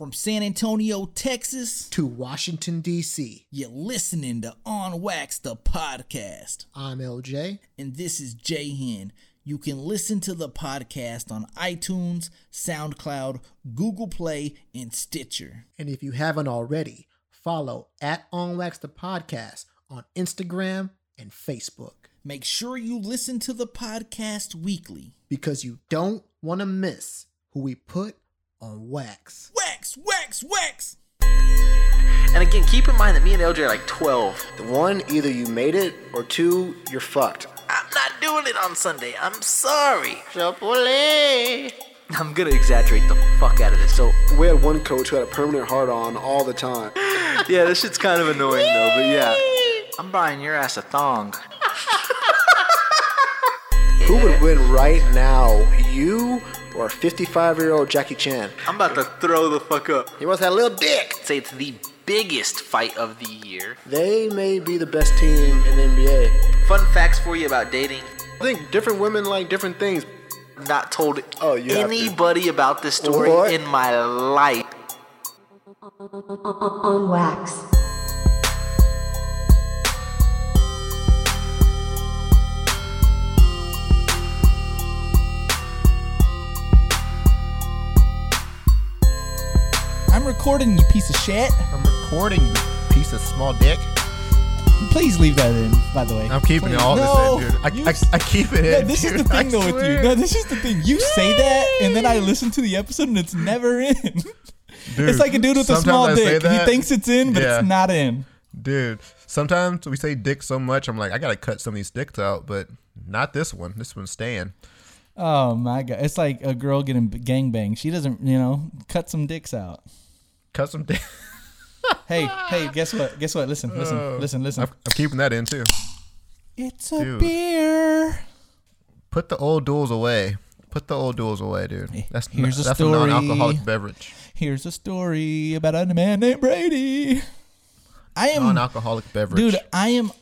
From San Antonio, Texas, to Washington, D.C. You're listening to On Wax, the podcast. I'm LJ. And this is J Hen. You can listen to the podcast on iTunes, SoundCloud, Google Play, and Stitcher. And if you haven't already, follow at On Wax the podcast on Instagram and Facebook. Make sure you listen to the podcast weekly because you don't want to miss who we put on wax. Wax, wax, wax. And again, keep in mind that me and LJ are like 12. The one, either you made it, or two, you're fucked. I'm not doing it on Sunday. I'm sorry. Chapole. I'm gonna exaggerate the fuck out of this. So we had one coach who had a permanent heart on all the time. yeah, this shit's kind of annoying though, but yeah. I'm buying your ass a thong. Who would win right now, you or 55 year old Jackie Chan? I'm about to throw the fuck up. He wants that little dick. Say it's the biggest fight of the year. They may be the best team in the NBA. Fun facts for you about dating. I think different women like different things. Not told oh, you anybody about this story what? in my life. On wax. Recording, you piece of shit. I'm recording, you piece of small dick. Please leave that in, by the way. I'm keeping Please. all no, this in, dude. I, I, I, keep it in. No, this dude, is the thing, I though, swear. with you. No, this is the thing. You say that, and then I listen to the episode, and it's never in. Dude, it's like a dude with a small I dick. He thinks it's in, but yeah. it's not in. Dude, sometimes we say dick so much, I'm like, I gotta cut some of these dicks out, but not this one. This one's staying. Oh my god, it's like a girl getting gangbanged. She doesn't, you know, cut some dicks out. Cut some dick. hey, hey, guess what? Guess what? Listen, listen, Oh. listen, listen. I'm, I'm keeping that in too. It's a Dude. beer. Put the old duels away. Put the old duels away, dude. That's here's a that's story. a non-alcoholic beverage. Here's a story about a man named Brady. I am Non-alcoholic beverage. Dude, I am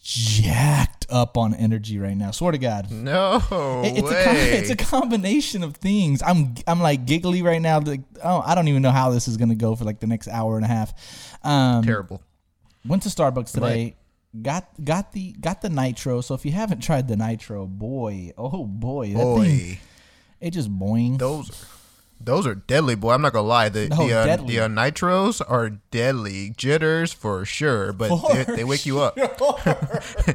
jacked up on energy right now. Swear to God. no It- it's, a, way. com- it's a combination of things. I'm I'm like giggly right now. Like, oh, I don't even know how this is gonna go for like the next hour and a half. Um, Terrible. Went to Starbucks today. Got got the got the nitro. So if you haven't tried the nitro, boy, oh boy, that Boy, thing, it just boing. those those are deadly, boy. I'm not gonna lie. The No, the, uh, the uh, nitros are deadly. Jitters for sure, but they, For they wake you up. sure.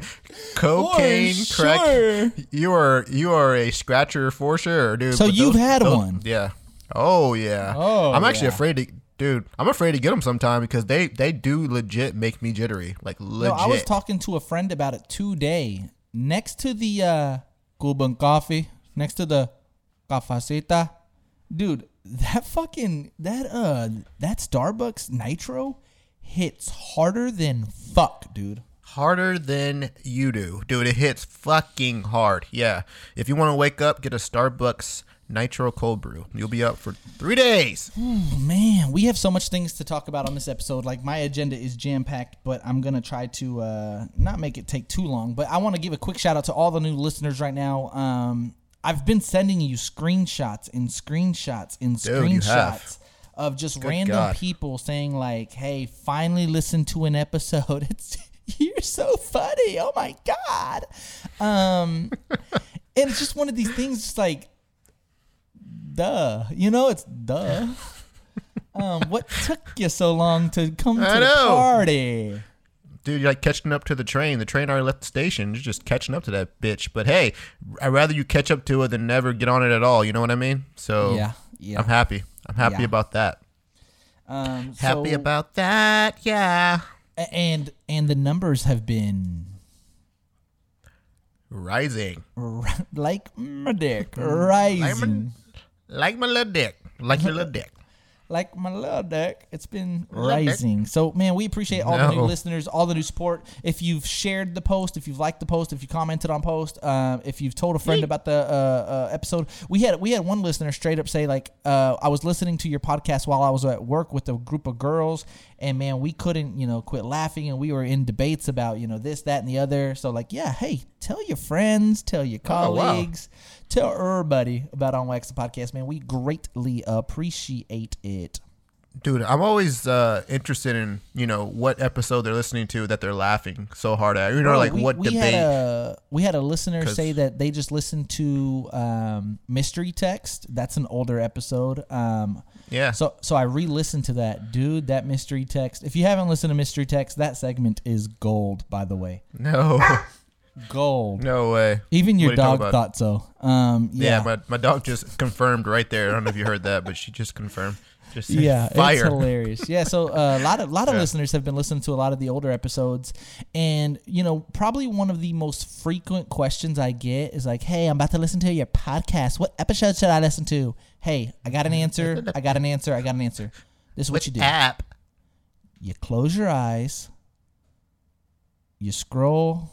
Cocaine, crack. sure. You are you are a scratcher for sure, dude. So But you've those- had those- one? Yeah. Oh yeah. Oh, I'm actually yeah. afraid to, dude. I'm afraid to get them sometime because they they do legit make me jittery, like legit. No, I was talking to a friend about it today. Next to the uh, Cuban coffee, next to the cafecita, dude, that fucking that uh that Starbucks Nitro hits harder than fuck, dude. harder than you do, dude. It hits fucking hard. Yeah. If you want to wake up, get a Starbucks Nitro Cold Brew. You'll be up for three days. Oh, man, we have so much things to talk about on this episode. Like my agenda is jam packed, but I'm gonna try to uh, not make it take too long. But I want to give a quick shout out to all the new listeners right now. Um, I've been sending you screenshots and screenshots and Dude, you have. screenshots of just Good random God. people saying like, "Hey, finally listen to an episode. It's you're so funny. Oh my god." Um, and it's just one of these things. Just like duh. You know, it's duh. um, what took you so long to come to I the know. party? Dude, you're like catching up to the train. The train already left the station. You're just catching up to that bitch. But hey, I'd rather you catch up to it than never get on it at all. You know what I mean? So Yeah, yeah. I'm happy. I'm happy Yeah. about that. Um, Happy so- about that. Yeah. and and the numbers have been Rising. like my dick rising. Like my little dick. Like my little dick. Like my little dick. It's been Little rising. So man, we appreciate all the new listeners, all the new support. If you've shared the post, if you've liked the post, if you commented on post, uh, if you've told a friend about the uh, uh, episode, we had we had one listener straight up say like, uh, I was listening to your podcast while I was at work with a group of girls, and man, we couldn't you know quit laughing, and we were in debates about you know this, that, and the other. So like, yeah, hey, tell your friends, tell your Oh, wow. colleagues. Tell everybody about On Wax the podcast, man. We greatly appreciate it. Dude, I'm always uh, interested in you know what episode they're listening to that they're laughing so hard at. You know, Bro, like we, what we debate. Had a, we had a listener say that they just listened to um, Mystery Text. That's an older episode. Um, yeah. so so I re-listened to that, dude. That Mystery Text. If you haven't listened to Mystery Text, that segment is gold. By the way, no, gold. no way. Even your What are you talking dog about? thought so. Um, Yeah, yeah, my, my dog just confirmed right there. I don't know if you heard that, but she just confirmed. Just said yeah, it's fire. hilarious. Yeah, so uh, a lot of lot of Yeah. listeners have been listening to a lot of the older episodes, and you know, probably one of the most frequent questions I get is like, "Hey, I'm about to listen to your podcast. What episode should I listen to?" Hey, I got an answer. I got an answer. I got an answer. This is what you do: app? you close your eyes, you scroll,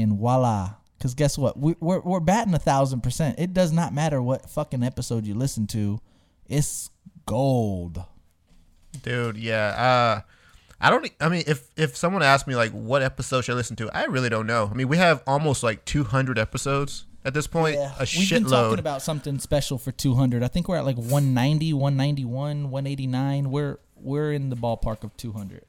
and voila. Because guess what? We, we're we're batting a thousand percent. It does not matter what fucking episode you listen to. It's gold. Dude, yeah. Uh, I don't. I mean, if if someone asked me like what episode should I listen to, I really don't know. I mean, we have almost like 200 episodes at this point. A We've been talking about something special for 200. I think we're at like 190, 191, 189. We're we're in the ballpark of 200.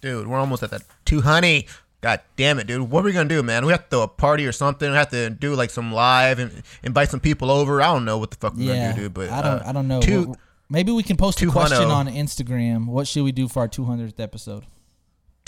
Dude, we're almost at that 200. God damn it, dude. What are we gonna do, man? We have to throw a party or something. We have to do like some live and invite some people over. I don't know what the fuck we're Yeah, gonna do, dude. But I don't uh, I don't know. Two, Maybe we can post a question on Instagram. What should we do for our 200th episode?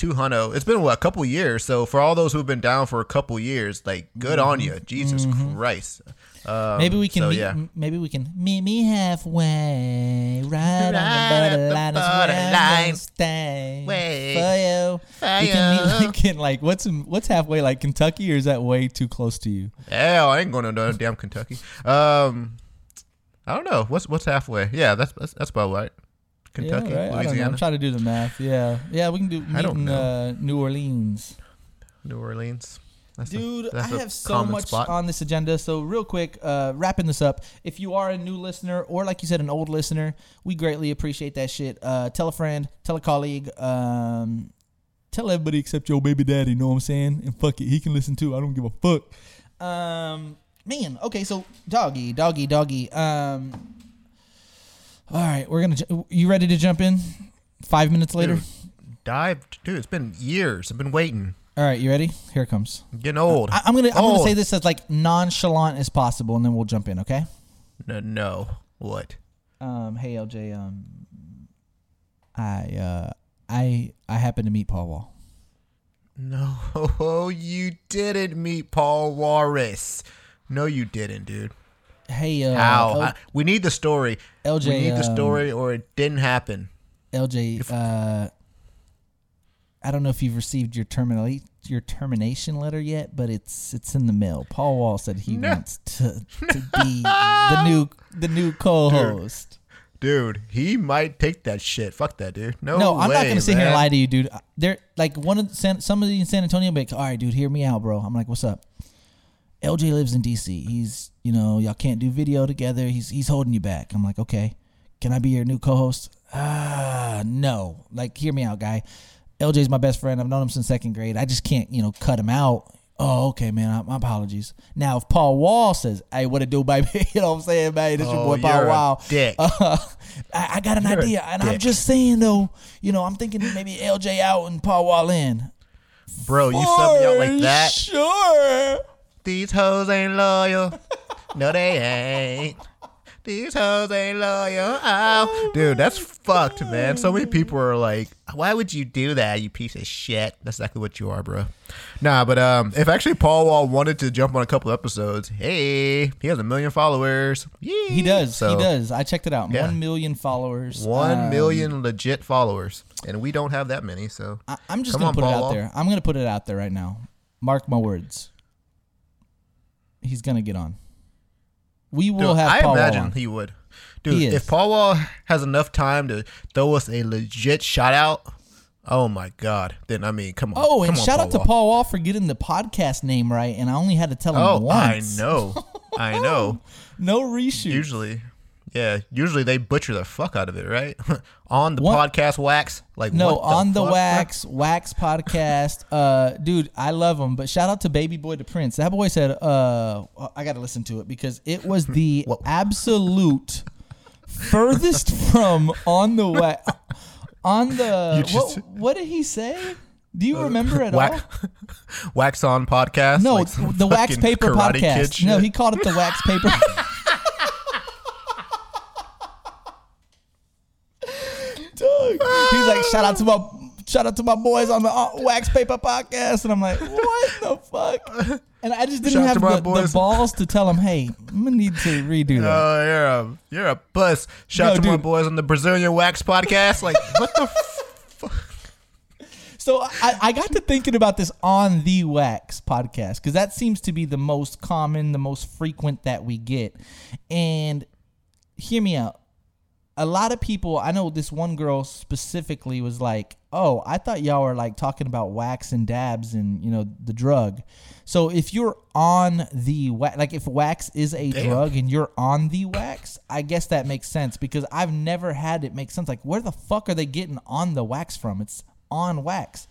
two hundo. It's been what, a couple years. So for all those who've been down for a couple years, like good on you, Jesus Christ. Um. Maybe we can so, meet, yeah. maybe we can meet me halfway, right, on the Right at the borderline, is I'm borderline. gonna stay Way. for you. For We can meet like in like what's in, what's halfway like Kentucky, or is that way too close to you? Hell, I ain't going to no damn Kentucky. Um, I don't know. What's what's halfway? Yeah, that's that's, that's about right. Kentucky, yeah, right? I. Louisiana, I'm trying to do the math. Yeah, yeah, we can do. I don't in, know. Uh, New Orleans. New Orleans. That's Dude, I have so much spot. on this agenda. So, real quick, uh, wrapping this up. If you are a new listener, or like you said, an old listener, we greatly appreciate that shit. Uh, tell a friend, tell a colleague, um, tell everybody except your baby daddy. Know what I'm saying? And fuck it, he can listen too. I don't give a fuck. Um, man, okay, so doggy, doggy, doggy. Um, all right, we're gonna. ju- You ready to jump in? Five minutes later. Dude, dive, dude. It's been years. I've been waiting. All right, you ready? Here it comes. Getting old. I, I'm gonna. I'm gonna Old. say this as like nonchalant as possible, and then we'll jump in. Okay. No, no. What? Um, hey LJ. Um, I uh, I I happened to meet Paul Wall. No, you didn't meet Paul Warris. No, you didn't, dude. Hey, uh, How? L- I- we need the story. LJ, we need the um, story, or it didn't happen. LJ. Uh, I don't know if you've received your terminate your termination letter yet, but it's it's in the mail. Paul Wall said he No. wants to to be the new the new co-host. Dude, he might take that shit. Fuck that, dude. No, No, I'm not gonna sit here and lie to you, dude. They're like one of the San, somebody in San Antonio. Be like, all right, dude, hear me out, bro. I'm like, what's up? LJ lives in DC. He's, you know, y'all can't do video together. He's he's holding you back. I'm like, okay, can I be your new co-host? Ah, no. Like, hear me out, guy. LJ's my best friend. I've known him since second grade. I just can't, you know, cut him out. Oh, okay, man. I, my apologies. Now, if Paul Wall says, "Hey, what it do, baby?" you know what I'm saying, man? This your Oh, boy Paul Wall. dick. Uh, I, I got an You're idea, and I'm just saying though. You know, I'm thinking maybe LJ out and Paul Wall in. Bro, you sub me out like that. Sure. These hoes ain't loyal. no, they ain't. These hoes ain't loyal. Oh. Dude, that's fucked, man. So many people are like, why would you do that, you piece of shit? That's exactly what you are, bro. Nah, but um, if actually Paul Wall wanted to jump on a couple episodes, hey, he has a million followers. Yee. He does. So, he does. I checked it out. Yeah. One million followers. One Um, million legit followers. And we don't have that many, so. I, I'm just Come gonna on, put it out Wall. there. I'm gonna put it out there right now. Mark my words. He's gonna get on. We will Dude, have I Paul imagine on. he would. Dude, He if Paul Wall has enough time to throw us a legit shout out, oh my god, then I mean, come on. Oh, and on, shout out to Wall. Paul Wall for getting the podcast name right, and I only had to tell him Oh, once. I know, I know. No reshoot. Usually, yeah, usually they butcher the fuck out of it, right? on the What? podcast wax, like No, what on the fuck, wax, wax podcast. Uh, dude, I love him. But shout out to Baby Boy the Prince. That boy said, uh, I got to listen to it because it was the absolute furthest from on the wax on the what, what did he say? Do you remember at Wax, all? wax on podcast. No, like the wax paper podcast. No, he called it the wax paper. He's like, shout out to my shout out to my boys on the uh, wax paper podcast, and I'm like, what the fuck? And I just didn't Shout have the, the balls to tell him, hey, I'm gonna need to redo that. Oh, you're a you're a puss. Shout No, out to my boys on the Brazilian Wax podcast. Like, what the? fuck? So I, I got to thinking about this on the Wax podcast because that seems to be the most common, the most frequent that we get. And hear me out. A lot of people, I know this one girl specifically was like, "Oh, I thought y'all were like talking about wax and dabs and you know the drug." So if you're on the wax, like if wax is a drug and you're on the wax, I guess that makes sense because I've never had it make sense. Like, where the fuck are they getting on the wax from? It's on wax.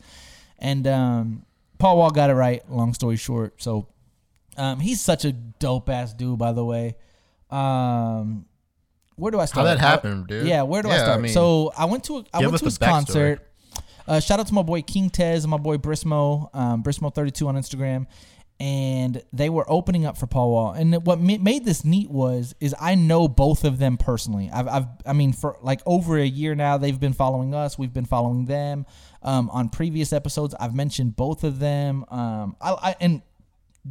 And um, Paul Wall got it right. Long story short, so um, he's such a dope ass dude, by the way. Um, where do I start? that I- happen, dude? Yeah, where do I Yeah, I start? mean, so I went to a, I went to his concert. Uh, shout out to my boy King Tez and my boy Brismo, um, Brismo32 on Instagram, and they were opening up for Paul Wall. And what ma- made this neat was is I know both of them personally. I've, I've I mean for like over a year now they've been following us. We've been following them. Um, on previous episodes, I've mentioned both of them. Um, I, I and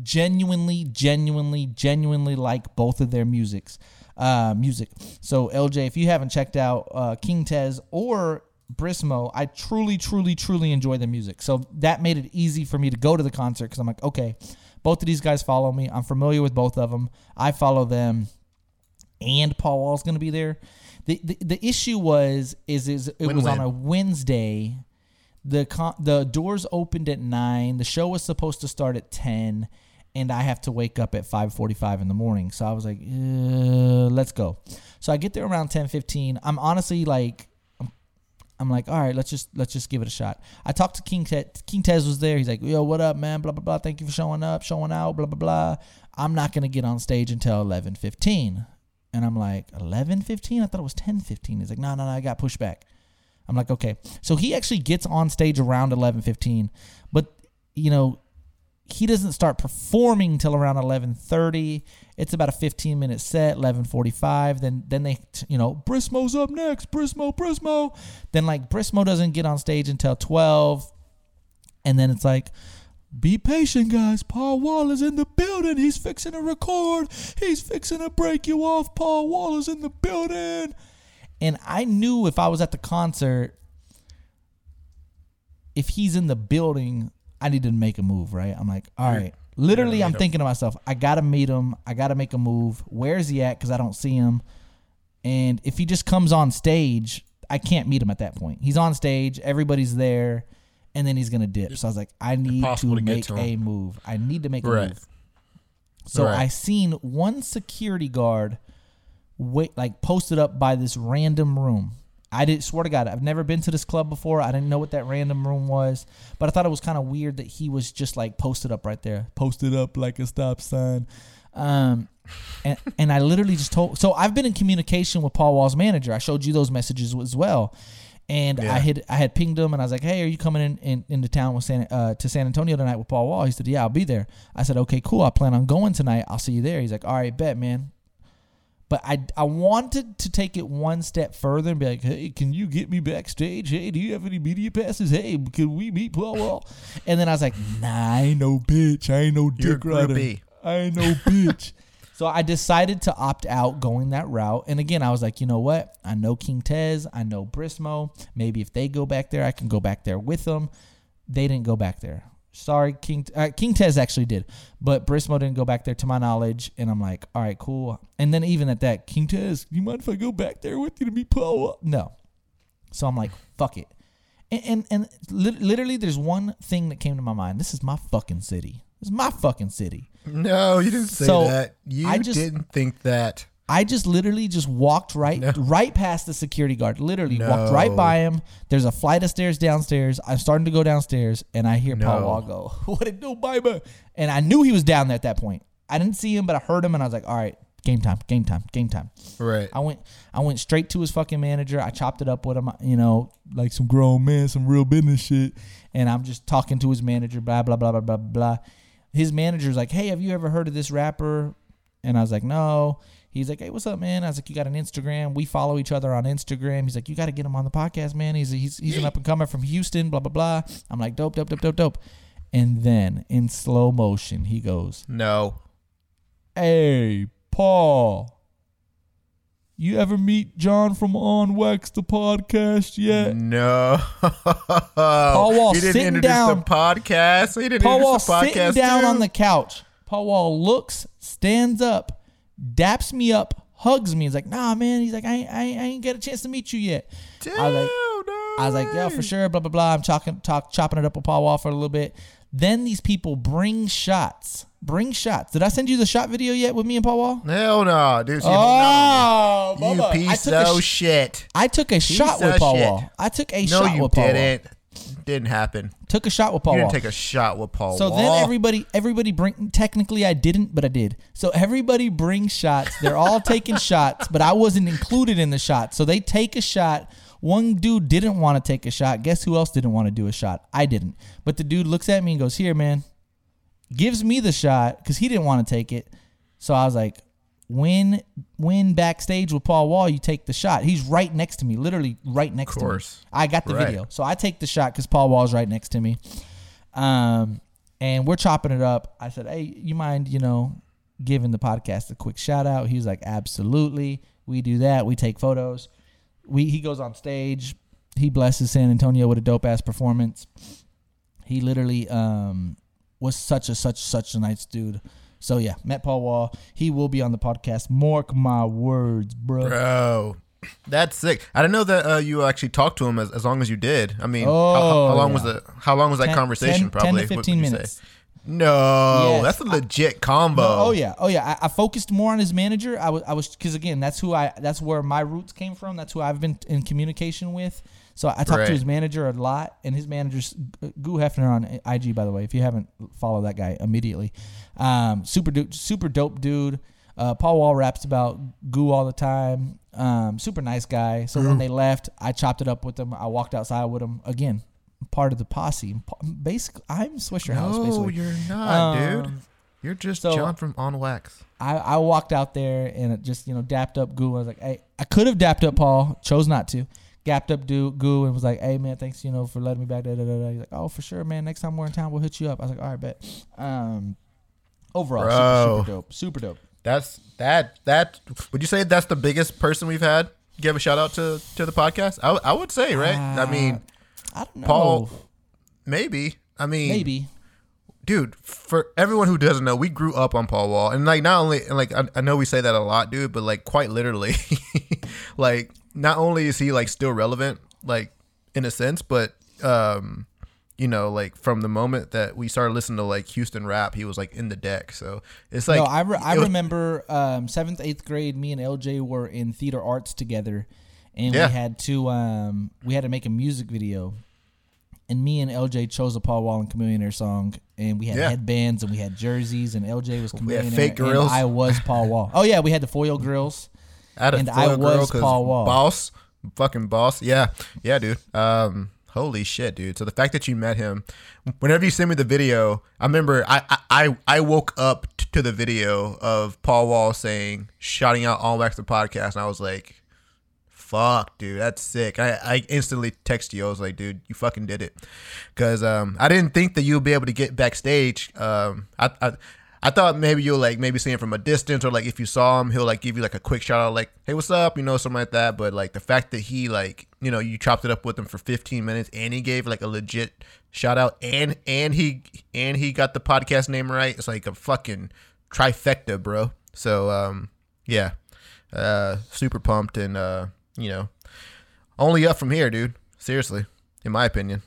genuinely, genuinely, genuinely like both of their musics, uh, music. So LJ, if you haven't checked out uh, King Tez or Brismo, I truly, truly, truly enjoy the music. So that made it easy for me to go to the concert because I'm like, okay, both of these guys follow me. I'm familiar with both of them. I follow them, and Paul Wall's going to be there. The, the the issue was is is it was on a Wednesday. The con- the doors opened at nine. The show was supposed to start at ten, and I have to wake up at five forty five in the morning. So I was like, uh, let's go. So I get there around ten fifteen. I'm honestly like, I'm, like, all right, let's just let's just give it a shot. I talked to King Te- King Tez was there. He's like, yo, what up, man? Blah blah blah. Thank you for showing up, showing out. Blah blah blah. I'm not gonna get on stage until eleven fifteen. And I'm like, 11:15? I thought it was 10:15. He's like, no, no, no, I got pushed back. I'm like, okay. So he actually gets on stage around 11:15, but you know, he doesn't start performing till around 11:30. It's about a 15 minute set. 11:45. Then then they you know Brismo's up next. Brismo, Brismo. Then like Brismo doesn't get on stage until 12, and then it's like. Be patient, guys. Paul Wall is in the building. He's fixing to record. He's fixing to break you off. Paul Wall is in the building. And I knew if I was at the concert, if he's in the building, I need to make a move, right? I'm like, all right. Literally, I'm thinking to myself, I gotta meet him. I gotta make a move. Where's he at? Because I don't see him. And if he just comes on stage, I can't meet him at that point. He's on stage, everybody's there, and then he's gonna dip. So I was like, I need to to make to a move. I need to make a Right. move. So Right. I seen one security guard wait like posted up by this random room. I did swear to God, I've never been to this club before. I didn't know what that random room was, but I thought it was kind of weird that he was just like posted up right there, posted up like a stop sign. Um, and and I literally just told. So I've been in communication with Paul Wall's manager. I showed you those messages as well. And I had I had pinged him and I was like, "Hey, are you coming in, in into town with San uh, to San Antonio tonight with Paul Wall?" He said, "Yeah, I'll be there." I said, "Okay, cool. I plan on going tonight. I'll see you there." He's like, "All right, bet, man." But I I wanted to take it one step further and be like, "Hey, can you get me backstage? Hey, do you have any media passes? Hey, can we meet Paul Wall?" And then I was like, "Nah, I ain't no bitch. I ain't no You're dick rider. groupie. I ain't no bitch." So I decided to opt out going that route. And again, I was like, you know what? I know King Tez. I know Brismo. Maybe if they go back there, I can go back there with them. They didn't go back there. Sorry, King uh, King Tez actually did, but Brismo didn't go back there to my knowledge. And I'm like, all right, cool. And then even at that, King Tez, you mind if I go back there with you to meet Paul? No. So I'm like, fuck it. And and, and lit- literally, there's one thing that came to my mind. This is my fucking city. This is my fucking city. No, you didn't say So, that. You I just- didn't think that. I just literally just walked right right past the security guard. Literally walked right by him. There's a flight of stairs downstairs. I'm starting to go downstairs, and I hear Paul No. Wall go, "What it do, baby?" And I knew he was down there at that point. I didn't see him, but I heard him, and I was like, "All right, game time, game time, game time. Right. I went I went straight to his fucking manager. I chopped it up with him, you know, like some grown man, some real business shit. And I'm just talking to his manager, blah blah blah blah blah blah. His manager's like, "Hey, have you ever heard of this rapper?" And I was like, "No." He's like, "Hey, what's up, man?" I was like, "You got an Instagram? We follow each other on Instagram." He's like, "You got to get him on the podcast, man. He's he's he's an up and comer from Houston, blah blah blah." I'm like, "Dope, dope, dope, dope, dope." And then in slow motion, he goes, No. Hey, Paul. You ever meet John from On Wax the podcast yet? No. Paul Wall he didn't sitting introduce down. the podcast. He didn't Paul Wall the podcast. sitting down too? on the couch. Paul Wall looks, stands up, daps me up, hugs me. He's like, "Nah, man." He's like, "I, ain't- I, ain't- I ain't get a chance to meet you yet." Damn, I was like, no I was like, "Yeah, for sure." Blah blah blah. I'm talking, talk, chopping it up with Paul Wall for a little bit. Then these people bring shots. Bring shots. Did I send you the shot video yet with me and Paul Wall? Hell no, dude. You, Oh, you Bubba, I piece took a of sh- shit. I took a shot with Paul shit. Wall. I took a No, shot you with Paul Wall. Didn't. Happen. Took a shot with Paul you didn't take a shot with Paul so Wall. then everybody, everybody bring. Technically, I didn't, but I did. So everybody brings shots. They're all taking shots, but I wasn't included in the shot. So they take a shot. One dude didn't want to take a shot. Guess who else didn't want to do a shot? I didn't. But the dude looks at me and goes, "Here, man." Gives me the shot because he didn't want to take it. So I was like, when when backstage with Paul Wall, you take the shot. He's right next to me, literally right next to me. Of course. I got the Right. video, so I take the shot because Paul Wall's right next to me. Um, and we're chopping it up. I said, "Hey, you mind, you know, giving the podcast a quick shout out?" He was like, "Absolutely, we do that. We take photos. We he goes on stage. He blesses San Antonio with a dope ass performance. He literally um was such a such such a nice dude. So yeah, met Paul Wall. He will be on the podcast. Mark my words, bro. Bro, that's sick. I didn't know that uh, you actually talked to him as, as long as you did. I mean, how, Oh, how long yeah. was the how long was that 10 conversation? 10 probably 10 to 15 would you say? minutes. No, Yes. that's a legit combo. No, oh yeah, oh yeah. I, I focused more on his manager. I was, I was, because again, that's who I, that's where my roots came from. That's who I've been in communication with. So I talked Right. to his manager a lot, and his manager's Goo Hefner on IG, by the way. If you haven't followed that guy immediately, um, super dude, super dope dude. Uh, Paul Wall raps about Goo all the time. Um, super nice guy. So when they left, I chopped it up with them. I walked outside with them again. Part of the posse. Basically, I'm Swishahouse. No, Basically, you're not, dude. Um, You're just so- John from On Wax. I, I walked out there and it just you know dapped up Goo. I was like, hey, I could have dapped up Paul, chose not to. Gapped up do, Goo and was like, hey man, thanks you know for letting me back. Da, da, da. He's like, oh for sure, man. Next time we're in town, we'll hit you up. I was like, all right, bet. Um, overall, super, Bro. super dope, super dope. That's that that. Would you say that's the biggest person we've had? Give a shout out to to the podcast. I, I would say right. I mean, I don't know. Paul, maybe. I mean, maybe. dude, for everyone who doesn't know, we grew up on Paul Wall, and like not only and like I, I know we say that a lot, dude, but like quite literally, like not only is he like still relevant, like in a sense, but um, you know, like from the moment that we started listening to like Houston rap, he was like in the deck. So it's like no, I, re- I was- remember um, seventh, eighth grade. Me and LJ were in theater arts together, and Yeah. we had to um, we had to make a music video. And me and LJ chose a Paul Wall and Chamillionaire song, and we had Yeah. headbands and we had jerseys, and LJ was Chamillionaire, fake and grills. I was Paul Wall. Oh yeah, we had the foil grills. I had a And I foil girl was Paul Wall. Boss, fucking boss. Yeah, yeah, dude. Um, holy shit, dude. So the fact that you met him, whenever you send me the video, I remember I I I, woke up to the video of Paul Wall saying, shouting out on wax the podcast, and I was like. Fuck, dude, that's sick. I, I instantly text you. I was like, dude, you fucking did it, because um, I didn't think that you'd be able to get backstage. Um, I, I I thought maybe you'll like maybe see him from a distance or like if you saw him, he'll like give you like a quick shout out, like, hey, what's up? You know, something like that. But like the fact that he like, you know, you chopped it up with him for 15 minutes and he gave like a legit shout out and and he and he got the podcast name right. It's like a fucking trifecta, bro. So um yeah. Uh super pumped and uh, you know, only up from here, dude. Seriously, in my opinion.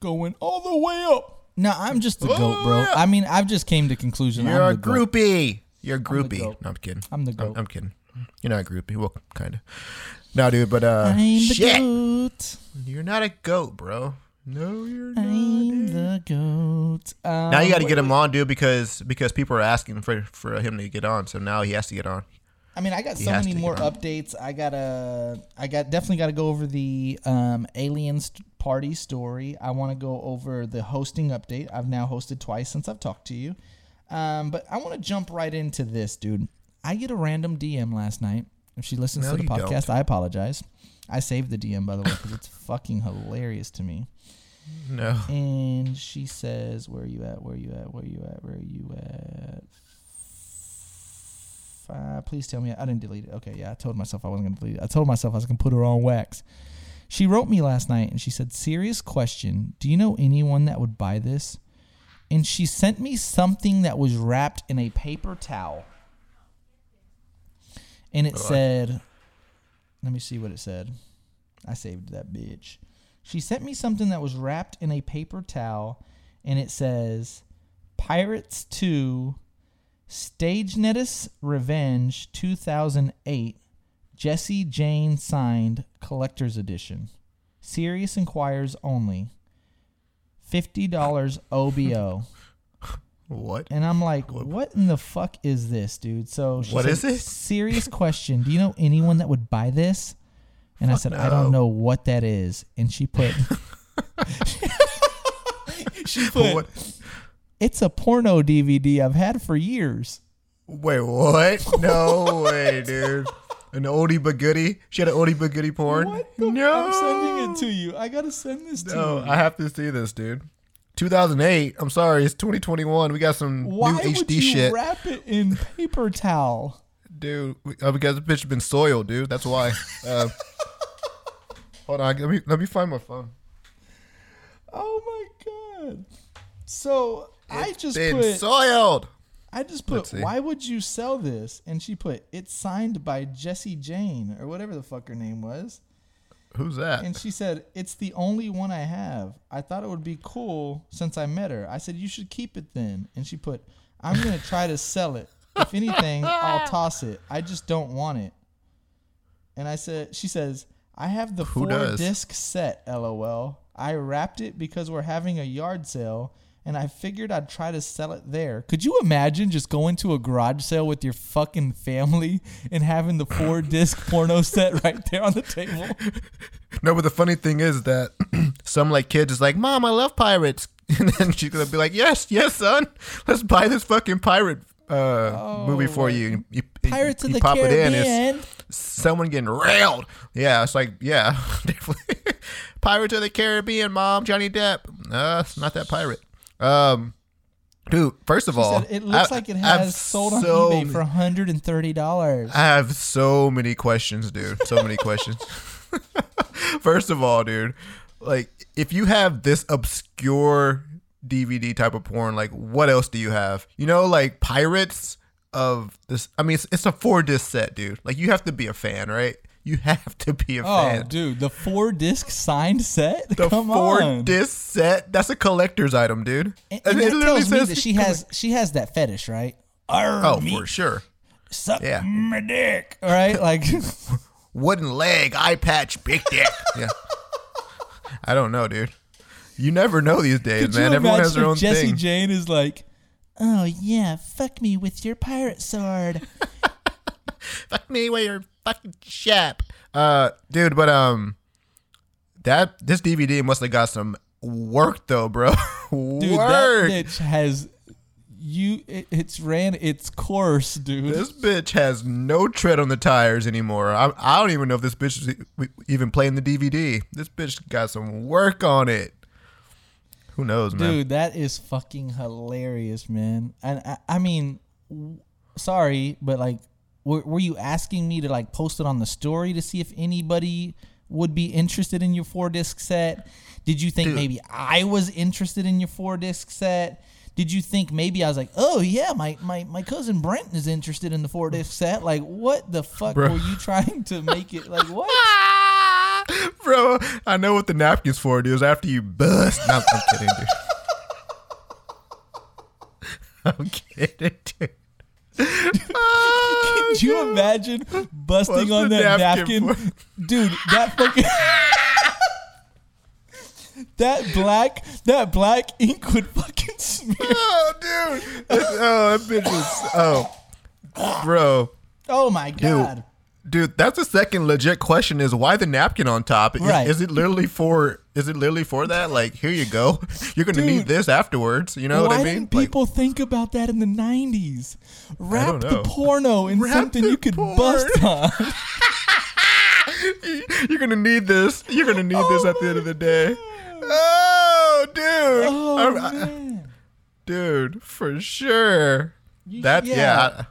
Going all the way up. No, I'm just the Oh, goat, bro. yeah. I mean, I've just came to conclusion. You're I'm a the goat. groupie. You're a groupie. No, I'm kidding. I'm the I'm, goat. I'm kidding. You're not a groupie. Well, kind of. No, dude, but uh, I'm the shit. goat. You're not a goat, bro. No, you're not. I'm the goat. Um, Now you got to get him on, dude, because because people are asking for for him to get on. So now he has to get on. I mean, I got He so many more updates. I gotta, I got definitely got to go over the um, aliens party story. I want to go over the hosting update. I've now hosted twice since I've talked to you. Um, but I want to jump right into this, dude. I get a random DM last night. If she listens No, to the podcast, don't. I apologize. I saved the DM by the way because it's fucking hilarious to me. No. And she says, "Where are you at? Where are you at? Where are you at? Where are you at?" Uh, please tell me I didn't delete it. Okay, yeah, I told myself I wasn't gonna delete it. I told myself I was gonna put her on wax. She wrote me last night and she said, "Serious question. Do you know anyone that would buy this?" And she sent me something that was wrapped in a paper towel. And it said, "Let me see what it said." I saved that bitch. She sent me something that was wrapped in a paper towel, and it says Pirates 2 Stagnetti's Revenge 2008 Jesse Jane signed collector's edition. Serious inquires only. $50 OBO. What? And I'm like, what in the fuck is this, dude? So she What said, is it? Serious question. Do you know anyone that would buy this? And I said, I don't know what that is. And she put, she put, What? It's a porno DVD I've had for years. Wait, what? No way, dude. An oldie but goodie. She had an oldie but goodie porn. What the no, I'm sending it to you. I gotta send this to No, you. I have to see this, dude. 2008. I'm sorry, it's 2021. We got some Why new would you shit, wrap it in paper towel? dude. Uh, because the bitch has been soiled, dude. That's why. Uh, hold on, let me let me find my phone. Oh my god! So I just been put soiled. I just put, Let's why would you sell this? And she put, it's signed by Jesse Jane or whatever the fuck her name was. Who's that? And she said, it's the only one I have. I thought it would be cool since I met her. I said, you should keep it then. And she put, I'm going to try to sell it. If anything, I'll toss it. I just don't want it. And I said, she says, I have the Who four does? disc set, lol. I wrapped it because we're having a yard sale and I figured I'd try to sell it there. Could you imagine just going to a garage sale with your fucking family and having the four disc porno set right there on the table? No, but the funny thing is that some like kids is like, "Mom, I love pirates," and then she's gonna be like, "Yes, yes, son, let's buy this fucking pirate uh, movie for you." You, you- Oh, Pirates you of the pop it in, Caribbean. it's someone getting railed. Yeah, it's like, yeah, definitely. Pirates of the Caribbean, Mom, Johnny Depp. Uh, it's not that pirate. Um, dude, first of She all, said it looks I- like it has sold on so eBay for $130. I have so many questions, dude. So many questions. First of all, dude, like if you have this obscure DVD type of porn, like what else do you have? You know, like pirates of this. I mean, it's, it's a four disc set, dude. Like you have to be a fan, right? You have to be a Oh, fan. dude, the four disc signed set? The Come four on. disc set, that's a collector's item, dude. And, And and it literally tells me says that she has she has that fetish, right? Oh, me, for sure. suck yeah. my dick. All right, like wooden leg, eye patch, big dick. Yeah. I don't know, dude. You never know these days, could man. Everyone has their own Jesse thing. Jane is like, oh yeah, fuck me with your pirate sword. Fuck me with your fucking shap. Uh, dude, but um, that this DVD must have got some work though, bro. Dude, work. that bitch has you. It, it's ran its course, dude. This bitch has no tread on the tires anymore. I, I don't even know if this bitch is even playing the DVD. This bitch got some work on it. Who knows, man? Dude, that is fucking hilarious, man. And I, I mean, w- sorry, but like, were, were you asking me to like post it on the story to see if anybody would be interested in your four disc set? Did you think Dude. maybe I was interested in your four disc set? Did you think maybe I was like, oh yeah, my, my, my cousin Brent is interested in the four disc set? Like, what the fuck Bro. were you trying to make it? Like, what? Bro, I know what the napkin's for, dude. Is after you bust. No, I'm kidding, dude. I'm kidding, dude. Oh, Could you imagine busting What's on that napkin napkin? Dude, that fucking that black that black ink would fucking smear. Oh, dude. oh, that bitch is. Oh, bro. Oh my god. Dude, that's the second legit question is why the napkin on top? Is, Right. is it literally for is it literally for that? Like, here you go. You're gonna Dude. need this afterwards. You know Why what I mean? didn't Like, people think about that in the nineties? Wrap the porno in Wrap something you could porn. bust on. you're gonna need this. You're gonna need this at the end of oh the day. Oh, dude. Oh I- I- man. dude, for sure. You- That yeah. yeah.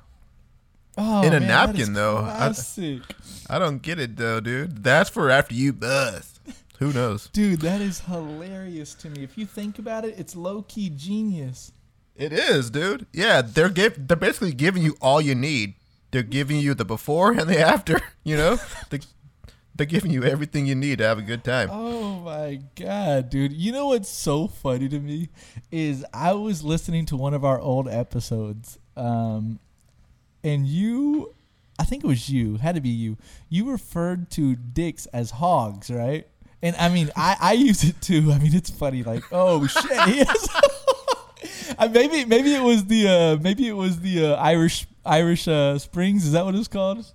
Oh, in a man, napkin, though. I- Classic. I, I don't get it though, dude. That's for after you bust. Who knows? Dude, that is hilarious to me. If you think about it, it's low key genius. It is, dude. Yeah, they're give they're basically giving you all you need. They're giving you the before and the after. You know, they, they're giving you everything you need to have a good time. Oh my god, dude. You know what's so funny to me is I was listening to one of our old episodes, um, and you, I think it was you, had to be you. You referred to dicks as hogs, right? And I mean, I, I use it too. I mean, it's funny, like, oh shit, he has. Uh, maybe maybe it was the uh, maybe it was the uh, Irish Irish uh, Springs. Is that what it's called?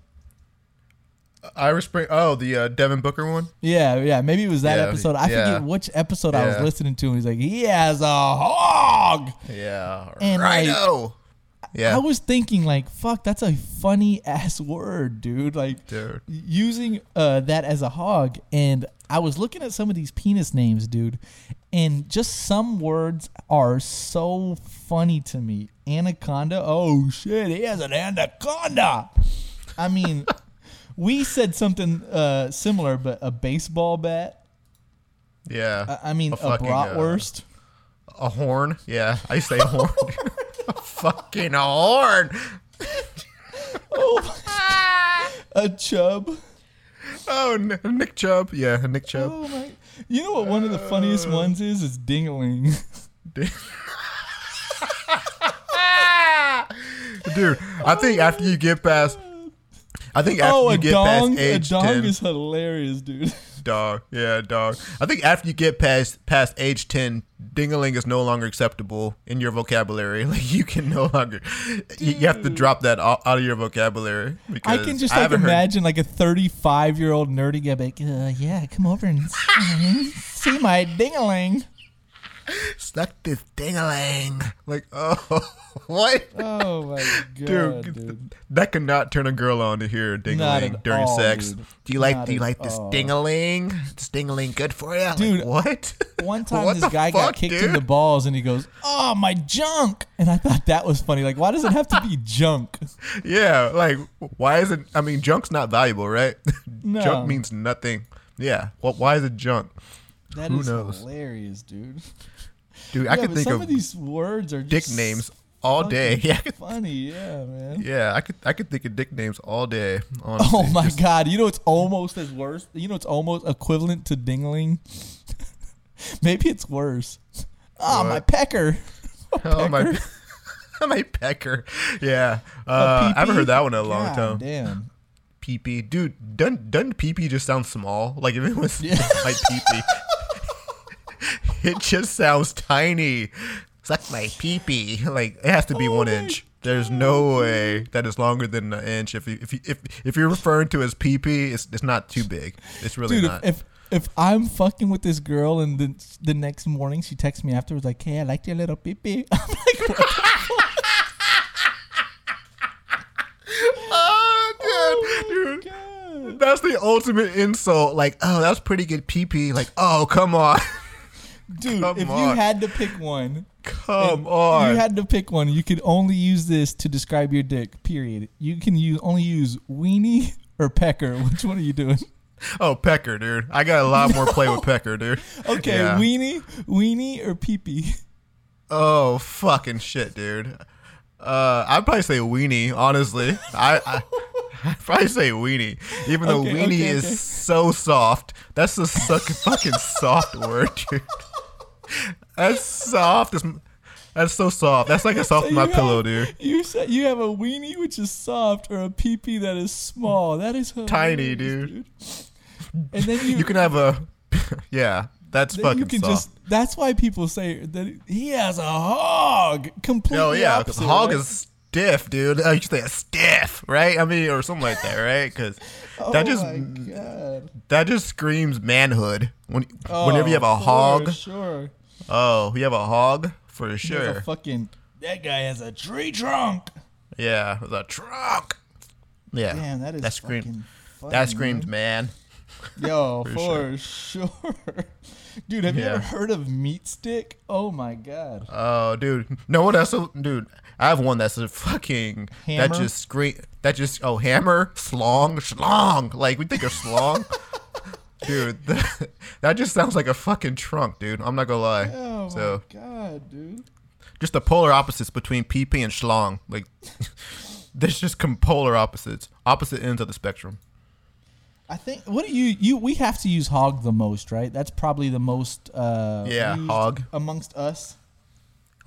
Irish Spring. Oh, the uh, Devin Booker one. Yeah, yeah. Maybe it was that Yeah, episode. I yeah. forget which episode I was listening to. And he's like, he has a hog. Yeah, And, like, righto. Yeah, I was thinking, like, fuck, that's a funny ass word, dude. Like, dude. using uh, that as a hog. And I was looking at some of these penis names, dude. And just some words are so funny to me. Anaconda. Oh, shit. He has an anaconda. I mean, we said something uh, similar, but a baseball bat. Yeah, I I mean, A a, fucking, uh, bratwurst. a horn. Yeah, I say horn. a fucking horn. Oh, a chub. Oh, Nick Chubb. Yeah, Nick Chubb. Oh my! You know what? One of the funniest uh, ones is is dingling. Dude, I think after you get past, I think after oh, you a get dong! past A age dong ten, is hilarious, dude. Dog, yeah, dog. I think after you get past past age ten, dingaling is no longer acceptable in your vocabulary. Like you can no longer, you, you have to drop that out, out of your vocabulary. Because I can just like haven't heard- imagine like a thirty-five-year-old nerdy guy, like, uh, yeah, come over and see my dingaling. Suck this dingaling. Like, oh, what? Oh my god, Dude, dude. that could not turn a girl on to hear dingaling at during all, sex. dude. Do you like? Not do you like this dingaling? This dingaling good for you? Dude, like, what? One time, What this guy got fuck, kicked in the balls, and he goes, "Oh, my junk!" And I thought that was funny. Like, why does it have to be junk? Yeah, like why is it? I mean, junk's not valuable, right? No. junk means nothing. Yeah. Well, why is it junk, That Who is knows? hilarious, dude. Dude? Yeah, I could but think some of, of, these words are dick names all day. Yeah, funny. Yeah, man. yeah, I could. I could think of dick names all day. Honestly. Oh my Just- god! You know it's almost as worse. You know it's almost equivalent to dingling. Maybe it's worse. Ah, my pecker. Oh my. Pecker? my pecker. Yeah. Uh, I haven't heard that one in a long God time. Damn. Pee-pee. Dude, doesn't, doesn't pee-pee just sound small? Like if it was Yeah. my pee-pee. it just sounds tiny. Suck my pee-pee. Like it has to be Oh one inch. There's no way that is longer than an inch. If you, if you, if if you're referring to as pee-pee, it's it's not too big. It's really Dude, not. if, if if I'm fucking with this girl and the the next morning she texts me afterwards like, "Hey, I liked your little pee pee." I'm like, what? oh, dude, oh dude. God. That's the ultimate insult. Like, oh, that's pretty good pee-pee. Like, oh, come on. Dude, Come if you had to pick one, Come on. you had to pick one, you could only use this to describe your dick. Period. You can use only use weenie or pecker. Which one are you doing? Oh, Pecker, dude. I got a lot more play with Pecker, dude. Okay, Yeah. weenie, weenie or pee pee. Oh, fucking shit, dude. Uh, I'd probably say weenie, honestly. I, I I'd probably say weenie, even though Okay, weenie okay, is okay. so soft. That's a suck, fucking soft word, dude. That's soft. as- That's so soft. That's like a soft So my you pillow, dude. You said you have a weenie which is soft or a pee pee that is small. That is Tiny, hilarious, dude. And then you, You can have a, yeah. That's fucking you can soft. just. That's why people say that he has a hog. Completely. Oh yeah, opposite, hog right? is stiff, dude. I used to say stiff, right? I mean, or something like that, right? Because oh that just Oh my god. that just screams manhood. When whenever you have Oh, a for hog, Sure. oh, you have a hog for sure. a fucking. That guy has a tree trunk. yeah, the trunk. Yeah, Damn, that is that screams. That screams man. Yo, For for, sure. Dude, have you ever heard of meat stick? Oh my god. Oh, dude. No one else. Dude, I have one that's a fucking Hammer? that just scream. That just oh hammer, slong, schlong. Like we think of slong. dude, that, that just sounds like a fucking trunk, dude. I'm not gonna lie. Oh so my god, dude. just the polar opposites between PP and schlong. Like there's just com- polar opposites, opposite ends of the spectrum. I think what do you you we have to use hog the most, right? That's probably the most uh Yeah, hog. amongst us.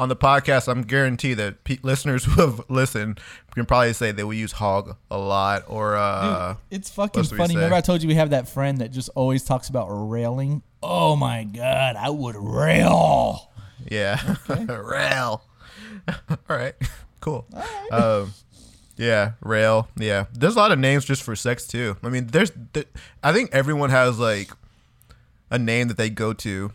On the podcast, I'm guaranteed that pe- listeners who have listened can probably say they will use hog a lot or uh. Dude, it's fucking else do we funny. Remember I told you we have that friend that just always talks about railing? Oh my god, I would rail. Yeah. rail. All right. Cool. Um, yeah, rail. Yeah. There's a lot of names just for sex too. I mean, there's th- I think everyone has like a name that they go to.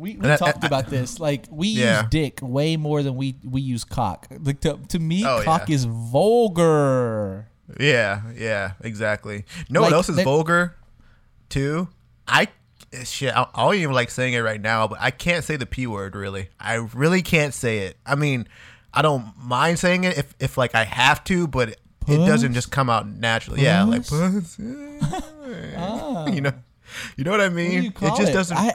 We, we I- talked I- about this. Like we Yeah. use dick way more than we we use cock. Like to, to me, Oh, cock yeah. is vulgar. Yeah, yeah, exactly. No Like, one else is vulgar too. I shit, I, I don't even like saying it right now, but I can't say the p word really. I really can't say it. I mean, I don't mind saying it if if like I have to, but it, it doesn't just come out naturally. Yeah, like Puss? puss. Ah. you know, you know what I What do mean. you call it just doesn't. I,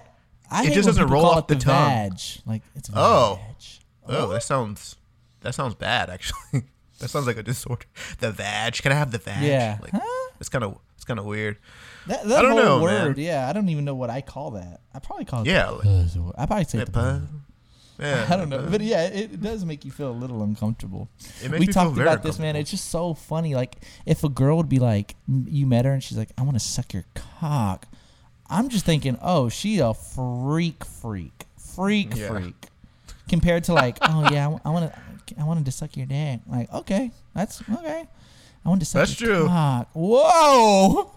I it just doesn't roll off the the tongue. Vag. Like it's Oh. vag. oh, that sounds that sounds bad actually. that sounds like a disorder. The vag. Can I have the vag? Yeah. Like, Huh? It's kind of it's kind of weird. That, that I don't know, word, man. yeah. I don't even know what I call that. I probably call it. Yeah, like- I probably say the. Yeah, I don't know, but yeah, it, it does make you feel a little uncomfortable. It makes we talked about this, man. It's just so funny. Like, if a girl would be like, you met her and she's like, "I want to suck your cock," I'm just thinking, oh, she a freak, freak, freak, Yeah. freak. Compared to like, oh yeah, I want to, I wanted to suck your dick. Like, okay, that's okay. I wanted to suck your dick. That's your true. cock. Whoa.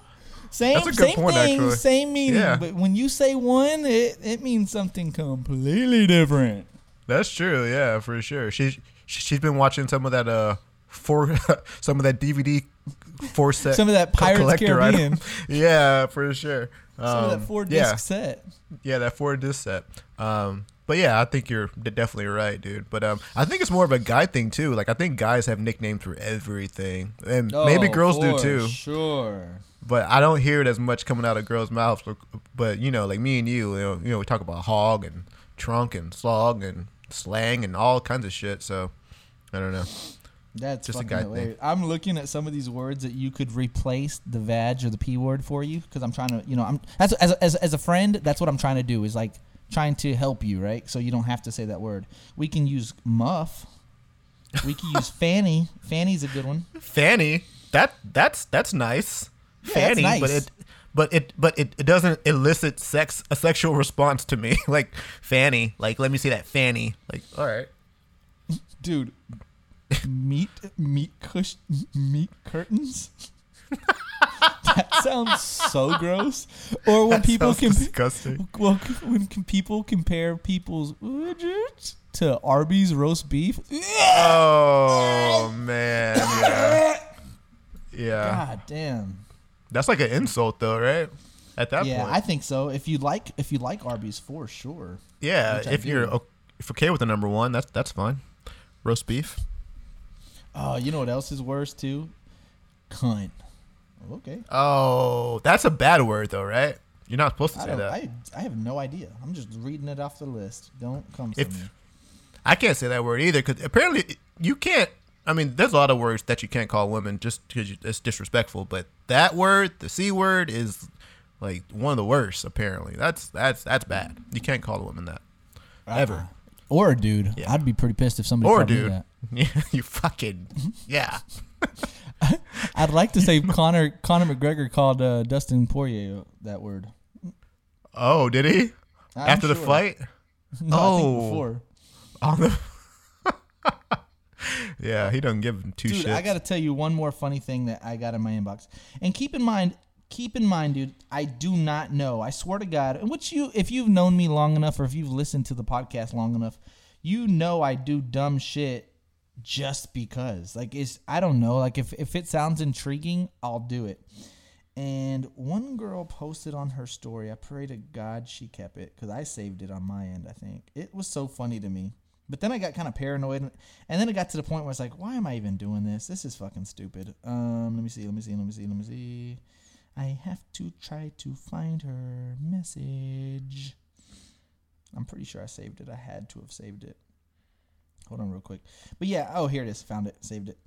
Same, That's a good same point, thing, actually. same meaning. Yeah. But when you say one, it, it means something completely different. That's true. Yeah, for sure. She she's been watching some of that uh for some of that DVD four set Some of that Pirates collector Caribbean. item. yeah, for sure. Some of Um, that four disc yeah, set. yeah, that four disc set. Um, but yeah, I think you're definitely right, dude. But um, I think it's more of a guy thing too. Like I think guys have nicknames for everything, and maybe Oh, girls do too. Sure. But I don't hear it as much coming out of girls' mouths. But, but you know, like me and you, you know, you know, we talk about hog and trunk and slog and slang and all kinds of shit. So I don't know. That's Just a guy thing. I'm looking at some of these words that you could replace the vag or the p word for you because I'm trying to, you know, I'm as, as as as a friend. That's what I'm trying to do is like trying to help you, right? So you don't have to say that word. We can use muff. We can use fanny. Fanny's a good one. Fanny, that that's that's nice. Yeah, that's Fanny, but it but it but it, it doesn't elicit sex a sexual response to me. like Fanny, like let me see that Fanny. Like all right. dude. Meat, meat cush, meat curtains. that sounds so gross. Or when That people can, disgusting. well, when can people compare people's widgets to Arby's roast beef? Oh man, yeah. Yeah. God damn. That's like an insult though, right? At that yeah, point. I think so. If you like, if you like Arby's, for sure. yeah, if you're if okay with the number 1, that's that's fine. Roast beef. Oh, you know what else is worse too? Cunt. Okay. Oh, that's a bad word though, right? You're not supposed to I say that. I, I have no idea. I'm just reading it off the list. Don't come If- me. I can't say that word either because apparently you can't. I mean, there's a lot of words that you can't call women just because it's disrespectful. But that word, the c word, is like one of the worst. Apparently, that's that's that's bad. You can't call a woman that uh-uh. ever. Or a dude. Yeah. I'd be pretty pissed if somebody Or called me dude. that. Yeah, you fucking yeah. I'd like to say Conor Conor McGregor called uh, Dustin Poirier that word. Oh, did he? I'm After the fight? No, I Oh. think before. On the Yeah, he doesn't give two Dude, shits. I got to tell you one more funny thing that I got in my inbox. And keep in mind, keep in mind, dude, I do not know. I swear to God, and which you, if you've known me long enough, or if you've listened to the podcast long enough, you know I do dumb shit just because. Like, it's I don't know. Like, if if it sounds intriguing, I'll do it. And one girl posted on her story. I pray to God she kept it because I saved it on my end. I think it was so funny to me. But then I got kind of paranoid, and then it got to the point where it's like, why am I even doing this? This is fucking stupid. Um, let me see, let me see, let me see, let me see. I have to try to find her message. I'm pretty sure I saved it. I had to have saved it. Hold on real quick. But yeah, oh here it is. Found it. Saved it.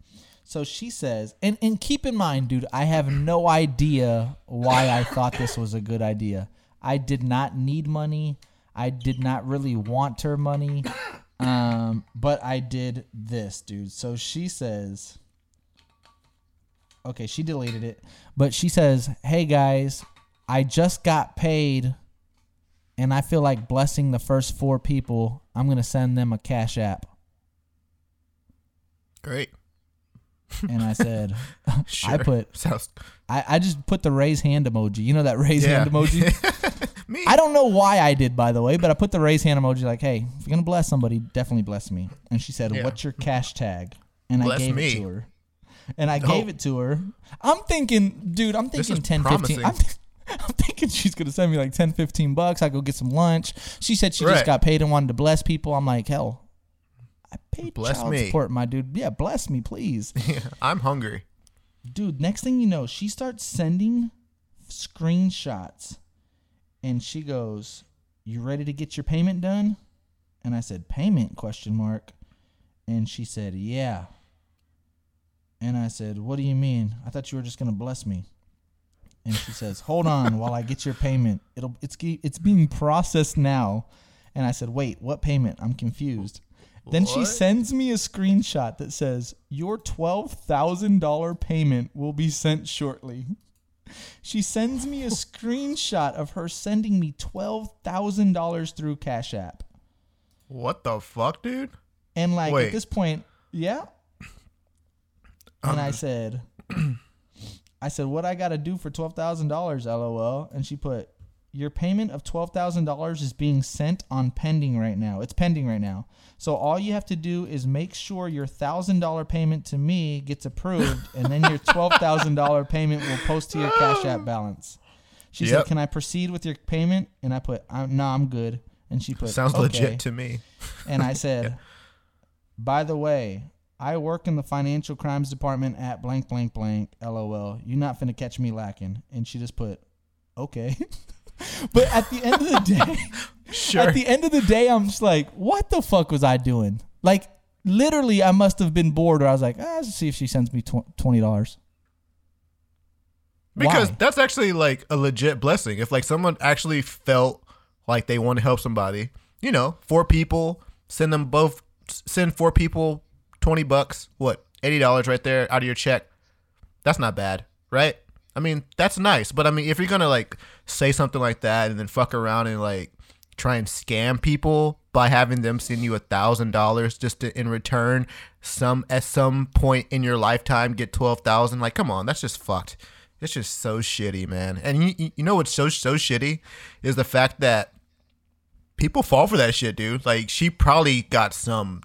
So she says, and and keep in mind, dude, I have no idea why I thought this was a good idea. I did not need money. I did not really want her money. Um, but I did this, dude. So she says, okay, she deleted it, but she says, "Hey guys, I just got paid and I feel like blessing the first 4 people. I'm to send them a cash app." Great. And I said, Sure. I put sounds I, I just put the raise hand emoji. You know that raise Yeah. hand emoji? me. I don't know why I did, by the way, but I put the raise hand emoji like, hey, if you're gonna bless somebody, definitely bless me. And she said, Yeah. What's your cash tag? And I gave me. it to her. And I gave it to her. I'm thinking, dude, I'm thinking is 10, 15. I'm, th- I'm thinking she's gonna send me like 10, 15 bucks. I go get some lunch. She said she Right. just got paid and wanted to bless people. I'm like, hell, I paid Bless child me. support, my dude. Yeah, bless me, please. I'm hungry. dude next thing you know she starts sending screenshots. And she goes you ready to get your payment done? And i said payment? question mark. And she said yeah. And i said what do you mean? I thought you were just going to bless me. And she says hold on while i get your payment. It'll it's it's being processed now. And i said wait what payment? I'm confused then she What? sends me a screenshot that says, Your $12,000 payment will be sent shortly. She sends me a screenshot of her sending me $12,000 through Cash App. What the fuck, dude? And like Wait. at this point, yeah. And I um, said, I said, what I got to do for twelve thousand dollars? LOL. And she put, your payment of twelve thousand dollars is being sent on pending right now. It's pending right now. So all you have to do is make sure your thousand dollar payment to me gets approved, and then your twelve thousand dollar payment will post to your Cash App balance. She said, "Can I proceed with your payment?" And I put, I'm, "No, I'm good." And she put, Sounds "Okay." legit to me. And I said, by the way, I work in the financial crimes department at blank, blank, blank, lol. You're not finna catch me lacking. And she just put, okay. but at the end of the day, Sure. at the end of the day, I'm just like, what the fuck was I doing? Like, literally, I must have been bored or I was like, ah, let's see if she sends me $20. Because Why? that's actually like a legit blessing. If like someone actually felt like they want to help somebody, you know, four people, send them both, send four people 20 bucks, what, $80 right there out of your check. That's not bad, right? I mean, that's nice. But I mean, if you're to like say something like that and then fuck around and like try and scam people by having them send you a thousand dollars just to in return some at some point in your lifetime get twelve thousand like come on that's just fucked. It's just so shitty man. And you- you know what's so so shitty? Is the fact that people fall for that shit dude. Like she probably got some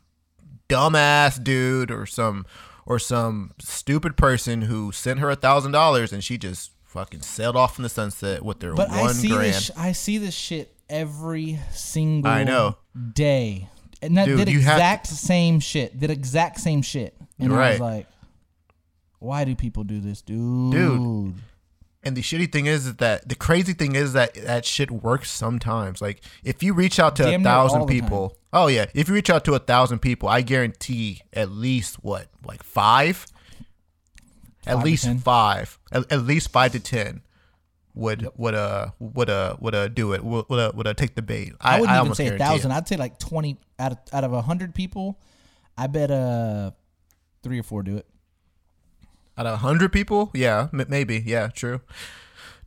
dumbass dude or some or some stupid person who sent her a thousand dollars and she just fucking sailed off in the sunset with their But one I see grand this. sh- I see this shit every single. I know. day, and that Dude, did you have exact same shit. Did exact same shit, and I was Right. like, "Why do people do this, dude?" Dude. And the shitty thing is that the crazy thing is that that shit works sometimes. Like if you reach out to Damn a thousand people, oh yeah, if you reach out to a thousand people, I guarantee at least what, like five, at Five least 10. five, at, at least five to ten would would uh would uh would uh do it would would, uh, would uh, take the bait. I, I wouldn't I even say a guarantee it. thousand. I'd say like twenty out of out of a hundred people. I bet uh three or four do it. Out of hundred people, yeah, m- maybe, yeah, true.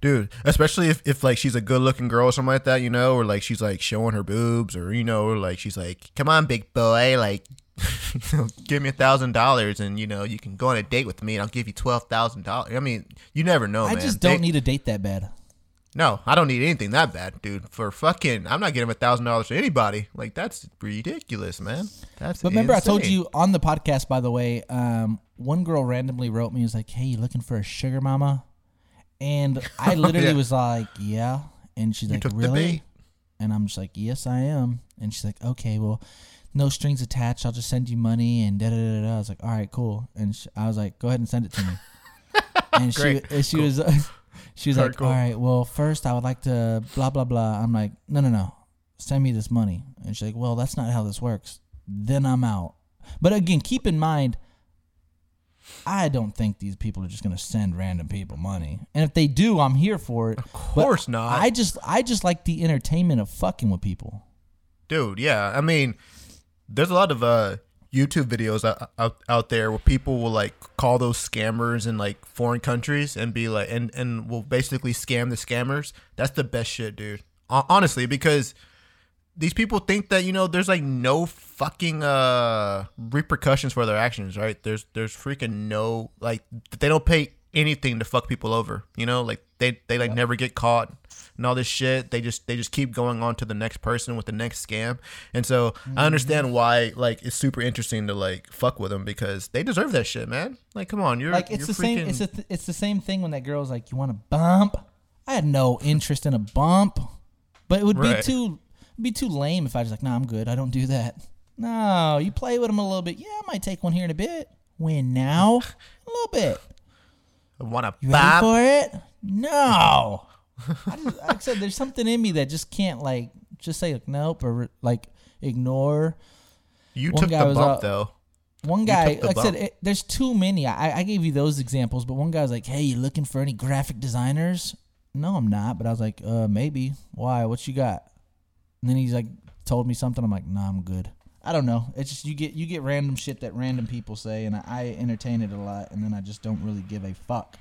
Dude. Especially if, if like she's a good looking girl or something like that, you know, or like she's like showing her boobs, or you know, or like she's like, "Come on, big boy, like, give me a thousand dollars, and you know, you can go on a date with me, and I'll give you twelve thousand dollars." I mean, you never know, I man. just don't They- need a date that bad. No, I don't need anything that bad, dude. For fucking, I'm not giving a thousand dollars to anybody. Like that's ridiculous, man. That's. But remember, I told you on the podcast, by the way, um, one girl randomly wrote me, was like, "Hey, you looking for a sugar mama?" And I literally Yeah. was like, "Yeah," and she's like, "Really?" And I'm just like, "Yes, I am." And she's like, "Okay, well, no strings attached. I'll just send you money." And da da da da. I was like, "All right, cool." And sh I was like, "Go ahead and send it to me." and she and she was she was Alright, like, cool. "All right, well, first I would like to blah blah blah." I'm like, "No, no, no, send me this money." And she's like, "Well, that's not how this works." Then I'm out. But again, keep in mind, I don't think these people are just gonna send random people money. And if they do, I'm here for it. Of course not. I just I just like the entertainment of fucking with people. dude. Yeah, I mean, there's a lot of uh YouTube videos out, out out there where people will like call those scammers in like foreign countries and be like, and and will basically scam the scammers. That's the best shit, dude. Hon- Honestly, because these people think that you know there's like no fucking uh repercussions for their actions, right? There's there's freaking no like they don't pay anything to fuck people over, you know? Like they they like never get caught and all this shit. They just they just keep going on to the next person with the next scam. And so I understand why like it's super interesting to like fuck with them because they deserve that shit, man. Like come on, you're Like it's you're the same. It's a th- it's the same thing when that girl's like, "You want a bump?" I had no interest in a bump, but it would be Right. too it'd be too lame if I was like, "No, I'm good. I don't do that." No, you play with them a little bit. Yeah, I might take one here in a bit. When now? A little bit. I want to You ready for it? No. I, just, like I said, there's something in me that just can't like just say like nope or like ignore. You One took guy the was, bump uh, though. One guy, like I said, it, there's too many. I, I gave you those examples, but one guy was like, "Hey, you looking for any graphic designers?" No, I'm not. But I was like, "Uh, maybe. Why? What you got?" And then he's like, told me something. I'm like, "Nah, I'm good." I don't know. It's just you get you get random shit that random people say, and I, I entertain it a lot, and then I just don't really give a fuck.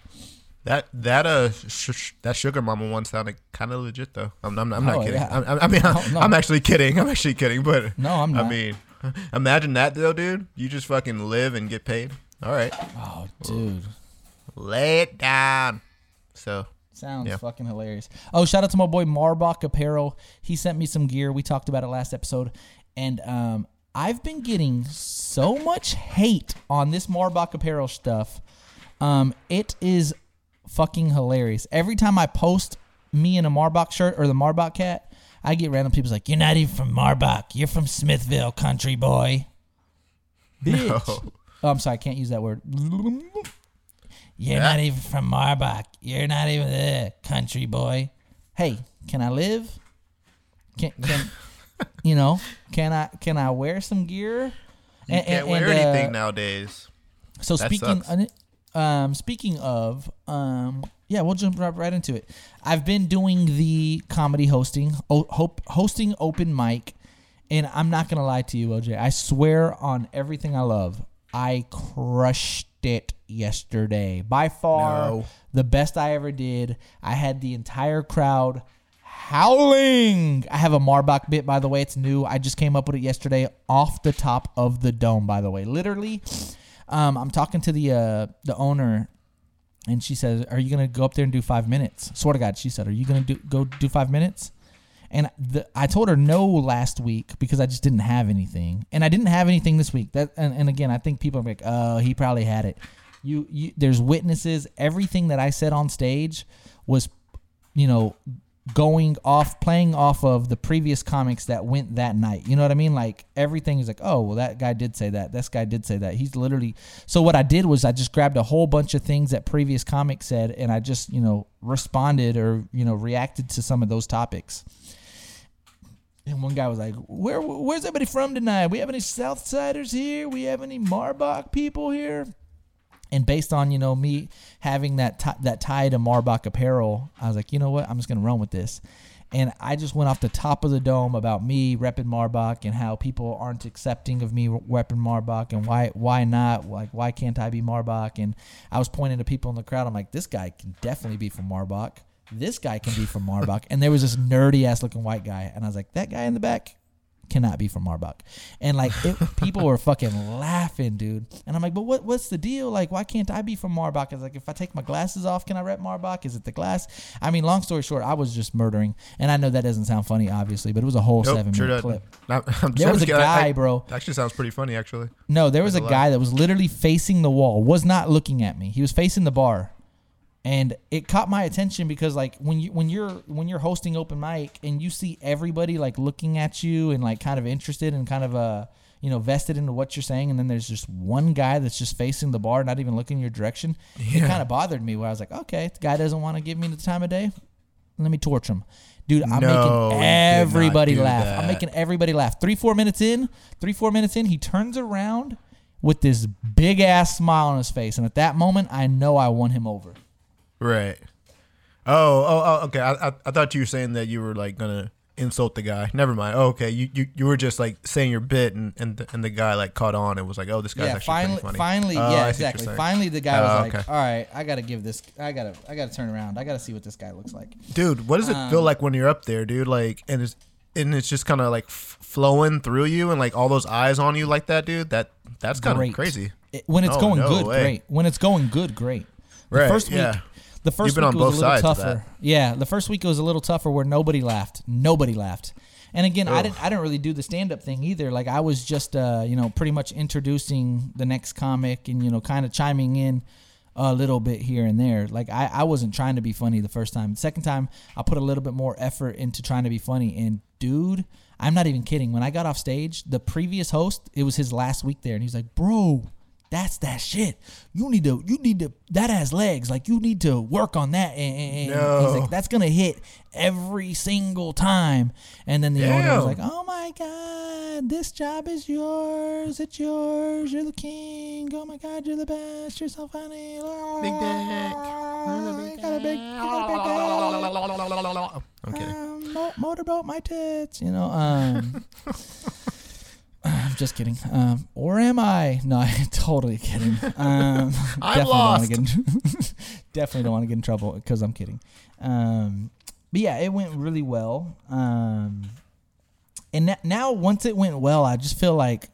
That that uh sh- sh- that sugar mama one sounded kind of legit though. I'm I'm, I'm not Oh, kidding. yeah. I'm, I'm- mean I'm, no. I'm actually kidding. I'm actually kidding. But No, I'm not. I mean, imagine that though, dude. You just fucking live and get paid. All right, Oh, dude. lay it down. So Sounds Yeah. fucking hilarious. Oh, shout out to my boy Marbach Apparel. He sent me some gear. We talked about it last episode. And um, I've been getting so much hate on this Marbach Apparel stuff. Um, it is fucking hilarious. Every time I post me in a Marbach shirt or the Marbach cat, I get random people like, You're not even from Marbach. You're from Smithville, country boy. Bitch. Oh, I'm sorry. I can't use that word. You're not even from Marbach. You're not even the country boy. Hey, can I live? Can can you know? Can I can I wear some gear? you can't wear anything nowadays. So That speaking, um, speaking of, um, yeah, we'll jump right, right into it. I've been doing the comedy hosting, o- hope, hosting open mic, and I'm not gonna lie to you, OJ. I swear on everything I love, I crushed it yesterday. By far, No. the best I ever did. I had the entire crowd howling. I have a Marbach bit, by the way. It's new. I just came up with it yesterday off the top of the dome, by the way. Literally, um, I'm talking to the uh, the owner, and she says, "Are you gonna go up there and do five minutes?" Swear to God, she said, "Are you gonna do go do five minutes?" And the, I told her no last week because I just didn't have anything, and I didn't have anything this week. That and, and again, I think people are like, "Oh, he probably had it." You, you, there's witnesses. Everything that I said on stage was, you know, going off, playing off of the previous comics that went that night. You know what I mean? Like everything is like, oh, well, that guy did say that. This guy did say that. He's literally. So what I did was I just grabbed a whole bunch of things that previous comics said, and I just, you know, responded or you know reacted to some of those topics. And one guy was like, "Where, where's everybody from tonight? We have any Southsiders here? We have any Marbach people here?" And based on you know me having that ti- that tie to Marbach apparel, I was like, you know what, I'm just gonna run with this. And I just went off the top of the dome about me repping Marbach and how people aren't accepting of me repping Marbach and why why not like why can't I be Marbach? And I was pointing to people in the crowd. I'm like, this guy can definitely be from Marbach. This guy can be from Marbach. and there was this nerdy ass looking white guy, and I was like, that guy in the back cannot be from Marbach. And like it, people were fucking laughing, dude. And I'm like, but what what's the deal? Like, why can't I be from Marbach? It's like if I take my glasses off, can I rep Marbach? Is it the glass? I mean, long story short, I was just murdering. And I know that doesn't sound funny, obviously, but it was a whole Nope, seven sure minute clip. Not- I'm There was a guy, I- bro. Actually, sounds pretty funny. Actually, No, there was a a guy that was literally facing the wall, was not looking at me. He was facing the bar. And it caught my attention because like when you when you're when you're hosting open mic and you see everybody like looking at you and like kind of interested and kind of uh you know vested into what you're saying and then there's just one guy that's just facing the bar not even looking your direction it kind of bothered me where i was like okay the guy doesn't want to give me the time of day let me torch him. Dude i'm No, making everybody laugh. That. i'm making everybody laugh. Three four minutes in three four minutes in he turns around with this big ass smile on his face and at that moment i know i won him over right. Oh, oh, oh. Okay, I, I, I thought you were saying that you were like gonna insult the guy. Never mind. Oh, okay, you, you, you were just like saying your bit, and and the, and the guy like caught on and was like, oh, this guy's yeah actually finally funny. finally Oh, yeah I see what you're exactly finally the guy was Oh, like all right i gotta give this i gotta i gotta turn around i gotta see what this guy looks like dude, what does it Um, feel like when you're up there, dude? Like, and it's and it's just kind of like f- flowing through you, and like all those eyes on you like that, dude. That that's kind of crazy. It- when it's Oh, going no good, way. great. When it's going good, great. The Right, first week, yeah. The first week was a little tougher. Yeah, the first week was a little tougher where nobody laughed. Nobody laughed. And again, I didn't I didn't really do the stand up thing either. Like I was just uh, you know, pretty much introducing the next comic and you know, kind of chiming in a little bit here and there. Like I, I wasn't trying to be funny the first time. The second time I put a little bit more effort into trying to be funny and dude, I'm not even kidding. When I got off stage, the previous host, it was his last week there and he's like, "Bro, that's that shit. You need to, you need to. That has legs. Like you need to work on that." And, and- No. like, "That's gonna hit every single time." And then the owner was like, "Oh my god, this job is yours. It's yours. You're the king. Oh my god, you're the best. You're so funny. Big dick. You got a big, you got a big dick. I'm kidding. Um, motorboat my tits. You know. Um, just kidding. Um, or am I? No, I'm totally kidding. Um, I'm Don't lost. get in, definitely don't want to get in trouble because I'm kidding. Um, but yeah, it went really well. Um, and na- now once it went well, I just feel like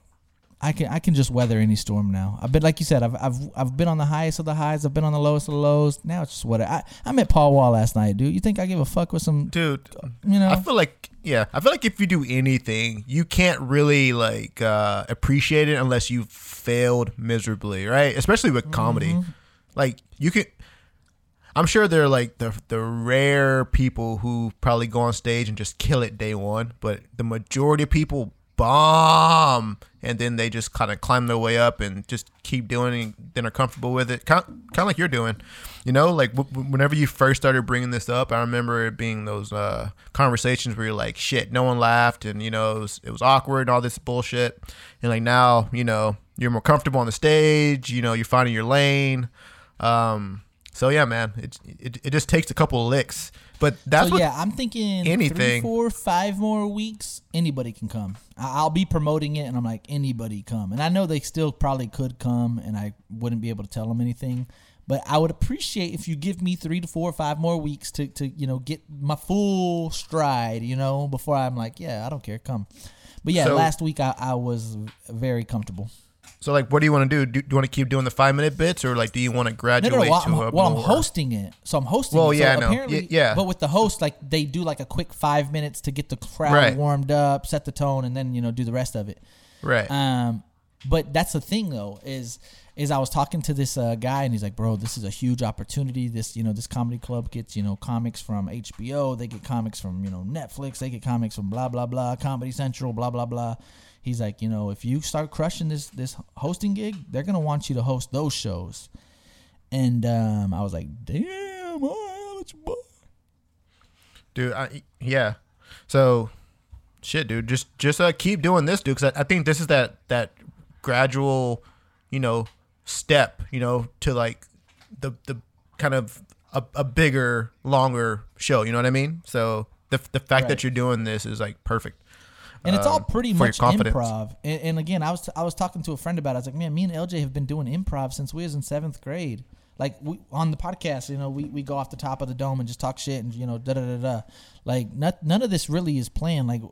I can I can just weather any storm now. I've been like you said, I've I've I've been on the highest of the highs. I've been on the lowest of the lows. Now it's just what I I met Paul Wall last night, dude. You think I give a fuck with some? dude. You know, I feel like yeah, I feel like if you do anything, you can't really like uh appreciate it unless you failed miserably, right? Especially with comedy. Mm-hmm. Like you can I'm sure they're like the the rare people who probably go on stage and just kill it day one, but the majority of people bomb and then they just kind of climb their way up and just keep doing it then are comfortable with it. Kind kind of like you're doing you know like w- whenever you first started bringing this up i remember it being those uh, conversations where you're like shit no one laughed and you know it was, it was awkward and all this bullshit. And like now you know you're more comfortable on the stage you know you're finding your lane. Um so yeah man it, it, it just takes a couple of licks but that's so what yeah, I'm thinking three, anything. four, five more weeks. Anybody can come. I'll be promoting it, and I'm like, anybody come. And I know they still probably could come, and I wouldn't be able to tell them anything. But I would appreciate if you give me three to four or five more weeks to, to you know get my full stride, you know, before I'm like, yeah, I don't care, come. But yeah, So- last week I, I was very comfortable. So like, what do you want to do? Do, do you want to keep doing the five minute bits, or like, do you want to graduate no, no. While, to I'm, a while I'm hosting it, so I'm hosting. Well, it. yeah, so know. apparently, Y- yeah. But with the host, like they do like a quick five minutes to get the crowd Right. warmed up, set the tone, and then you know do the rest of it. right? Um, but that's the thing though is is I was talking to this uh, guy and he's like, bro, this is a huge opportunity. This you know this comedy club gets you know comics from HBO, they get comics from you know Netflix, they get comics from blah blah blah, Comedy Central, blah blah blah. He's like, you know, if you start crushing this this hosting gig, they're gonna want you to host those shows. And um, I was like, damn, right, dude. I, yeah. So, shit, dude. Just just uh, keep doing this, dude. Because I, I think this is that that gradual, you know, step, you know, to like the the kind of a, a bigger, longer show. You know what I mean? So the the fact Right. that you're doing this is like perfect. And it's all um, pretty much improv. And, and again, I was I was talking to a friend about. it. I was like, man, me and LJ have been doing improv since we was in seventh grade. Like we, on the podcast, you know, we, we go off the top of the dome and just talk shit and you know da da da da. Like not, none of this really is planned. Like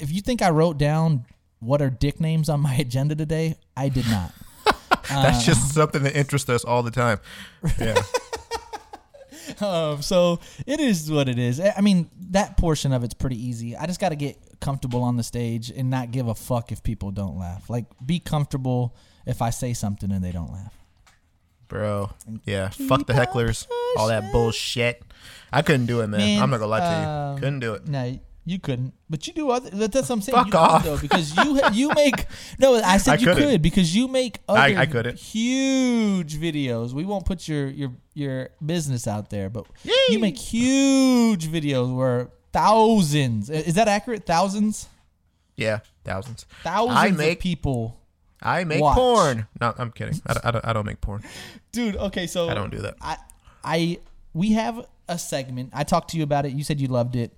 if you think I wrote down what are dick names on my agenda today, I did not. That's just something that interests us all the time. Yeah. um, so it is what it is. I mean, that portion of it's pretty easy. I just got to get comfortable on the stage and not give a fuck if people don't laugh. Like, be comfortable if I say something and they don't laugh. Bro. Yeah. Fuck the hecklers. All that bullshit. I couldn't do it, man. Man, I'm not gonna lie to um, you. Couldn't do it. No, you couldn't. But you do other. That's what I'm saying. Fuck you off. though, because you you make. No, I said I you couldn't. could because you make other I- I couldn't. huge videos. We won't put your your your business out there, but you make huge videos where thousands. Is that accurate? Thousands. Yeah. Thousands. Thousands I of make people. I make Watch. porn. No, I'm kidding. I don't, I don't, I don't make porn. Dude, okay, so I don't do that. I I we have a segment. I talked to you about it. You said you loved it.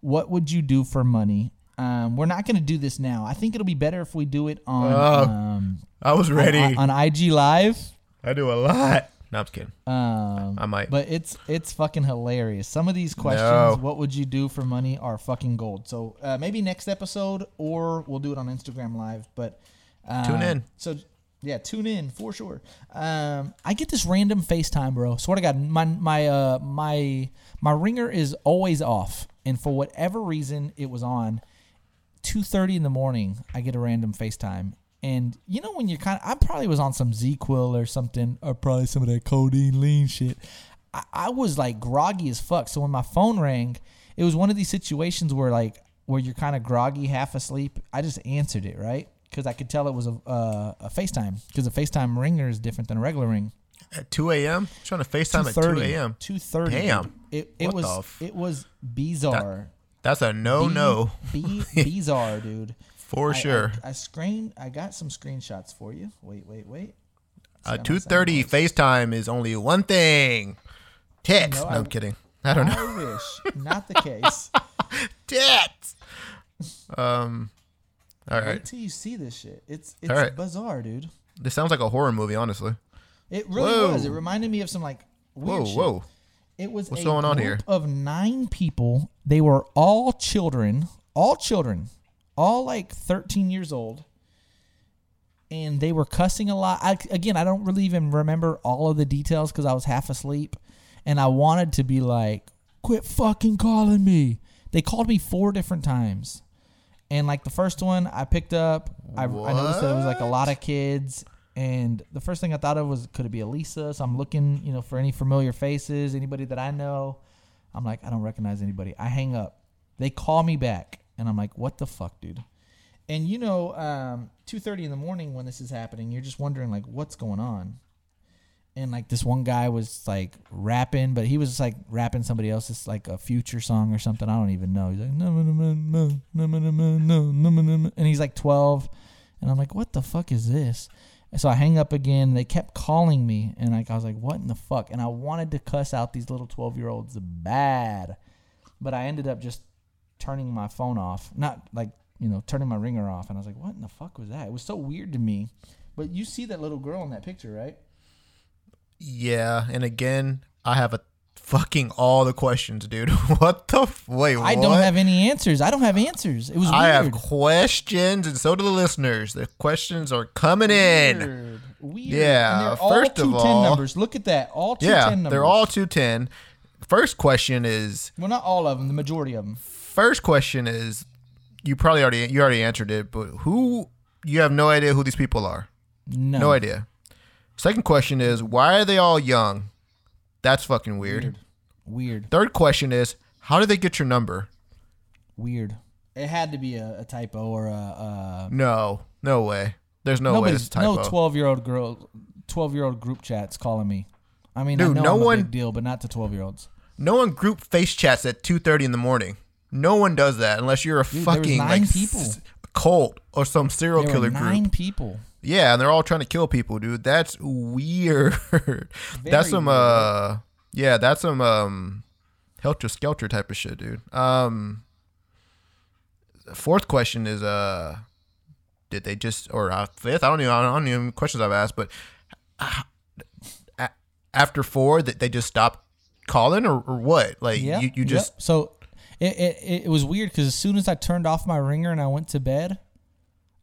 What would you do for money? Um, we're not going to do this now. I think it'll be better if we do it on Oh, um, I was ready. on, on IG Live. I do a lot. No, I'm just kidding. Um, I might. but it's it's fucking hilarious. Some of these questions, No. what would you do for money, are fucking gold. So uh, maybe next episode, or we'll do it on Instagram Live. But um, Tune in. So yeah, tune in for sure. Um, I get this random FaceTime, bro. Swear to God, my my uh my my ringer is always off, and for whatever reason, it was on. Two thirty in the morning, I get a random FaceTime. And you know when you're kind of, I probably was on some ZzzQuil or something, or probably some of that codeine lean shit. I, I was like groggy as fuck. So when my phone rang, it was one of these situations where like where you're kind of groggy, half asleep. I just answered it right because I could tell it was a uh, a FaceTime because a FaceTime ringer is different than a regular ring. At 2 a.m. Trying to FaceTime at 2 a.m. Two thirty. Damn. It it What was it was bizarre. That's a no no Be, bizarre, dude. For I- sure. I, I screen. I got some screenshots for you. Wait, wait, wait. A Sound- 2:30 FaceTime is only one thing. Tits. No, No, I- I'm kidding. I don't know. I wish not the case. Tits. Um. All right. Wait till you see this shit. It's it's right. bizarre, dude. This sounds like a horror movie, honestly. It really Whoa. was. It reminded me of some like weird Whoa, shit. whoa. It was What's a going on group here? Of nine people. They were all children. All children. All like 13 years old. And they were cussing a lot. I, again, I don't really even remember all of the details because I was half asleep. And I wanted to be like, quit fucking calling me. They called me four different times. And like the first one, I picked up. I, I noticed that it was like a lot of kids. And the first thing I thought of was, could it be Elisa? So I'm looking, you know, for any familiar faces, anybody that I know. I'm like, I don't recognize anybody. I hang up. They call me back, and I'm like, what the fuck, dude? And you know, um, two thirty in the morning when this is happening, you're just wondering like, what's going on? And like this one guy was like rapping, but he was like rapping somebody else's like a future song or something. I don't even know. He's like, no, no, no, no, no, no, no, no, no, no, and he's like twelve, and I'm like, what the fuck is this? And so I hang up again. They kept calling me, and like I was like, "What in the fuck?" And I wanted to cuss out these little twelve year olds bad, but I ended up just turning my phone off. Not like you know, turning my ringer off. And I was like, "What in the fuck was that?" It was so weird to me. But you see that little girl in that picture, right? Yeah, and again, I have a fucking all the questions, dude. what the f- wait? I what? don't have any answers. I don't have answers. It was weird. I have questions, and so do the listeners. The questions are coming in. Weird. Weird. Yeah, first of all- numbers. Look at that. All 210 Yeah, numbers. they're all two ten. First question is Well, not all of them. The majority of them. First question is you probably already you already answered it, but who you have no idea who these people are. No. No idea. Second question is why are they all young? That's fucking weird. Weird. Weird. Third question is how did they get your number? Weird. It had to be a, a typo or a. a No, no way. There's no way it's a typo. no twelve year old girl, twelve year old group chats calling me. I mean, I Dude, know no one- deal, but not to twelve year olds. No one group face chats at two thirty in the morning. No one does that unless you're a Dude, fucking like people. s- cult or some serial There killer nine group. people. Yeah, and they're all trying to kill people, dude. That's weird. that's some weird. uh yeah, that's some um helter skelter type of shit, dude. Um fourth question is uh did they just or uh, fifth? I don't even I don't even questions I've asked, but uh, after four that they just stopped calling or, or what? Like Yeah. you, you Yep. just so it, it it- was weird because as soon as I turned off my ringer and I went to bed,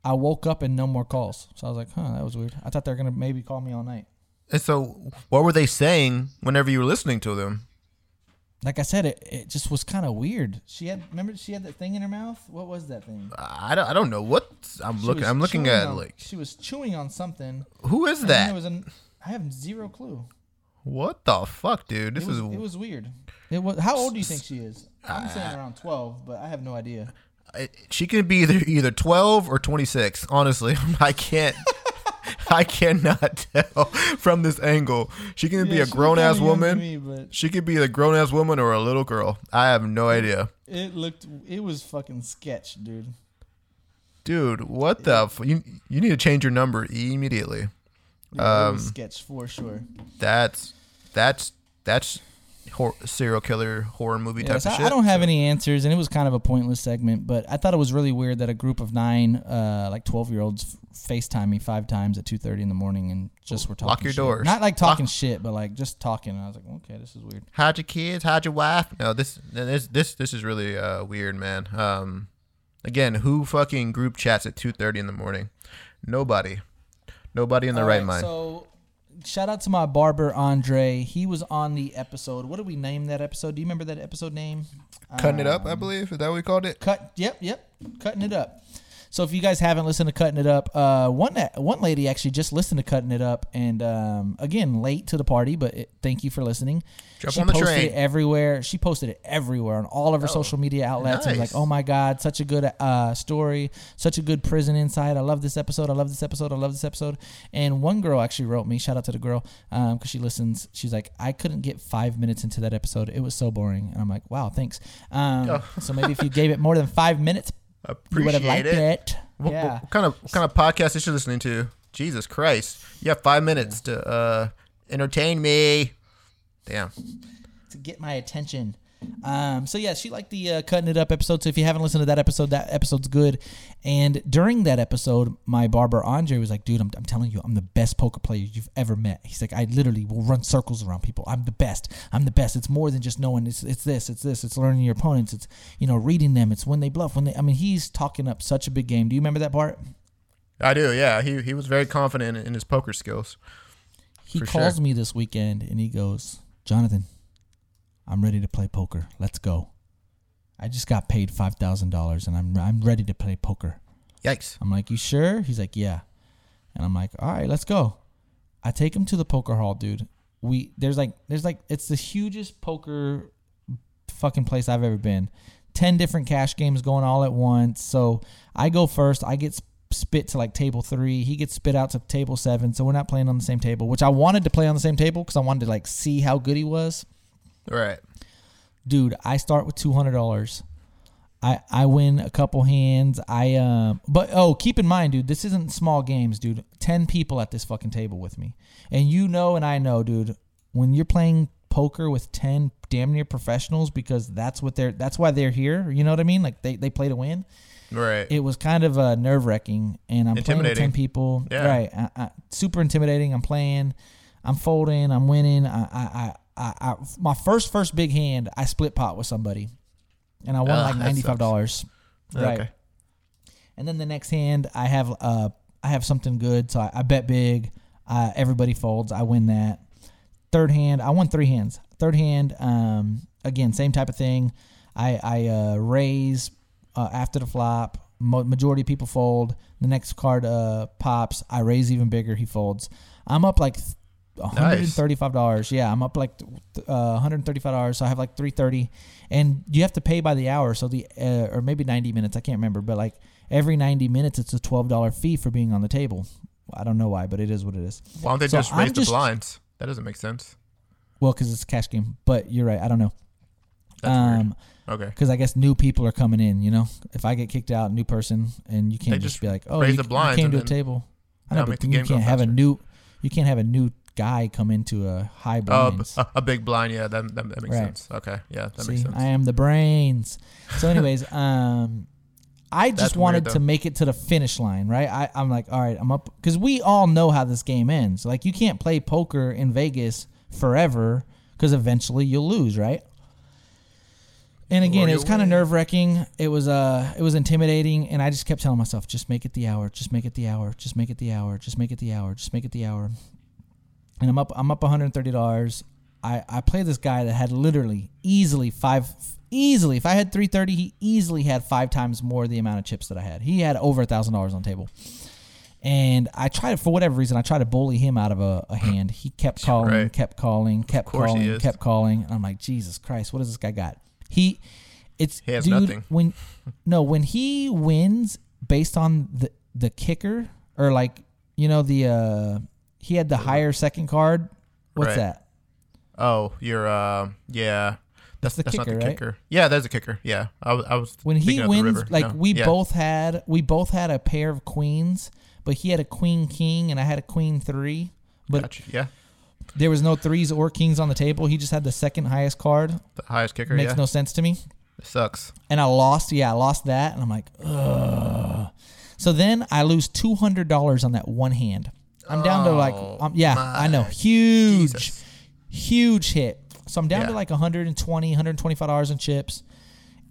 I woke up and no more calls. So I was like, huh, that was weird. I thought they were gonna maybe call me all night. and so what were they saying whenever you were listening to them? Like I said, it, it just was kind of weird. She had remember she had that thing in her mouth. What was that thing? I don't, I don't know what I'm She looking. I'm looking at on- like she was chewing on something. who is that? There was an, I have zero clue. what the fuck, dude? This It was, is it was weird. It was. How old do you think she is? I'm saying around twelve, but I have no idea. She could be either either 12 or 26 honestly i can't i cannot tell from this angle she can be a young to woman me, she could be a grown-ass woman or a little girl i have no idea it looked. It was fucking sketch, dude. dude what the f- you, you need to change your number immediately Yeah, it Um, was sketch for sure. that's that's that's hor- serial killer horror movie type of I, shit I don't have any answers, and it was kind of a pointless segment. But I thought it was really weird that a group of nine, uh, like twelve year olds, FaceTime me five times at two thirty in the morning and just were talking. Lock your shit. doors. Not like talking Lock- shit, but like just talking. And I was like, okay, this is weird. hide your kids, hide your wife. No, this this this this is really uh, weird, man. Um, again, who fucking group chats at two thirty in the morning? Nobody, nobody in their All right, right, mind. So, shout out to my barber Andre. He was on the episode. What did we name that episode? Do you remember that episode name? Cutting it up, Um, I believe. Is that what we called it? Cut. Yep, yep. Cutting it up. So if you guys haven't listened to Cutting It Up, uh, one one lady actually just listened to Cutting It Up, and um, again late to the party, but it, thank you for listening. Jump she posted train. it everywhere. She posted it everywhere on all of her social media outlets. And was like, oh my god, such a good uh, story, such a good prison inside. I love this episode. I love this episode. I love this episode. And one girl actually wrote me. Shout out to the girl because she listens. She's like, I couldn't get five minutes into that episode. It was so boring. And I'm like, wow, thanks. Um, So maybe if you gave it more than five minutes, you would have Appreciate liked it. it. What, yeah. what, kind of what kind of podcast is you listening to? Jesus Christ! You have five minutes to uh, entertain me. Damn. to get my attention. Um, so yeah, she liked the uh, cutting it up episode. So if you haven't listened to that episode, that episode's good. And during that episode, my barber Andre was like, "Dude, I'm, I'm telling you, I'm the best poker player you've ever met." He's like, "I literally will run circles around people. I'm the best. I'm the best. It's more than just knowing. It's it's this. It's this. It's learning your opponents. It's you know reading them. It's when they bluff. When they. I mean, he's talking up such a big game. Do you remember that part? I do. Yeah, he he was very confident in, in his poker skills. He calls sure. me this weekend and he goes, Jonathan, I'm ready to play poker. Let's go. I just got paid five thousand dollars and I'm I'm ready to play poker. Yikes! I'm like, you sure? He's like, yeah. And I'm like, all right, let's go. I take him to the poker hall, dude. We there's like there's like it's the hugest poker fucking place I've ever been. Ten different cash games going all at once. So I go first. I get spit to like table three. He gets spit out to table seven. So we're not playing on the same table, which I wanted to play on the same table because I wanted to like see how good he was right. dude i start with $200 i i win a couple hands i um but oh keep in mind dude this isn't small games dude 10 people at this fucking table with me and you know and i know dude when you're playing poker with 10 damn near professionals because that's what they're that's why they're here you know what i mean like they, they play to win Right. it was kind of uh, nerve wracking, and I'm playing with ten people. Yeah. Right, I, I, super intimidating. I'm playing, I'm folding, I'm winning. I, I, I, I, my first first big hand, I split pot with somebody, and I won Ugh, like ninety five dollars. Right, Okay. and then the next hand, I have uh, I have something good, so I, I bet big. Uh, everybody folds, I win that. Third hand, I won three hands. Third hand, um, again, same type of thing. I I uh, raise uh, after the flop. Mo- majority of people fold. The next card uh, pops. I raise even bigger. He folds. I'm up like one hundred and thirty-five dollars. Yeah, I'm up like uh, one hundred and thirty-five dollars. So I have like three thirty, and you have to pay by the hour. So the uh, or maybe ninety minutes. I can't remember, but like every ninety minutes, it's a twelve dollar fee for being on the table. I don't know why, but it is what it is. Why don't they So just I'm raise the just- blinds? That doesn't make sense. Well, because it's a cash game. But you're right. I don't know. That's weird. um, Okay. because I guess new people are coming in. You know, if I get kicked out, new person, and you can't just, just be like, oh, raise you, the you came to a table. I know, but you can't have a new, you can't have a new guy come into a high Oh, blinds. a, a big blind. Yeah, that, that, that makes Right. sense. Okay. Yeah, that See, makes sense. I am the brains. So, anyways, um, I just That's wanted though. to make it to the finish line, right? I, I'm like, all right, I'm up because we all know how this game ends. Like, you can't play poker in Vegas forever because eventually you'll lose, right? And again, it was kind of nerve wracking. It was uh, it was intimidating, and I just kept telling myself, just make it the hour, just make it the hour, just make it the hour, just make it the hour, just make it the hour. And I'm up, I'm up 130 dollars. I I play this guy that had literally easily five, easily. If I had 330, he easily had five times more the amount of chips that I had. He had over a thousand dollars on table. And I tried for whatever reason, I tried to bully him out of a, a hand. He kept calling, Right. kept calling, kept calling, kept calling. And I'm like, Jesus Christ, what does this guy got? He, it's He has dude, nothing. When no, when he wins based on the the kicker or like you know the uh he had the higher second card. What's Right. that? Oh, you're uh yeah. That's the that's not kicker, the right? kicker. Yeah, there's a kicker. Yeah, I, was- I was When he wins, like No, we yeah. both had, we both had a pair of queens, but he had a queen king and I had a queen three. But Gotcha. yeah, there was no threes or kings on the table. He just had the second highest card. the highest kicker. Makes yeah, no sense to me. it sucks. and I lost. Yeah, I lost that, and I'm like, ugh. So then I lose two hundred dollars on that one hand. I'm down to like, Oh, um, yeah, my I know, huge, Jesus. huge hit. So I'm down to like 120, 125 dollars in chips,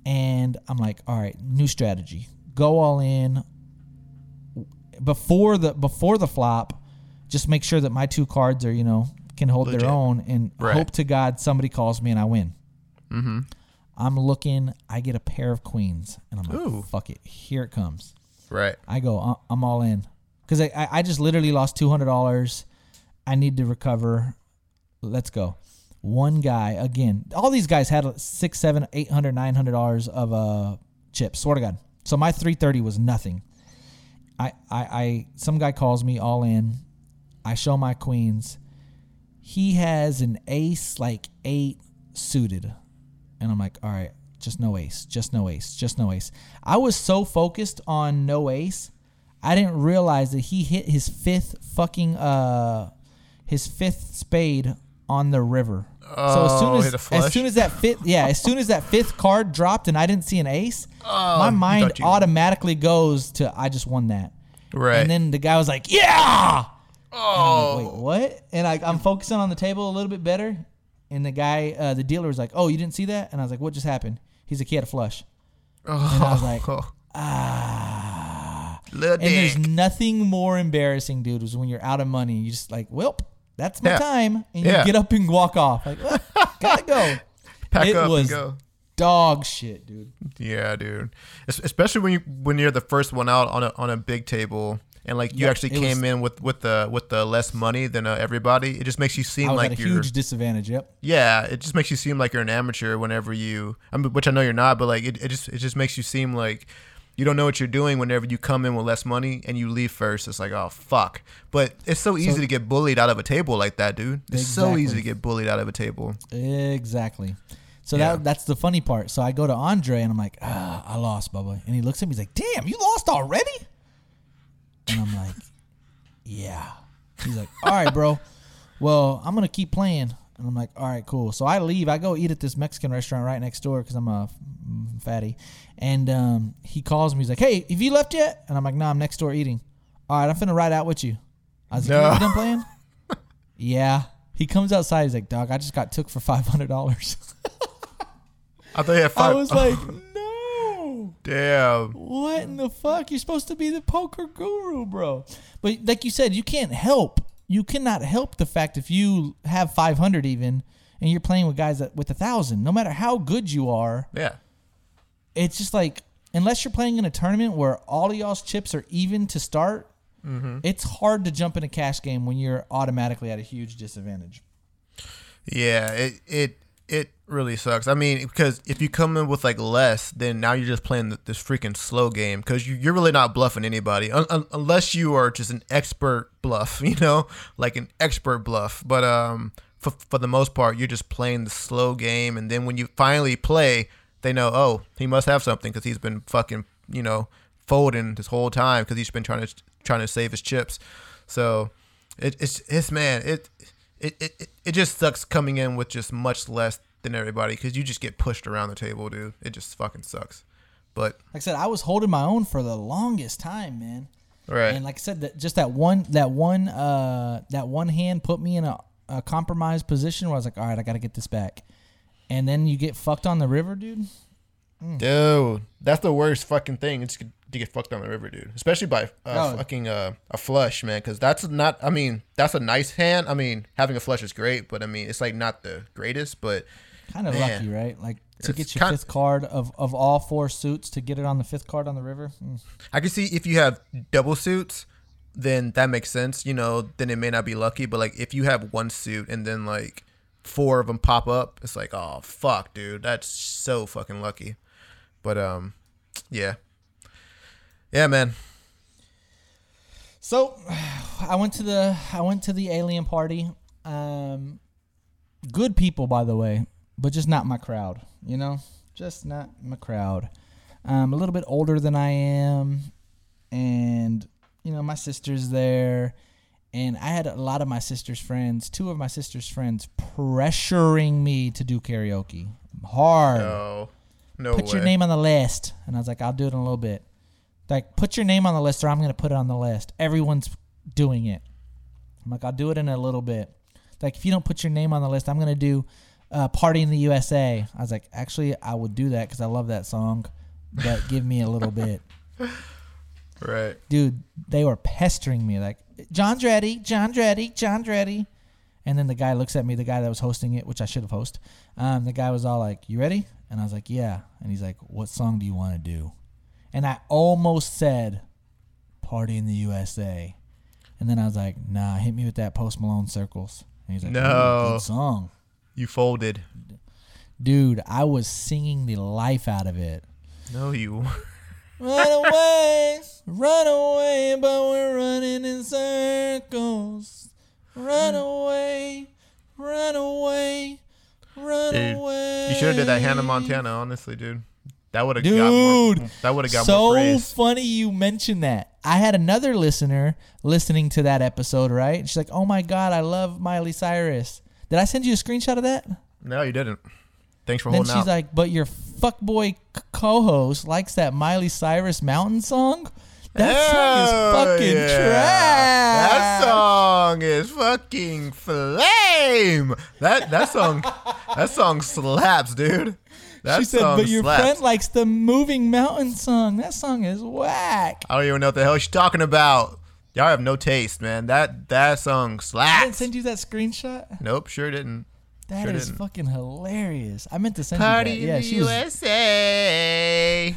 and I'm like, all right, new strategy, go all in. Before the before the flop, just make sure that my two cards are you know can hold Legit. their own, and Right. hope to God somebody calls me and I win. Mm-hmm. I'm looking. I get a pair of queens, and I'm like, Ooh. "Fuck it, here it comes." Right. I go. "I- I'm all in because I, I just literally lost two hundred dollars. I need to recover. Let's go. One guy again. All these guys had six, seven, eight hundred, nine hundred dollars of uh chips. Swear to God. So my three thirty was nothing. I, I I some guy calls me all in. I show my queens. He has an ace like eight suited. And I'm like, all right, just no ace, just no ace, just no ace. I was so focused on no ace, I didn't realize that he hit his fifth fucking uh his fifth spade on the river. so as soon Oh, as as soon as that fifth yeah, as soon as that fifth card dropped and I didn't see an ace, my mind thought you- automatically goes to I just won that. Right. And then the guy was like, "Yeah." oh, Wait, what? And I, I'm focusing on the table a little bit better. And the guy, uh, the dealer was like, "Oh, you didn't see that?" And I was like, "What just happened?" He's like, "He had a flush." And I was like, ah, little And there's nothing more embarrassing, dude, is when you're out of money. You just like, "Welp, that's my Yeah. time," and Yeah. you get up and walk off. Like, well, gotta go. Pack it up was and go. dog shit, dude. Yeah, dude. Especially when you when you're the first one out on a on a big table and like you Yep, actually came was- in with with the with the less money than uh, everybody. It just makes you seem like you're huge disadvantage. Yep. yeah. It just makes you seem like you're an amateur whenever you. I mean, which I know you're not, but like it, it just it just makes you seem like. You don't know what you're doing whenever you come in with less money and you leave first. It's like, oh fuck! But it's so easy to get bullied out of a table like that, dude. It's so easy to get bullied out of a table. Exactly. So Yeah. that that's the funny part. So I go to Andre and I'm like, ah, I lost, Bubba. And he looks at me, he's like, damn, you lost already? And I'm like, yeah. He's like, all right, bro. Well, I'm gonna keep playing. And I'm like, all right, cool. So I leave. I go eat at this Mexican restaurant right next door because I'm a mm, fatty. And um, he calls me. He's like, hey, have you left yet? And I'm like, no, I'm next door eating. All right, I'm finna ride out with you. I was like, No. you done playing? yeah. He comes outside. He's like, dog, I just got took for five hundred dollars. I thought you had five. I was like, no. damn. What in the fuck? You're supposed to be the poker guru, bro. But like you said, you can't help. You cannot help the fact if you have 500 even and you're playing with guys that with a thousand. No matter how good you are, Yeah. It's just like unless you're playing in a tournament where all of y'all's chips are even to start, Mm-hmm. it's hard to jump in a cash game when you're automatically at a huge disadvantage. Yeah, it it it really sucks. I mean, because if you come in with like less, then now you're just playing this freaking slow game because you, you're really not bluffing anybody un- un- unless you are just an expert bluff, you know, like an expert bluff. But um, for for the most part, you're just playing the slow game, and then when you finally play, they know, oh, he must have something because he's been fucking, you know, folding this whole time because he's been trying to trying to save his chips. So it, it's it's man it, it it it- just sucks coming in with just much less than everybody because you just get pushed around the table, dude. It just fucking sucks. But Like I said, I was holding my own for the longest time, man. right, And like I said, that just that one that one uh that one hand put me in a a compromised position where I was like, all right, I got to get this back. And then you get fucked on the river, dude. Dude, that's the worst fucking thing. It's to get fucked on the river, dude. Especially by uh, fucking uh, a flush, man. Because that's not. I mean, that's a nice hand. I mean, having a flush is great, but I mean, it's like not the greatest. But Kind of Man. lucky, right? Like to get your fifth card of, of all four suits to get it on the fifth card on the river. Mm. I can see if you have double suits, then that makes sense. You know, then it may not be lucky. But like if you have one suit and then like four of them pop up, it's like, oh fuck, dude, that's so fucking lucky. But um, yeah, yeah, man. So, I went to the I went to the alien party. Um, good people, by the way, but just not my crowd. You know, just not my crowd. Um, a little bit older than I am, and you know my sister's there, and I had a lot of my sister's friends, two of my sister's friends, pressuring me to do karaoke hard No, no put way. your name on the list. And I was like, I'll do it in a little bit. Like, put your name on the list or I'm going to put it on the list. Everyone's doing it. I'm like, I'll do it in a little bit. Like, if you don't put your name on the list, I'm going to do uh, Party in the USA. I was like, actually, I would do that because I love that song, but give me a little bit. right. Dude, they were pestering me. Like, John ready, John ready, John ready. And then the guy looks at me, the guy that was hosting it, which I should have hosted. Um, the guy was all like, "You ready?" And I was like, "Yeah." And he's like, "What song do you want to do?" And I almost said, "Party in the USA." And then I was like, "Nah, hit me with that Post Malone Circles." And he's like, No. good song." You folded. Dude, I was singing the life out of it. No, you. Run away, run away, but we're running in circles. Run away, run away, run Dude, away. You should have did that Hannah Montana, honestly, dude. That would have got more. Dude, That would have got more so praise. funny you mentioned that. I had another listener listening to that episode, right? She's like, "Oh my god, I love Miley Cyrus." Did I send you a screenshot of that? No, you didn't. Thanks for then holding she's out. like, "But your fuckboy co-host likes that Miley Cyrus Mountain song." That song is fucking yeah. trash. That song is fucking flame. That that song that song slaps, dude. That she said, "But your slaps. friend likes the Moving Mountain song. That song is whack." I don't even know what the hell she's talking about. Y'all have no taste, man. That that song I didn't send you that screenshot. Nope, sure didn't. That is Sure didn't. fucking hilarious. I meant to send Party you in that. Yeah, the she was. USA.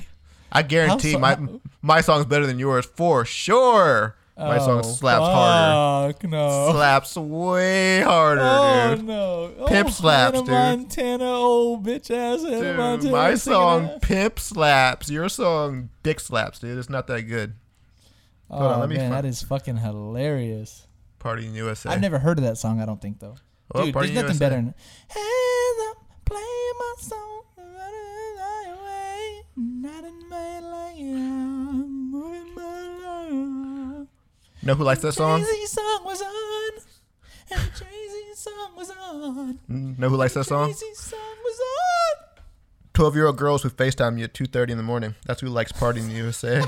I guarantee How so- my how- my song's better than yours for sure. My oh, song Oh, slaps harder. Fuck no. Slaps way harder, Oh dude. no! Pimp oh, slaps, Hannah dude. Montana, old bitch ass Hannah Dude, Montana. my singing song that. pimp slaps. Your song dick slaps, dude. It's not that good. Oh Hold on, oh, let me man, find- that is fucking hilarious. Party in USA. I've never heard of that song. I don't think though. Well, Dude, Party there's nothing USA. better. Than, up, playing my song. not in my lane, moving my life. know who likes that song? Jay-Z song was on, and Jay-Z song was on. Mm, know who likes that song? Jay-Z song was on. Twelve year old girls who FaceTime you at two thirty in the morning. That's who likes partying in the USA.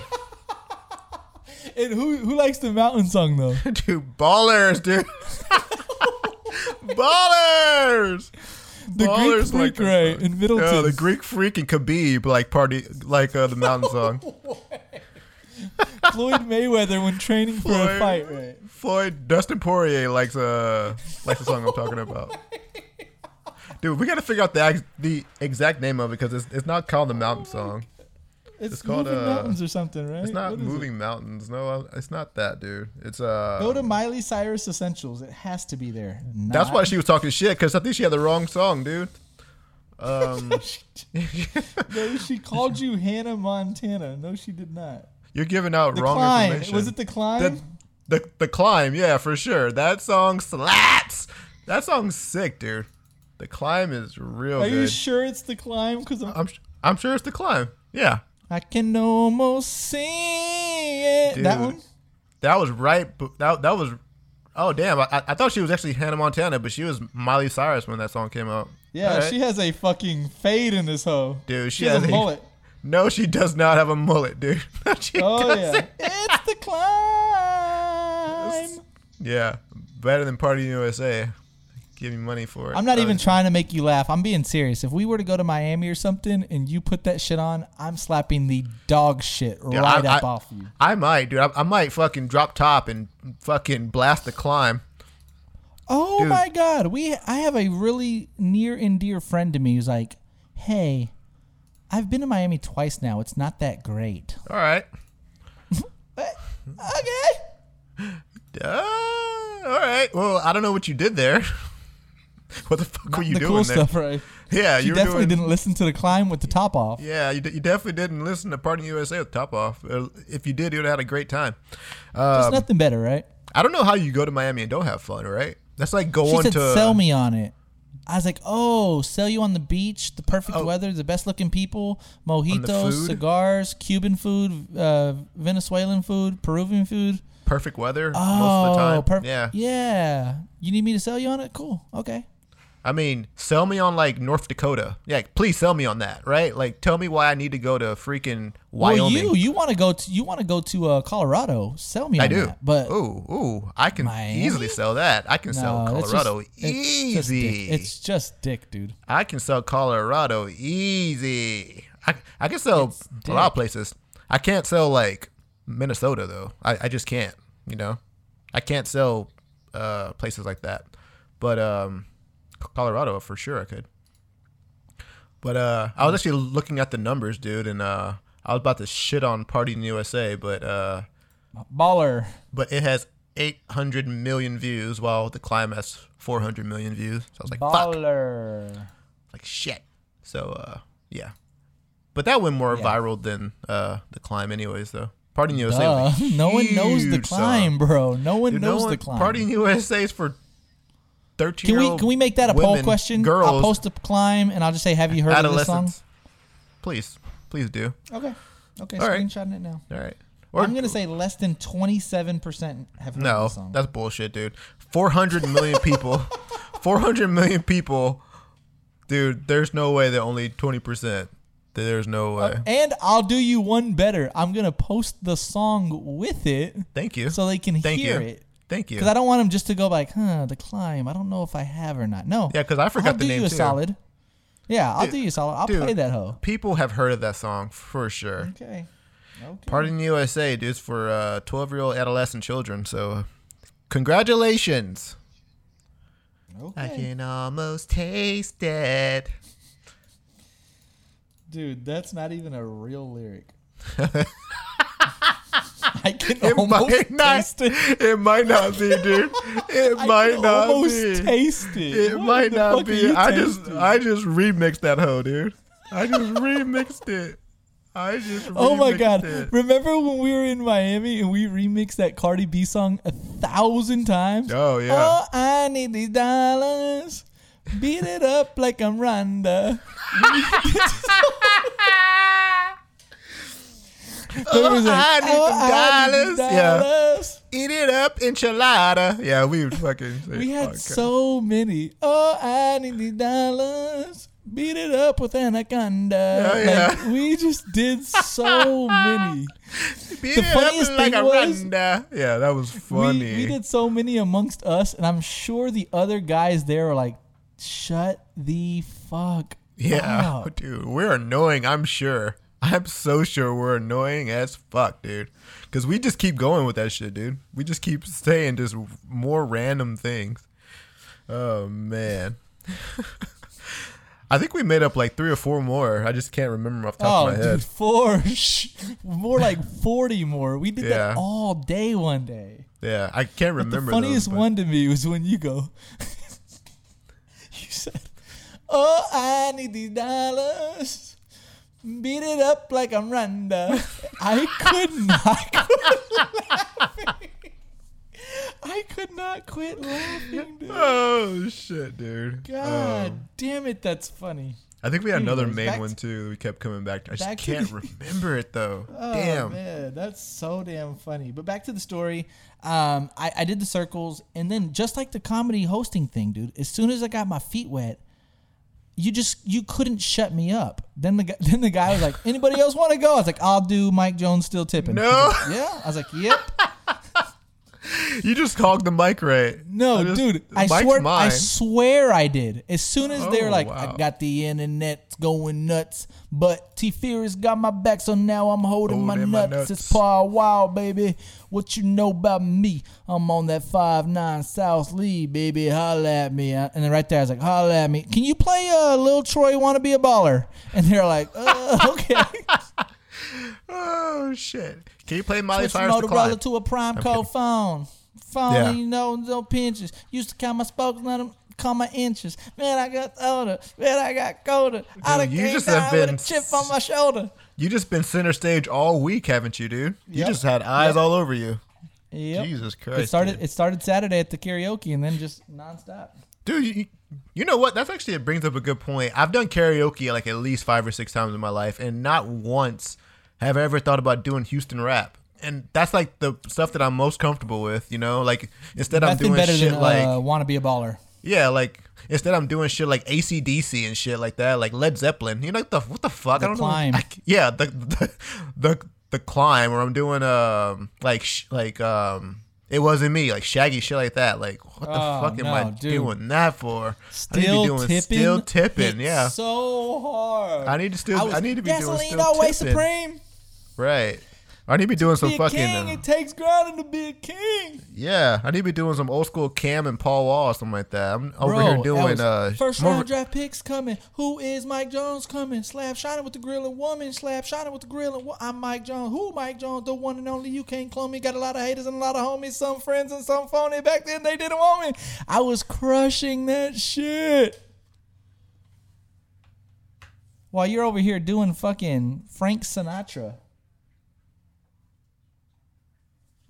And who who likes the mountain song though? dude, ballers, dude. ballers. The Greek Ballers like freak, right? In Middleton. Yeah, the Greek freak and Khabib like party like uh, the mountain song. Floyd Mayweather when training for a fight, right? Floyd Dustin Poirier likes uh likes the song I'm talking about. Dude, we gotta figure out the the exact name of it because it's, it's not called the mountain song. It's, It's called, moving uh, mountains or something, right? It's not is it? moving mountains. No, it's not that, dude. It's uh. Go to Miley Cyrus Essentials. It has to be there. that's why she was talking shit because I think she had the wrong song, dude. Um, No, she called you Hannah Montana. No, she did not. you're giving out The wrong climb. information. Was it the climb? the, the the climb? Yeah, for sure. That song slaps. That song's sick, dude. The climb is real Are good. you sure it's the climb? Because I'm I'm sure it's the climb. Yeah, I can almost see it. That one. that was right. That that was. Oh damn! I, I thought she was actually Hannah Montana, but she was Miley Cyrus when that song came out. Yeah, Alright. she has a fucking fade in this hoe. Dude, she she has has a mullet. No, she does not have a mullet, dude. she Oh doesn't. yeah, it's the climb. Yeah, better than Party USA. Give me money for it. I'm not even Obviously. trying to make you laugh. I'm being serious. If we were to go to Miami or something and you put that shit on, I'm slapping the dog shit right I- up I- off you. I might, dude. I, I might fucking drop top and fucking blast the climb. Oh Dude. my god, we I have a really near and dear friend to me who's like, "Hey, I've been to Miami twice now. It's not that great." All right. Okay. Uh, all right. Well, I don't know what you did there. what the fuck were you the doing cool there? stuff, right? Yeah, You definitely doing. didn't listen to the climb with the top off. Yeah, you, d- you definitely didn't listen to Party USA with the top off. Uh, If you did, you would have had a great time. There's Um, nothing better, right? I don't know how you go to Miami and don't have fun, right? That's like She going said, to "Sell me on it." I was like, "Oh, sell you on the beach, the perfect Oh. weather, the best looking people, mojitos, cigars, Cuban food, uh, Venezuelan food, Peruvian food." perfect weather Oh, most of the time. perfect. yeah. yeah. You need me to sell you on it? Cool. Okay. I mean, sell me on like North Dakota. Yeah, please sell me on that, right? Like, tell me why I need to go to freaking Wyoming. Well, you you want to go to you want to go to uh, Colorado? Sell me on I do. that. But ooh, ooh, I can Miami? easily sell that. I can sell no, it's Colorado it's just easy. It's just dick, dude. I can sell Colorado easy. I, I can sell a lot of places. I can't sell like Minnesota though. I, I just can't. You know, I can't sell uh, places like that. But um, Colorado for sure I could. But uh, I was actually looking at the numbers, dude, and uh, I was about to shit on Party in the USA, but uh, Baller. but it has 800 million views, while the climb has 400 million views. So I was like, fuck Baller. like shit. So uh yeah. But that went more Yeah. viral than uh the climb anyways though. Party in USA was a No one knows the huge song. climb, bro. No one Dude, knows no the climb. Party in USA is for 13 can we can we make that a poll question? Girls, I'll post a climb and I'll just say, "Have you heard of this song?" Please, please do. Okay. Okay. All right. Screenshotting it now. All right. Or I'm gonna say less than 27 percent have heard no, this song. that's bullshit, dude. 400 million people. 400 million people. Dude, there's no way that only 20%. There's no uh, way. and I'll do you one better. I'm gonna post the song with it Thank you. so they can Thank hear you. it. Thank you. Because I don't want them just to go like, huh, the climb. I don't know if I have or not. No. Yeah, because I forgot I'll the do you a solid. Yeah, I'll Dude, do you a solid. I'll dude. play that hoe. People have heard of that song for sure. Okay. Okay. Party in the USA, dude, is for uh, 12 year old adolescent children. So, congratulations. Okay. I can almost taste it. Dude, that's not even a real lyric. I can It almost might not. taste it. It might not be, dude. It I might can not almost be. taste it. It What might not be. I just. I just remixed that hoe, dude. I just remixed it. I just. Oh my god! it. Remember when we were in Miami and we remixed that Cardi B song a thousand times? Oh, yeah. Oh, I need these dollars. Beat it up like I'm Rhonda. Oh, I need "Oh, them I need these dollars." Yeah. Eat it up, enchilada. Yeah, we would fucking. Say, We had fuck. so many. Oh, I need the dollars. Beat it up with anaconda. Oh, yeah. Like, we just did so many. Beat The it funniest up like thing a was- Rhonda. Yeah, that was funny. we did so many amongst us, and I'm sure the other guys there were like, "Shut the fuck Yeah, up." dude, we're annoying. I'm sure. I'm so sure we're annoying as fuck, dude. Because we just keep going with that shit, dude. We just keep saying just more random things. Oh man. I think we made up like three or four more. I just can't remember off the top Oh, of my head. dude, four, sh- more like forty more. We did Yeah. that all day one day. Yeah, I can't But remember. the funniest those, but- one to me was when you go. you said, "Oh, I need these dollars." Beat it up like I'm Rhonda. I could not quit laughing. I could not quit laughing, dude. Oh shit, dude. God Um, damn it, that's funny. I think we had another Anyways, main one too. that We kept coming back. to. I just can't the- remember it though. Oh, Damn. man, that's so damn funny. But back to the story. Um, I, I did the circles, and then just like the comedy hosting thing, dude. As soon as I got my feet wet, you just you couldn't shut me up. Then the guy, then the guy was like, "Anybody else want to go?" I was like, "I'll do Mike Jones still tipping." No. Like, yeah. I was like, "Yep." You just hogged the mic right. No, just- dude, I swear, I swear I did. As soon as they were Oh, like, wow. I got the internet going nuts, but T Farris got my back, so now I'm holding, my, Holding my nuts. nuts. It's Paul Wall, baby. What you know about me? I'm on that five nine South Lee, baby. Holla at me. And then right there, I was like, holla at me. Can you play uh, Lil Troy Wanna Be a Baller? And they're like, uh, okay. Oh shit! Can you play Miley Switch Cyrus to Motorola Climb? to a prime code phone. Phone, Yeah. you know, no pinches. Used to count my spokes, let them count my inches. Man, I got older. Man, I got colder. I done Dude, you just have with been a chip on my shoulder. You just been center stage all week, haven't you, dude? You just had eyes all over you. Yep. Jesus Christ! It started. dude. It started Saturday at the karaoke, and then just nonstop. dude. You, you know what? That's actually it brings up a good point. I've done karaoke like at least five or six times in my life, and not once have I ever thought about doing Houston rap. And that's like the stuff that I'm most comfortable with. You know, like instead I'm doing better shit than like uh, "Wanna Be a Baller." Yeah, like instead I'm doing shit like ACDC and shit like that, like Led Zeppelin. You know what the what the fuck? The I don't Climb. know. I yeah, the, the the the climb, or I'm doing um like sh- like um it wasn't me, like Shaggy shit like that. Like what the Oh, fuck am no, I dude. doing that for? I need to Still be doing tipping. still tipping. Yeah, So hard. I need to still- was I need to be doing gasoline still always tipping. supreme. Right. I need to be doing some Be fucking king. uh, it takes grinding to be a king. yeah. I need to be doing some old school Cham and Paul Wall or something like that. I'm over Bro, here doing uh first round draft picks coming. Who is Mike Jones coming? Slab shining with the grill and woman. Slab shining with the grill and wo- I'm Mike Jones. Who Mike Jones? The one and only. You can't clone me. Got a lot of haters and a lot of homies. Some friends and some phony. Back then they didn't want me. I was crushing that shit. While you're over here doing fucking Frank Sinatra.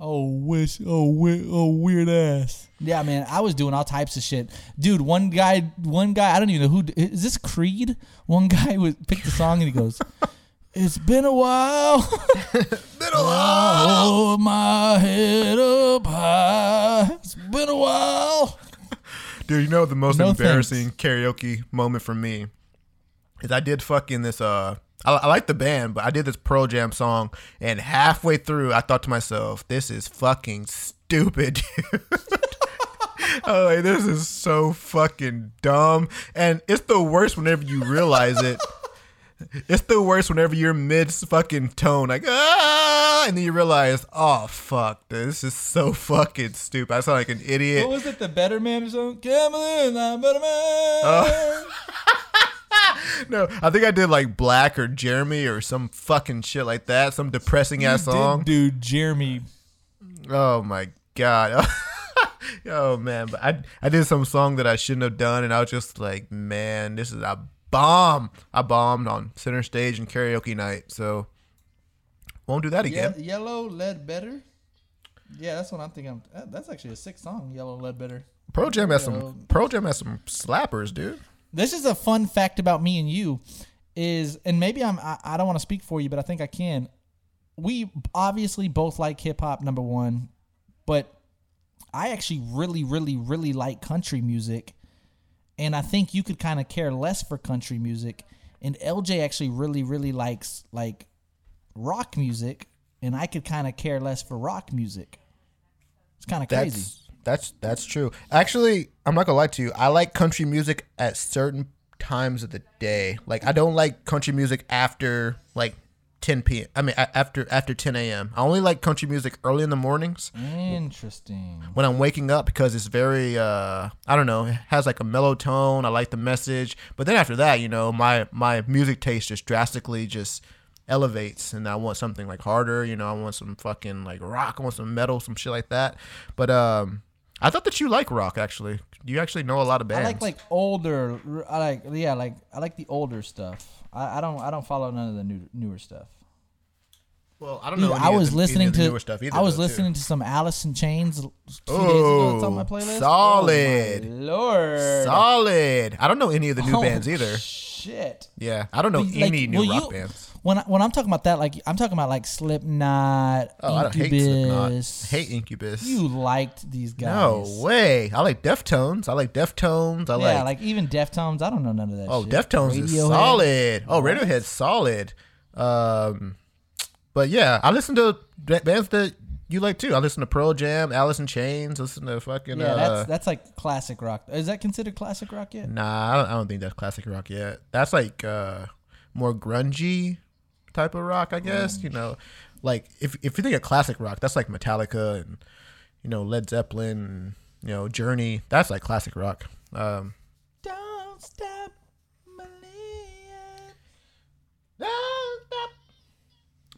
Oh, wish, oh, we- oh, weird ass. Yeah, man, I was doing all types of shit, dude. One guy, one guy, I don't even know who is this. Creed. One guy was picked the song and he goes, "It's been a while, Been a while. hold my head up high. It's been a while." Dude, you know the most No embarrassing karaoke moment for me is I did fucking this. Uh, I, I like the band, but I did this Pearl Jam song, and halfway through, I thought to myself, "This is fucking stupid." dude." Oh, like, this is so fucking dumb, and it's the worst whenever you realize it. It's the worst whenever you're mid fucking tone, like ah, and then you realize, oh fuck, this is so fucking stupid. I sound like an idiot. What was it? The Better Man or something? Come in, I'm Better Man. Oh. No, I think I did like Black or Jeremy or some fucking shit like that. Some depressing ass Did song. dude. Jeremy. Oh my god. oh man, but I I did some song that I shouldn't have done, and I was just like, man, this is a bomb. I bombed on center stage and karaoke night, so won't do that Yeah, again. Yellow Ledbetter. Yeah, that's what I'm thinking. That's actually a sick song, Yellow Ledbetter. Pearl Jam has some Pearl Jam has some slappers, dude. This is a fun fact about me and you, is and maybe I'm I, I don't want to speak for you, but I think I can. We obviously both like hip hop, number one, but I actually really, really, really like country music, and I think you could kind of care less for country music, and LJ actually really, really likes like rock music, and I could kind of care less for rock music. It's kind of crazy. That's that's true. Actually, I'm not gonna lie to you. I like country music at certain times of the day. Like I don't like country music after like 10 p.m. I mean after after 10 a.m. I only like country music early in the mornings Interesting. when I'm waking up because it's very uh I don't know, it has like a mellow tone. I like the message. But then after that, you know, my my music taste just drastically just elevates and I want something like harder, you know, I want some fucking like rock, I want some metal, some shit like that. But um I thought that you like rock actually. You actually know a lot of bands. I like like older. I like yeah, like I like the older stuff. I, I don't I don't follow none of the new, newer stuff. well, I don't Dude, know. any I of was the- any listening of the to newer stuff either, I was though, too. listening to some Alice in Chains two days ago. It's on my Oh, playlist. solid. Oh, my lord. Solid. I don't know any of the new Oh, bands either. Shit. Yeah, I don't know Like, any new rock you- bands. When I, when I'm talking about that, like I'm talking about like Slipknot, Oh, I don't hate Slipknot. Incubus. Hate Incubus. You liked these guys? No way. I like Deftones. I like Deftones. I Yeah, like. like, even Deftones. I don't know none of that. oh, shit. Deftones is solid. Oh, Radiohead's solid. Um, but yeah, I listen to bands that you like too. I listen to Pearl Jam, Alice in Chains. Listen to fucking. Yeah, uh, that's that's like classic rock. Is that considered classic rock yet? Nah, I don't, I don't think that's classic rock yet. That's like uh, more grungy type of rock, I guess. You know, like if if you think of classic rock, that's like Metallica and you know Led Zeppelin, and, you know Journey. That's like classic rock. Um, Don't stop believing.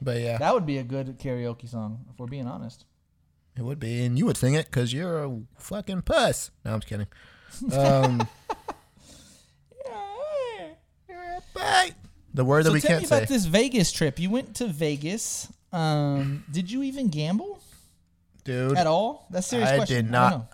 but yeah, That would be a good karaoke song, if we're being honest. it would be, and you would sing it because you're a fucking puss. No, I'm just kidding. Um, Bye. The word that So we tell can't me say. about this Vegas trip. You went to Vegas. Um, did you even gamble Dude, at all? That's a serious I question. did I not. know.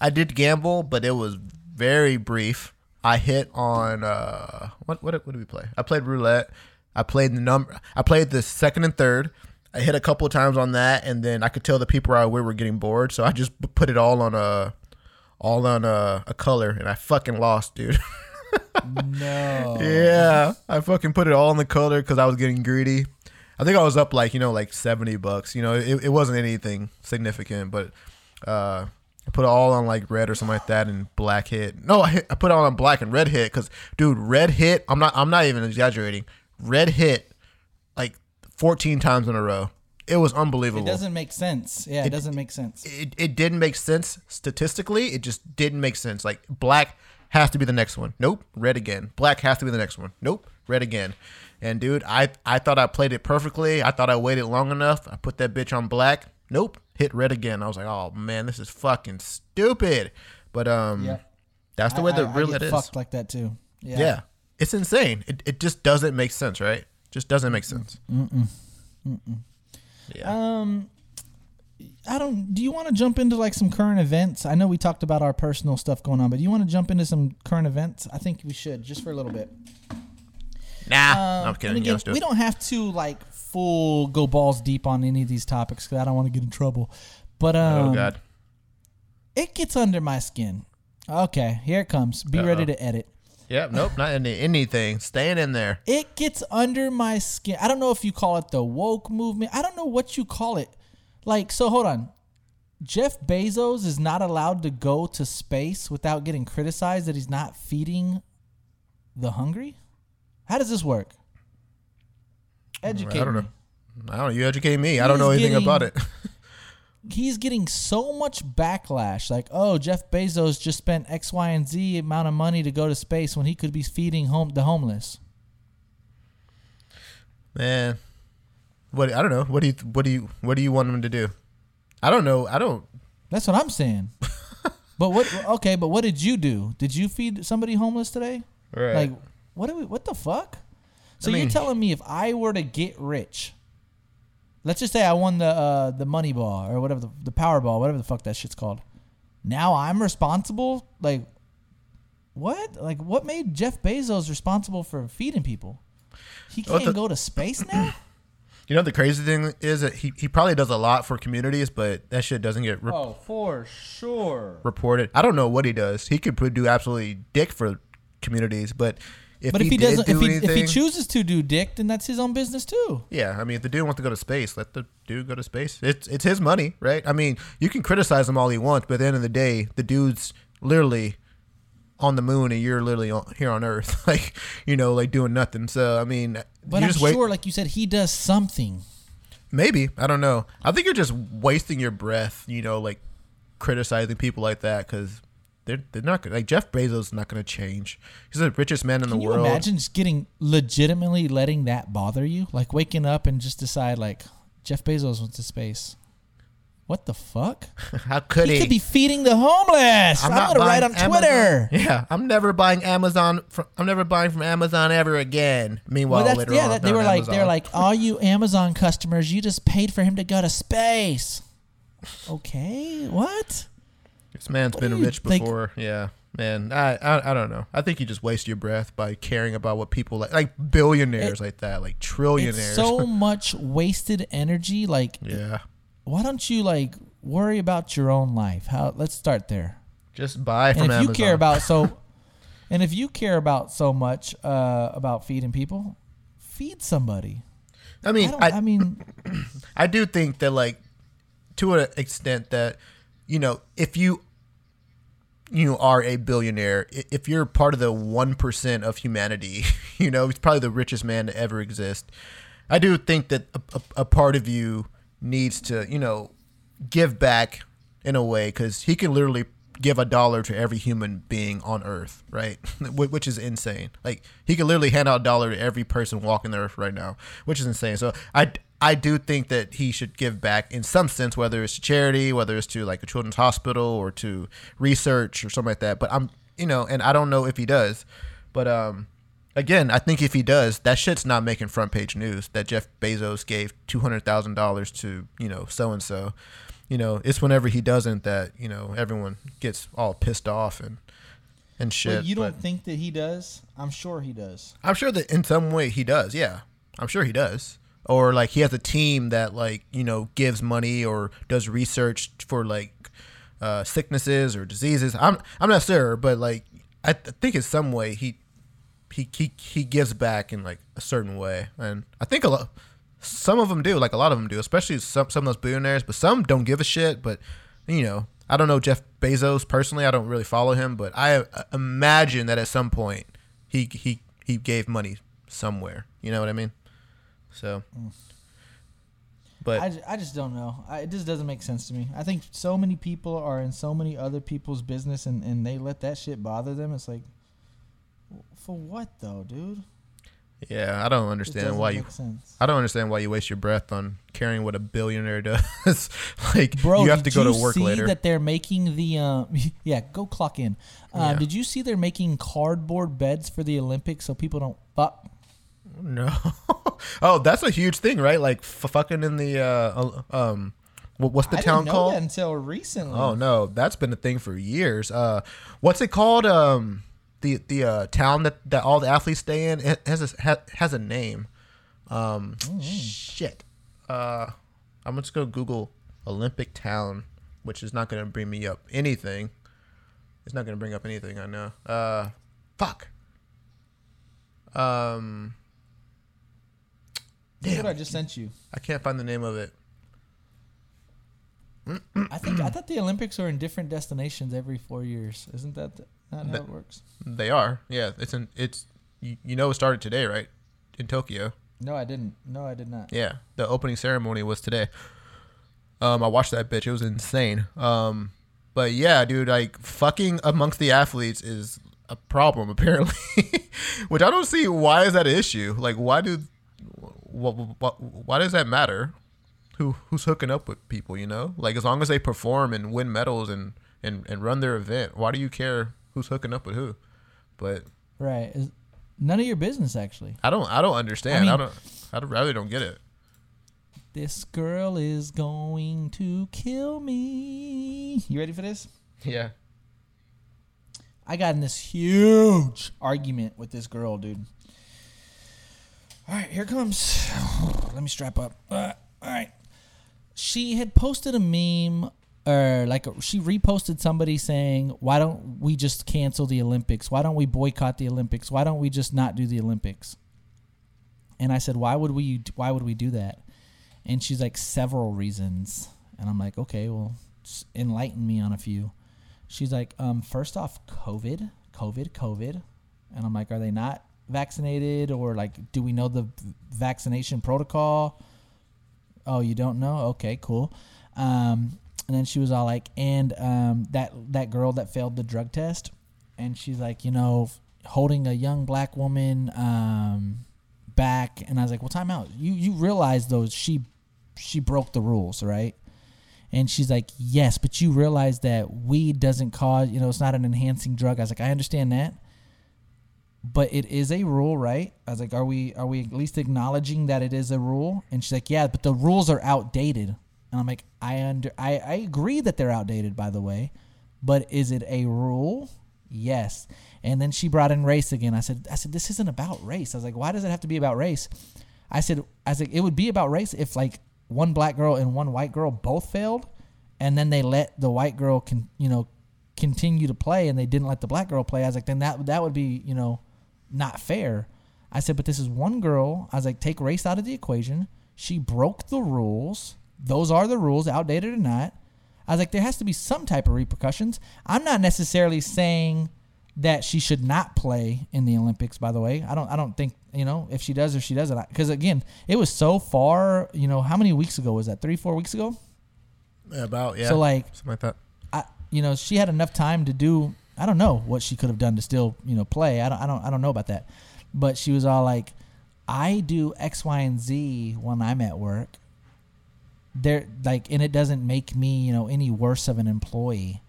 I did gamble, but it was very brief. I hit on uh what what what did we play? I played roulette. I played the number. I played the second and third. I hit a couple of times on that, and then I could tell the people I were were getting bored, so I just put it all on a all on a, a color, and I fucking lost, dude. No. yeah, I fucking put it all in the color because I was getting greedy. I think I was up like you know like seventy bucks. You know, it, it wasn't anything significant, but uh, I put it all on like red or something like that, and black hit. No, I, hit, I put it all on black and red hit because dude, red hit. I'm not I'm not even exaggerating. Red hit like fourteen times in a row. It was unbelievable. It doesn't make sense. Yeah, it, doesn't make sense. it, it didn't make sense statistically. It just didn't make sense. Like black has to be the next one. Nope. Red again. Black has to be the next one. Nope. Red again. And dude, I I thought I played it perfectly. I thought I waited long enough. I put that bitch on black. Nope. Hit red again. I was like, oh man, this is fucking stupid. But um, Yeah. that's the I- way the I- I roulette get is. fucked like that too. Yeah. Yeah. It's insane. It it just doesn't make sense, right? Just doesn't make sense. Mm-mm. Mm-mm. Yeah. Um, I don't. Do you want to jump into like some current events? I know we talked about our personal stuff going on, but do you want to jump into some current events? I think we should just for a little bit. nah. Um, I'm kidding. Again, do we don't have to like full go balls deep on any of these topics because I don't want to get in trouble. But um, Oh god. it gets under my skin. Okay, here it comes. Be ready to edit. Yep. Nope. Not any, anything. Staying in there. It gets under my skin. I don't know if you call it the woke movement. I don't know what you call it. Like, so hold on. Jeff Bezos is not allowed to go to space without getting criticized that he's not feeding the hungry? How does this work? Educate I don't me. know. I don't know. You educate me. I don't know anything getting- about it. He's getting so much backlash. Like, oh, Jeff Bezos just spent X, Y, and Z amount of money to go to space when he could be feeding home the homeless. Man, what I don't know. What do you what do you what do you want him to do? I don't know. I don't. That's what I'm saying. but what? Okay, but what did you do? Did you feed somebody homeless today? Right. Like, what? Do we, what the fuck? So I you're telling me if I were to get rich, let's just say I won the uh, the money ball or whatever the, the power ball, whatever the fuck that shit's called. Now I'm responsible. Like, what? Like, what made Jeff Bezos responsible for feeding people? He can't the- go to space now. You know the crazy thing is that he, he probably does a lot for communities, but that shit doesn't get re- oh, for sure. reported. I don't know what he does. He could do absolutely dick for communities, but if But he, if he doesn't, do if he anything, if he chooses to do dick, then that's his own business too. yeah, I mean, if the dude wants to go to space, let the dude go to space. It's it's his money, right? I mean, you can criticize him all he wants, but at the end of the day, the dude's literally on the moon and you're literally on, here on Earth, like you know, like doing nothing. So I mean, But I'm sure, like you said, he does something. Maybe I don't know. I think you're just wasting your breath. You know, like criticizing people like that because they're they're not like Jeff Bezos is not going to change. He's the richest man in the world. Can the you world. imagine just getting legitimately letting that bother you? Like waking up and just decide, like Jeff Bezos went to space. What the fuck? How could he he? could be feeding the homeless. I'm, gonna write on buying Twitter. Yeah, I'm never buying Amazon. From, I'm never buying from Amazon ever again. Meanwhile, Well, later yeah. on, That, they were like, they were like, all you Amazon customers, you just paid for him to go to space. Okay, what? this man's what been rich think- before. Yeah, man. I, I I don't know. I think you just waste your breath by caring about what people like, like billionaires like that, like trillionaires. It's so much wasted energy. Like, yeah, why don't you like worry about your own life? How? Let's start there. just buy from and if Amazon. you care about so and if you care about so much uh, about feeding people feed somebody I mean, I, I, I, mean I do think that like to an extent that you know if you you are a billionaire if you're part of the 1% of humanity you know he's probably the richest man to ever exist i do think that a, a, a part of you needs to you know give back in a way because he can literally give a dollar to every human being on earth right? Which is insane. Like he can literally hand out a dollar to every person walking the earth right now which is insane. So i i do think that he should give back in some sense whether it's to charity whether it's to like a children's hospital or to research or something like that. But i'm you know and i don't know if he does but um again, I think if he does, that shit's not making front page news. That Jeff Bezos gave two hundred thousand dollars to you know so and so. You know, it's whenever he doesn't that you know everyone gets all pissed off and and shit. Well, you don't but think that he does? I'm sure he does. I'm sure that in some way he does. Yeah, I'm sure he does. Or like he has a team that like you know gives money or does research for like uh, sicknesses or diseases. I'm I'm not sure, but like I th- think in some way he he he he gives back in like a certain way, and I think a lot. Some of them do, like a lot of them do, especially some some of those billionaires. But some don't give a shit. But you know, I don't know Jeff Bezos personally. I don't really follow him, but I uh, imagine that at some point he he he gave money somewhere. You know what I mean? So, but I, I just don't know. I, it just doesn't make sense to me. I think so many people are in so many other people's business and, and they let that shit bother them. It's like, for what though, dude? yeah, I don't understand why you. make sense. I don't understand why you waste your breath on caring what a billionaire does. like Bro, you have to go to work see later. that they're making the um, yeah, go clock in. Um, Yeah. Did you see they're making cardboard beds for the Olympics so people don't fuck? No. oh, that's a huge thing, right? Like f- fucking in the uh uh, um what, what's the I town called? that until recently. Oh no, that's been a thing for years. Uh what's it called? Um the the uh town that that all the athletes stay in it has a ha, has a name. Um shit. Uh I'm just going to go Google Olympic town, which is not going to bring me up anything. It's not going to bring up anything, I know. Uh fuck. Um Look what. I just sent you. I can't find the name of it. I think I thought the Olympics are in different destinations every four years. Isn't that the, not how That- it works? They are. Yeah, it's an it's you, you know it started today, right? In Tokyo. No, I didn't. No, I did not. Yeah, the opening ceremony was today. Um, I watched that bitch. It was insane. Um, but yeah, dude, like fucking amongst the athletes is a problem apparently, which I don't see. Why is that an issue? Like, why do, what, what, why does that matter? Who who's hooking up with people? You know, like as long as they perform and win medals and and and run their event, why do you care who's hooking up with who? But Right. Is- None of your business, actually. I don't I don't understand. I, mean- don't I don't- I really don't get it. This girl is going to kill me. You ready for this? Yeah. I got in this huge argument with this girl, dude. All right, here comes. Let me strap up. Uh, all right. She had posted a meme, or like she reposted somebody saying, "Why don't we just cancel the Olympics? Why don't we boycott the Olympics? Why don't we just not do the Olympics?" And I said, "Why would we? Why would we do that?" And she's like, "Several reasons." And I'm like, "Okay, well, enlighten me on a few." She's like, um, first off, COVID, COVID, COVID. And I'm like, are they not vaccinated or like, do we know the vaccination protocol? Oh, you don't know? Okay, cool. Um, and then she was all like, and um, that that girl that failed the drug test, and she's like, you know, holding a young black woman um, back, and I was like, well, time out. You you realize though she she broke the rules, right? And she's like, yes, but you realize that weed doesn't cause, you know, it's not an enhancing drug. I was like, I understand that, but it is a rule, right? I was like, are we are we at least acknowledging that it is a rule? And she's like, yeah, but the rules are outdated. And I'm like, I under I, I agree that they're outdated, by the way, but is it a rule? Yes. And then she brought in race again. I said, I said, this isn't about race. I was like, why does it have to be about race? I said, I like, it would be about race if like one black girl and one white girl both failed, and then they let the white girl can you know continue to play, and they didn't let the black girl play. I was like, then that that would be you know not fair. I said, but this is one girl. I was like, take race out of the equation. She broke the rules. Those are the rules, outdated or not. I was like, there has to be some type of repercussions. I'm not necessarily saying that she should not play in the Olympics. By the way, I don't. I don't think you know if she does or she doesn't. Because again, it was so far. You know, how many weeks ago was that? Three, four weeks ago. About yeah. So like, something like that. I, you know, she had enough time to do. I don't know what she could have done to still, you know, play. I don't, I don't, I don't know about that. But she was all like, "I do X, Y, and Z when I'm at work." There, like, and it doesn't make me, you know, any worse of an employee.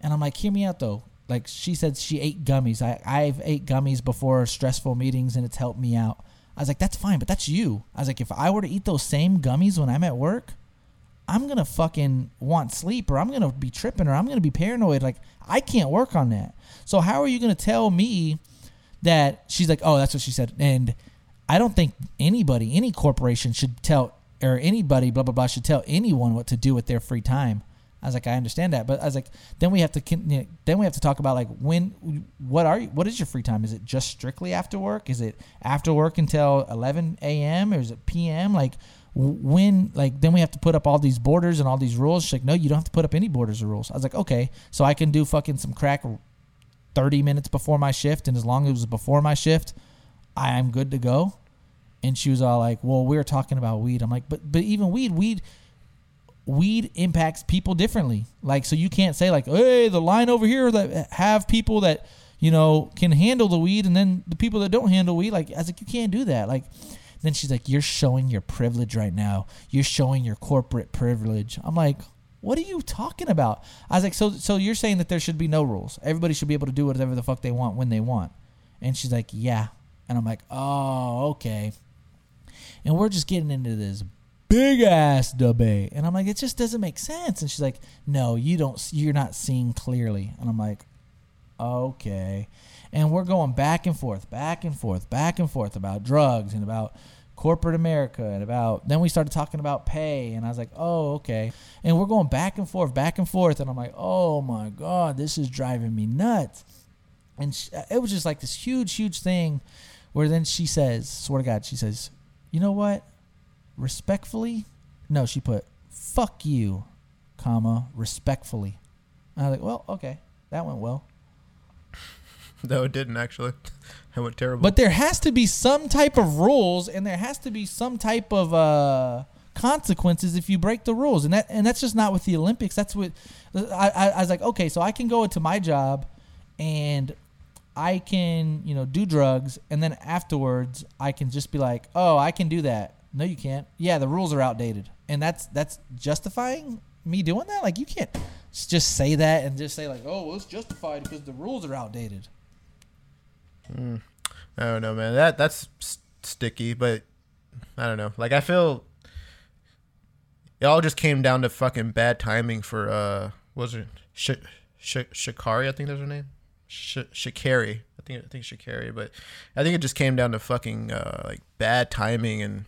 And I'm like, hear me out though. Like she said, she ate gummies. I, I've ate gummies before stressful meetings, and it's helped me out. I was like, that's fine, but that's you. I was like, if I were to eat those same gummies when I'm at work, I'm gonna fucking want sleep or I'm gonna be tripping or I'm gonna be paranoid. Like I can't work on that. So how are you gonna tell me that she's like, oh, that's what she said, and I don't think anybody, any corporation should tell or anybody, blah blah blah, should tell anyone what to do with their free time. I was like, I understand that, but I was like, then we have to you know, then we have to talk about like when, what are you, what is your free time? Is it just strictly after work? Is it after work until 11 a.m. or is it p.m. Like when, like then we have to put up all these borders and all these rules. She's like, no, you don't have to put up any borders or rules. I was like, okay, so I can do fucking some crack 30 minutes before my shift, and as long as it was before my shift, I am good to go. And she was all like, well, we are talking about weed. I'm like, but but even weed, weed weed impacts people differently. Like, so you can't say like, hey, the line over here that have people that you know can handle the weed, and then the people that don't handle weed. Like, I was like, you can't do that. Like, then she's like, you're showing your privilege right now. You're showing your corporate privilege. I'm like. What are you talking about? I was like, so so you're saying that there should be no rules. Everybody should be able to do whatever the fuck they want when they want. And she's like, yeah. And I'm like, oh, okay. And we're just getting into this big ass debate. And i'm like it just doesn't make sense. And she's like no you don't you're not seeing clearly. And i'm like okay. And we're going back and forth back and forth back and forth about drugs and about corporate america and about then we started talking about pay. And i was like oh okay. And we're going back and forth back and forth. And i'm like oh my god this is driving me nuts. And she, it was just like this huge huge thing where then she says swear to god she says you know what? Respectfully? No she put fuck you comma respectfully. And i was like well okay that went well. No, it didn't actually. It went terrible. but there has to be some type of rules and there has to be some type of uh consequences if you break the rules. And that and that's just not with the olympics. That's what I, I, I was like okay so i can go into my job and i can you know do drugs and then afterwards i can just be like oh i can do that no you can't yeah the rules are outdated and that's that's justifying me doing that like you can't just say that and just say like oh well it's justified because the rules are outdated I don't know, man. That that's s- sticky, but I don't know. Like I feel it all just came down to fucking bad timing for uh, was it Sh- Sh- Sha'Carri? I think that's her name. Sh- Sha'Carri. I think I think Sha'Carri, but I think it just came down to fucking uh, like bad timing and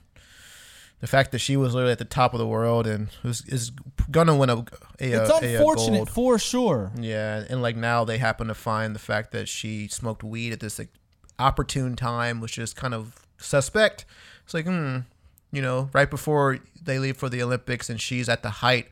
the fact that she was literally at the top of the world and was is gonna win a a, it's a, a unfortunate gold. for sure Yeah, and like now they happen to find the fact that she smoked weed at this like, opportune time, which is kind of suspect. It's like, hmm, you know, right before they leave for the Olympics, and she's at the height,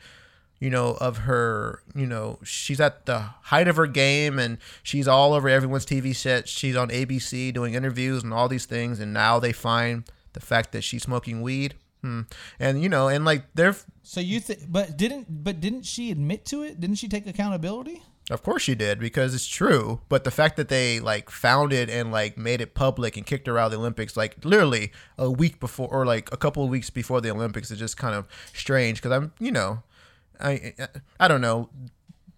you know, of her, you know, she's at the height of her game, and she's all over everyone's TV set. She's on ABC doing interviews and all these things, and now they find the fact that she's smoking weed. Hmm. And you know, and like they're So you think, but didn't, but didn't she admit to it? Didn't she take accountability? Of course she did because it's true. But the fact that they like found it and like made it public and kicked her out of the Olympics like literally a week before or like a couple of weeks before the Olympics is just kind of strange because I'm you know I I don't know.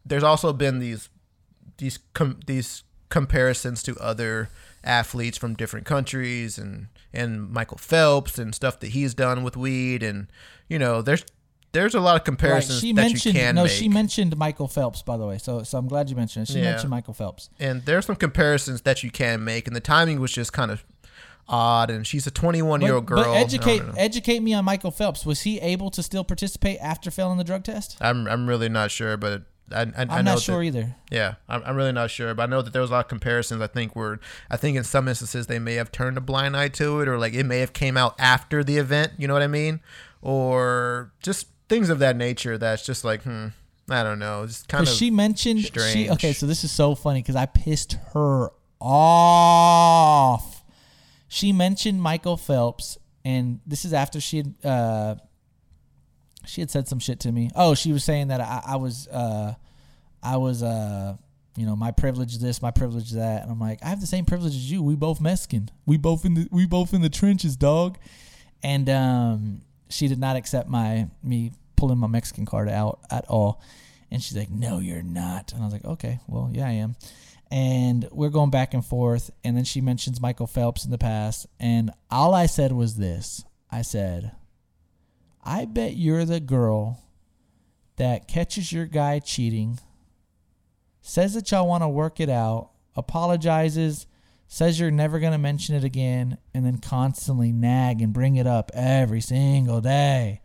There's also been these these com- these comparisons to other athletes from different countries and and Michael Phelps and stuff that he's done with weed and you know there's there's a lot of comparisons She that mentioned you can no. make. She mentioned Michael Phelps, by the way. So, so I'm glad you mentioned it. She Yeah. mentioned Michael Phelps. and there's some comparisons that you can make, and the timing was just kind of odd. And she's a 21 year old girl. but educate don't know. educate me on Michael Phelps. Was he able to still participate after failing the drug test? I'm I'm really not sure, but I I, I I'm not sure that, either. Yeah, I'm, I'm really not sure, but I know that there was a lot of comparisons. I think were I think in some instances they may have turned a blind eye to it, or like it may have came out after the event. You know what I mean? Or just things of that nature that's just like, hmm, I don't know. It's kind of she mentioned she okay, so this is so funny because I pissed her off. She mentioned Michael Phelps, and this is after she had uh, she had said some shit to me. Oh, she was saying that I, I was uh, I was uh, you know my privilege this, my privilege that, and I'm like I have the same privilege as you. We both Mexican. We both in the we both in the trenches, dog. And um, she did not accept my me pulling my Mexican card out at all. And she's like, "No, you're not." And I was like, "Okay, well, yeah, I am." And we're going back and forth. And then she mentions Michael Phelps in the past. And all I said was this: I said, "I bet you're the girl that catches your guy cheating, says that y'all want to work it out, apologizes." Says you're never going to mention it again, and then constantly nag and bring it up every single day.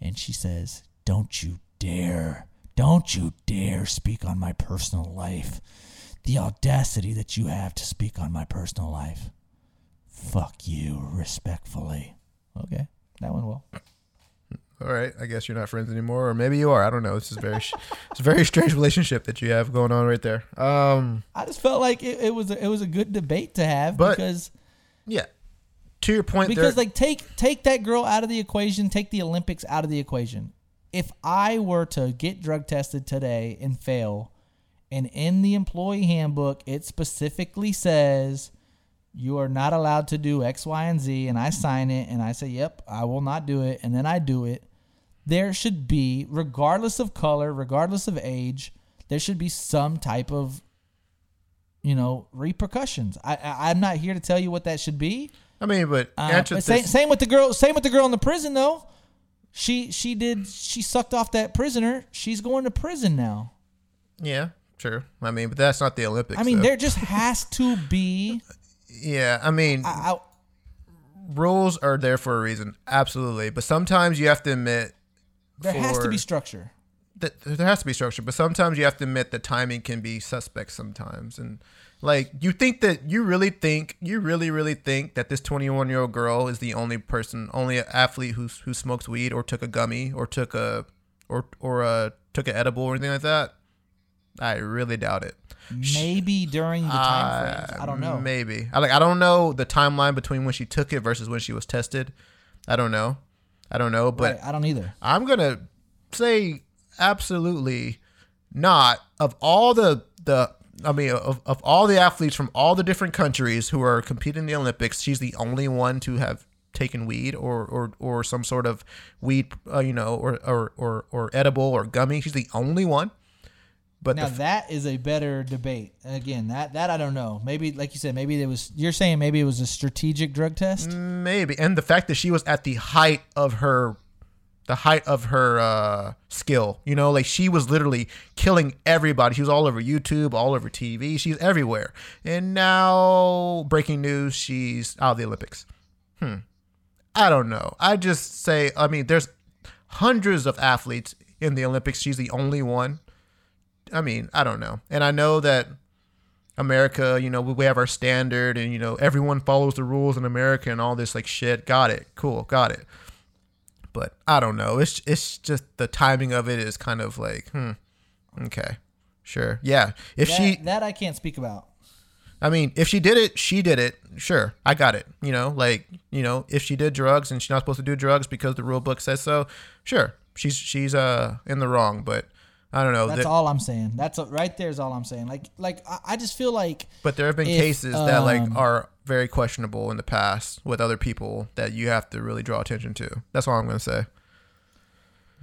And she says, Don't you dare, don't you dare speak on my personal life. The audacity that you have to speak on my personal life. Fuck you, respectfully. Okay, that went well. all right. I guess you're not friends anymore, or maybe you are. I don't know. This is very, it's a very strange relationship that you have going on right there. Um, I just felt like it, it was a, it was a good debate to have But because yeah. To your point, because like take take that girl out of the equation, take the Olympics out of the equation. If I were to get drug tested today and fail, and in the employee handbook it specifically says you are not allowed to do X, Y, and Z, and I sign it and I say, Yep, I will not do it, and then I do it, there should be, regardless of color, regardless of age, there should be some type of you know repercussions. I, I I'm not here to tell you what that should be. I mean, but Uh, but same, same with the girl. Same with the girl in the prison though. She she did she sucked off that prisoner. She's going to prison now. yeah, sure. I mean, but that's not the Olympics. I mean, though. there just has to be. Yeah, I mean, I, I, rules are there for a reason, absolutely. But sometimes you have to admit there has to be structure. that there has to be structure. But sometimes you have to admit that timing can be suspect sometimes. And like, you think that you really think you really really think that this 21 year old girl is the only person, only athlete who who smokes weed or took a gummy or took a or or uh took an edible or anything like that. I really doubt it. Maybe during the time frames. I don't know. Uh, Maybe. I like I don't know the timeline between when she took it versus when she was tested. I don't know. I don't know, but Right, I don't either. I'm gonna say absolutely not. Of all the the I mean of, of all the athletes from all the different countries who are competing in the Olympics, she's the only one to have taken weed or or, or some sort of weed, uh, you know, or, or or or edible or gummy. She's the only one. But Now the, that is a better debate. Again, that that I don't know. Maybe like you said, maybe it was. You're saying maybe it was a strategic drug test. Maybe, and the fact that she was at the height of her, the height of her uh, skill. You know, like she was literally killing everybody. She was all over YouTube, all over TV. She's everywhere. And now, breaking news: she's out of the Olympics. Hmm. I don't know. I just say, I mean, there's hundreds of athletes in the Olympics. She's the only one. I mean, I don't know. And I know that America, you know, we have our standard and, you know, everyone follows the rules in America and all this like shit. Got it. Cool. Got it. But I don't know. It's it's just the timing of it is kind of like, hmm. Okay. Sure. Yeah. If That, she that I can't speak about. I mean, if she did it, she did it. Sure, I got it. You know, like you know, if she did drugs and she's not supposed to do drugs because the rule book says so, sure, she's she's uh in the wrong. But I don't know. That's There- all I'm saying. That's right there is all I'm saying. Like like I, I just feel like but there have been if, cases that like um, are very questionable in the past with other people that you have to really draw attention to. That's all I'm gonna say.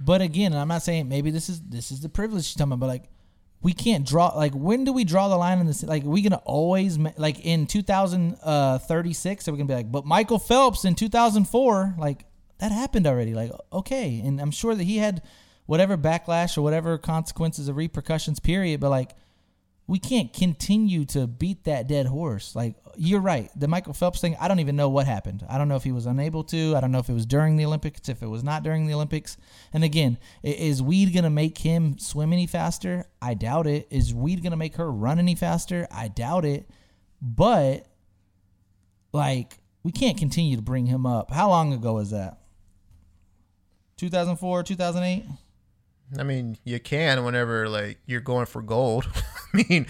But again, I'm not saying maybe this is this is the privilege she's talking about, but like we can't draw like when do we draw the line in this? Like we gonna always like in 2036 are we gonna be like, but Michael Phelps in 2004 like that happened already. Like okay, and I'm sure that he had whatever backlash or whatever consequences or repercussions. Period. But like we can't continue to beat that dead horse. Like you're right, the Michael Phelps thing. I don't even know what happened. I don't know if he was unable to. I don't know if it was during the Olympics. If it was not during the Olympics. And again, is weed gonna make him swim any faster? I doubt it. Is weed gonna make her run any faster? I doubt it. But like we can't continue to bring him up. How long ago was that? 2004, 2008. I mean, you can whenever like you're going for gold. I mean,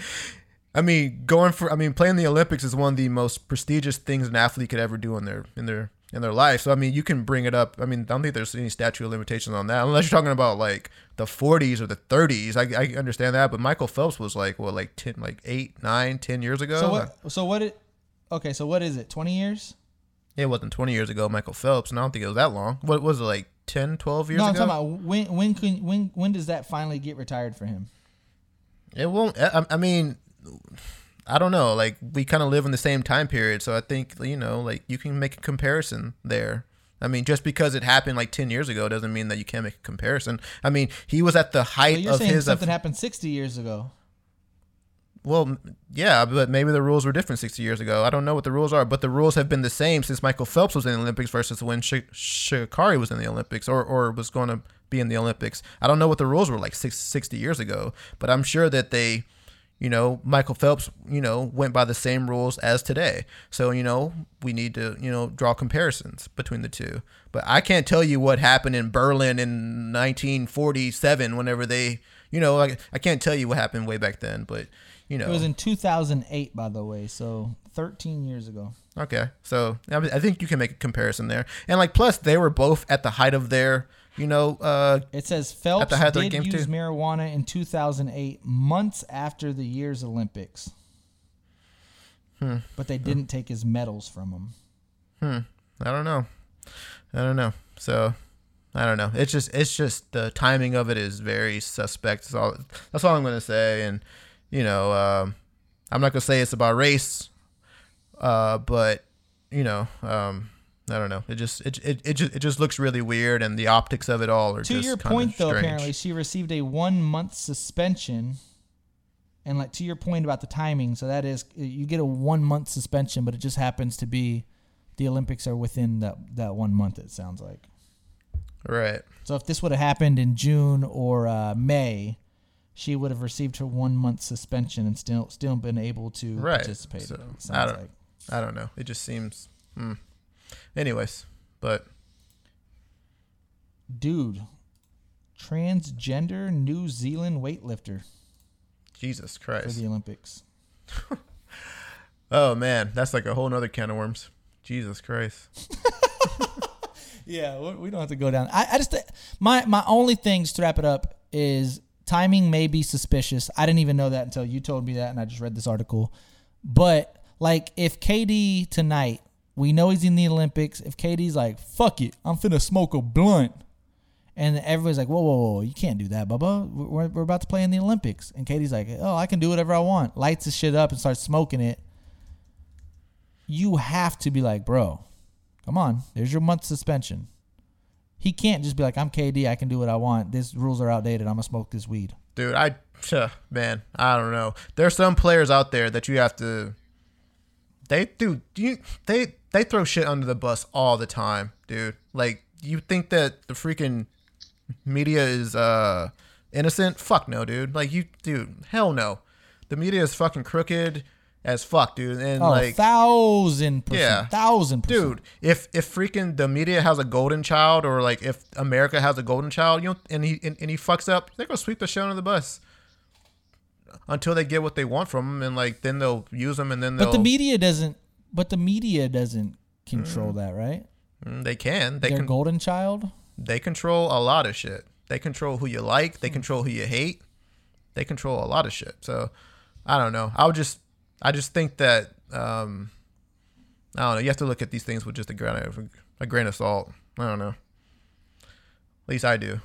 I mean, going for I mean, playing the Olympics is one of the most prestigious things an athlete could ever do in their in their in their life. So I mean, you can bring it up. I mean, I don't think there's any statute of limitations on that, unless you're talking about like the 40s or the 30s. I, I understand that, but Michael Phelps was like what, like 10, like eight, nine, ten years ago. So what? So what? It, okay. So what is it? 20 years? It wasn't 20 years ago, Michael Phelps, and I don't think it was that long. What was it like 10, 12 years ago? no, I'm ago? talking about when when can when when does that finally get retired for him? It won't. I, I mean, I don't know. Like we kind of live in the same time period, so I think you know, like you can make a comparison there. I mean, just because it happened like ten years ago doesn't mean that you can't make a comparison. I mean, he was at the So height you're of saying his. something happened 60 years ago. Well, yeah, but maybe the rules were different sixty years ago. I don't know what the rules are, but the rules have been the same since Michael Phelps was in the Olympics versus when Sh- Sha'Carri was in the Olympics, or or was going to be in the Olympics. I don't know what the rules were like six, 60 years ago, but I'm sure that they you know, Michael Phelps, you know, went by the same rules as today. So, you know, we need to, you know, draw comparisons between the two. But I can't tell you what happened in Berlin in 1947 whenever they, you know, I can't tell you what happened way back then, but you know. It was in 2008, by the way. So 13 years ago. Okay, so I mean, I think you can make a comparison there, and like plus they were both at the height of their, you know, uh, It says Phelps the height of their did game, use too. marijuana in 2008, months after the year's Olympics. Hmm. But they didn't take his medals from him. Hmm. I don't know, I don't know. So I don't know. It's just it's just the timing of it is very suspect. That's all. That's all I'm gonna say. And you know, um, I'm not gonna say it's about race, uh, but you know, um, I don't know. It just it it it just, it just looks really weird, and the optics of it all are To your point, though, strange. apparently she received a one month suspension. And like to your point about the timing, so that is you get a one month suspension, but it just happens to be the Olympics are within that that one month. It sounds like. right. So if this would have happened in June or uh, May, she would have received her one month suspension and still still been able to Right. participate. So, I don't- like. I don't know. It just seems. Hmm. Anyways, but Dude, transgender New Zealand weightlifter Jesus for Christ. the Olympics. Oh man, that's like a whole nother can of worms. Jesus Christ. Yeah, we- we don't have to go down. I, I just my my only things to wrap it up is timing may be suspicious. I didn't even know that until you told me that, and I just read this article. But like, if KD tonight, we know he's in the Olympics. If KD's like, "Fuck it, I'm finna smoke a blunt," and everybody's like, "Whoa, whoa, whoa, you can't do that, Bubba. We're, we're about to play in the Olympics," and KD's like, "Oh, I can do whatever I want." Lights the shit up and starts smoking it. You have to be like, bro, Come on, there's your month suspension. He can't just be like, I'm KD, I can do what I want. These rules are outdated. I'm gonna smoke this weed. Dude, I man, I don't know. There's some players out there that you have to they do you they they throw shit under the bus all the time, dude. Like you think that the freaking media is uh innocent? Fuck no, dude. Like you dude, hell no. The media is fucking crooked as fuck, dude. And Oh, like thousand percent, Yeah. thousand percent. dude if if freaking the media has a golden child or like if america has a golden child you know and he and, and he fucks up they're gonna sweep the shit under the bus until they get what they want from him and like then they'll use him and then they'll but the media doesn't. But the media doesn't control that, right? Mm, they can they Their can golden child. they control a lot of shit they control who you like Hmm. they control who you hate they control a lot of shit so i don't know i would just i just think that um i don't know you have to look at these things with just a grain of a grain of salt i don't know at least i do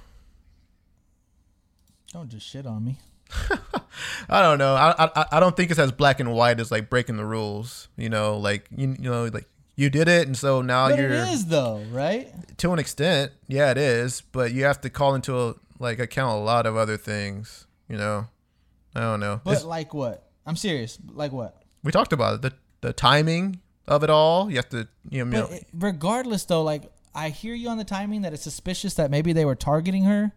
Don't just shit on me. I don't know. I, I I don't think it's as black and white as like breaking the rules. You know, like you you know like you did it, and so now But you're it is though, right? to an extent. Yeah, it is, but you have to call into a, like account a lot of other things. You know, I don't know. But It's- like what? I'm serious. Like what? we talked about it. The the timing of it all. You have to you know. But regardless, though, like I hear you on the timing that it's suspicious that maybe they were targeting her.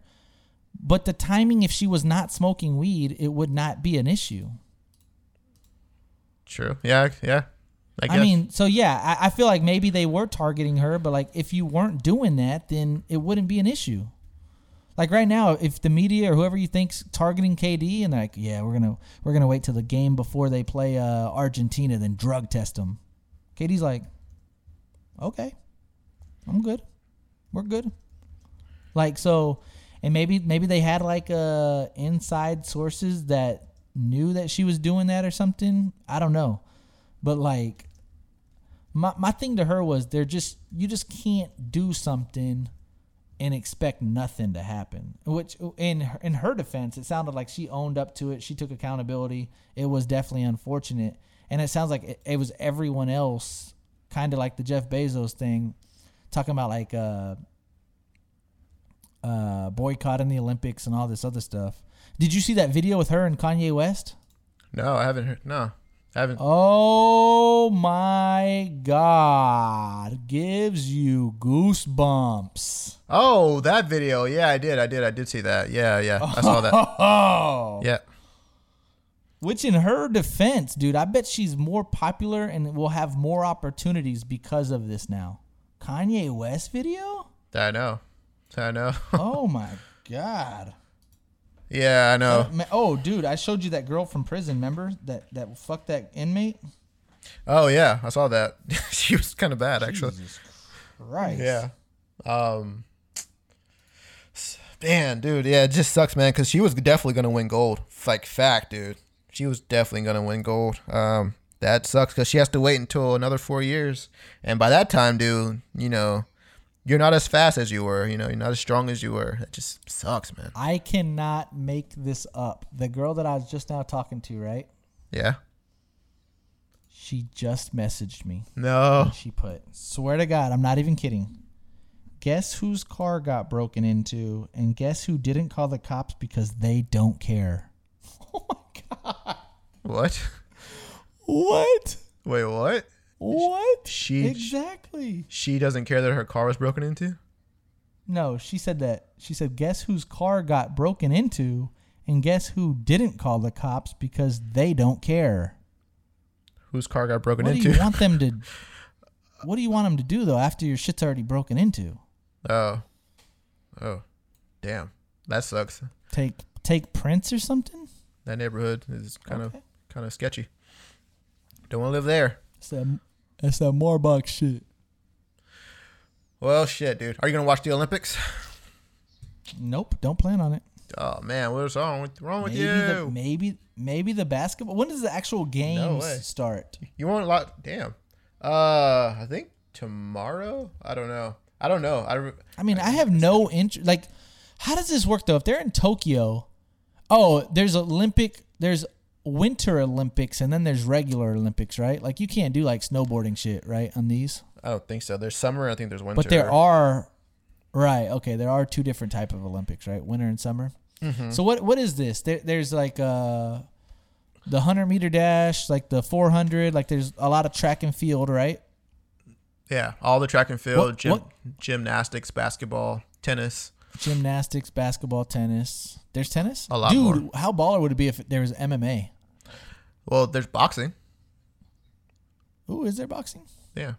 But the timing, if she was not smoking weed, it would not be an issue. true. Yeah. Yeah. I, I mean, so yeah, I, I feel like maybe they were targeting her, but like if you weren't doing that, then it wouldn't be an issue. Like right now, if the media or whoever you think's targeting KD and like, yeah, we're gonna we're gonna wait till the game before they play uh, Argentina, then drug test them. KD's like, okay, I'm good, we're good. Like so, and maybe maybe they had like uh inside sources that knew that she was doing that or something. I don't know, but like my my thing to her was they're just you just can't do something and expect nothing to happen. Which in her- in her defense, it sounded like she owned up to it. She took accountability. It was definitely unfortunate, and it sounds like it, it was everyone else, kind of like the Jeff Bezos thing, talking about like uh, uh, boycotting the Olympics and all this other stuff. Did you see that video with her and Kanye West? no, I haven't heard. No, I haven't. Oh my god. Gives you goosebumps. Oh, that video. Yeah, I did. I did. I did see that. Yeah, yeah. I saw that. Oh. Yeah. Which in her defense, dude, I bet she's more popular and will have more opportunities because of this now. Kanye West video? I know. I know. Oh my god. Yeah, I know. Ma- Oh, dude, I showed you that girl from prison, remember? That that fucked that inmate? Oh yeah, I saw that. she was kind of bad actually. Right. Yeah. Um. Man, dude, yeah, it just sucks, man, because she was definitely gonna win gold. Like fact, dude, she was definitely gonna win gold. Um, that sucks because she has to wait until another four years, and by that time, dude, you know, you're not as fast as you were. You know, you're not as strong as you were. That just sucks, man. I cannot make this up. The girl that I was just now talking to, right? Yeah. She just messaged me. No. She put, swear to God, I'm not even kidding. Guess whose car got broken into, and guess who didn't call the cops because they don't care. Oh my God. What? What? Wait, what? What? She Exactly. she doesn't care that her car was broken into. No, she said that. She said, guess whose car got broken into, and guess who didn't call the cops because they don't care. Whose car got broken What do into? you want them to? What do you want them to do though after your shit's already broken into? Oh. Oh. Damn. That sucks. Take take Prince or something? That neighborhood is kind of kind of sketchy. Don't want to live there. It's it's that Marbach shit. Well, shit, dude. Are you gonna watch the Olympics? Nope, don't plan on it. Oh man, what's wrong with wrong with Maybe you? the maybe maybe the basketball. When does the actual games way. start? you want a lot? Damn. Uh, I think tomorrow. I don't know. I don't know. I re- I mean, I have no interest. Like, how does this work though? If they're in Tokyo, oh, there's Olympic, there's Winter Olympics, and then there's regular Olympics, right? Like, you can't do like snowboarding shit, right? On these, I don't think so. There's summer. I think there's winter. but there are, right? Okay, there are two different type of Olympics, right? Winter and summer. Mm-hmm. So what what is this? There, there's like uh, the hundred meter dash, like the four hundred. Like, there's a lot of track and field, right? Yeah, all the track and field, What- gym, what- gymnastics, basketball, tennis. Gymnastics, basketball, tennis. There's tennis. A lot Dude, more. how baller would it be if there was MMA? Well, there's boxing. Ooh, is there boxing? Yeah,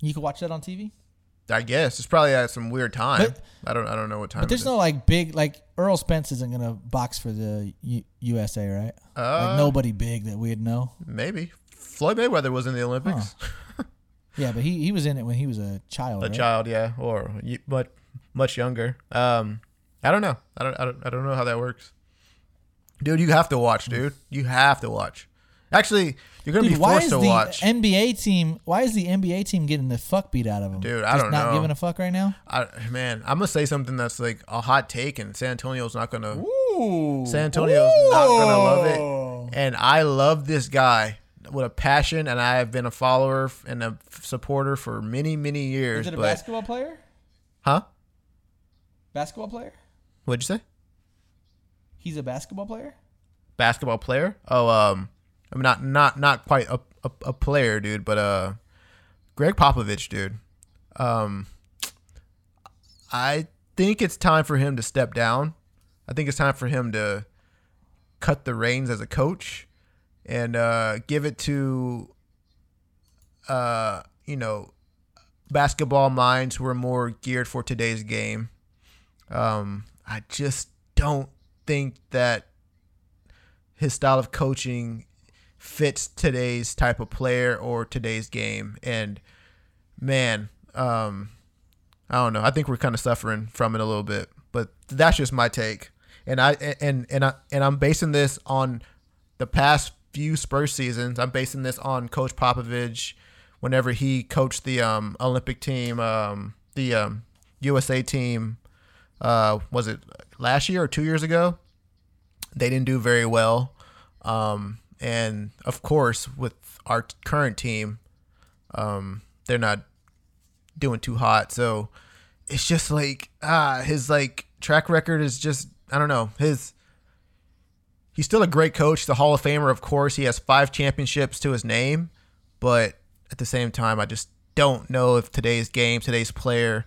You can watch that on TV. I guess it's probably at some weird time. But- I don't. I don't know what time. But there's no like big like Errol Spence isn't gonna box for the U- USA, right? Uh, like nobody big that we'd know. Maybe Floyd Mayweather was in the Olympics. Yeah, but he, he was in it when he was a child. a right? child, yeah, or much much younger. Um, I don't know. I don't, I don't. I don't know how that works. Dude, you have to watch, mm. dude. You have to watch. Actually, you're gonna Dude, be why forced is to the watch. NBA team? Why is the NBA team getting the fuck beat out of them? Dude, I Just don't not know. giving a fuck right now. I, man, I'm gonna say something that's like a hot take, and San Antonio's not gonna. Ooh, San Antonio's not gonna love it. And I love this guy with a passion, and I have been a follower and a supporter for many, many years. Is it a but basketball player? huh? Basketball player? What'd you say? He's a basketball player. basketball player. Oh, um, I mean, not not not quite a, a, a player, dude, but uh, Gregg Popovich, dude. Um, I think it's time for him to step down. I think it's time for him to cut the reins as a coach and uh, give it to uh, you know, basketball minds who are more geared for today's game. Um, I just don't think that his style of coaching fits today's type of player or today's game. And man, um, I don't know. I think we're kind of suffering from it a little bit, but that's just my take. And I and and I and I'm basing this on the past few Spurs seasons. I'm basing this on Coach Popovich whenever he coached the um, Olympic team, um, the um, USA team. Uh, was it last year or two years ago? They didn't do very well. Um, and of course, with our current team, um, they're not doing too hot. So it's just like ah, his like track record is just I don't know his. He's still a great coach. the Hall of Famer, of course. He has five championships to his name, but at the same time, I just don't know if today's game, today's player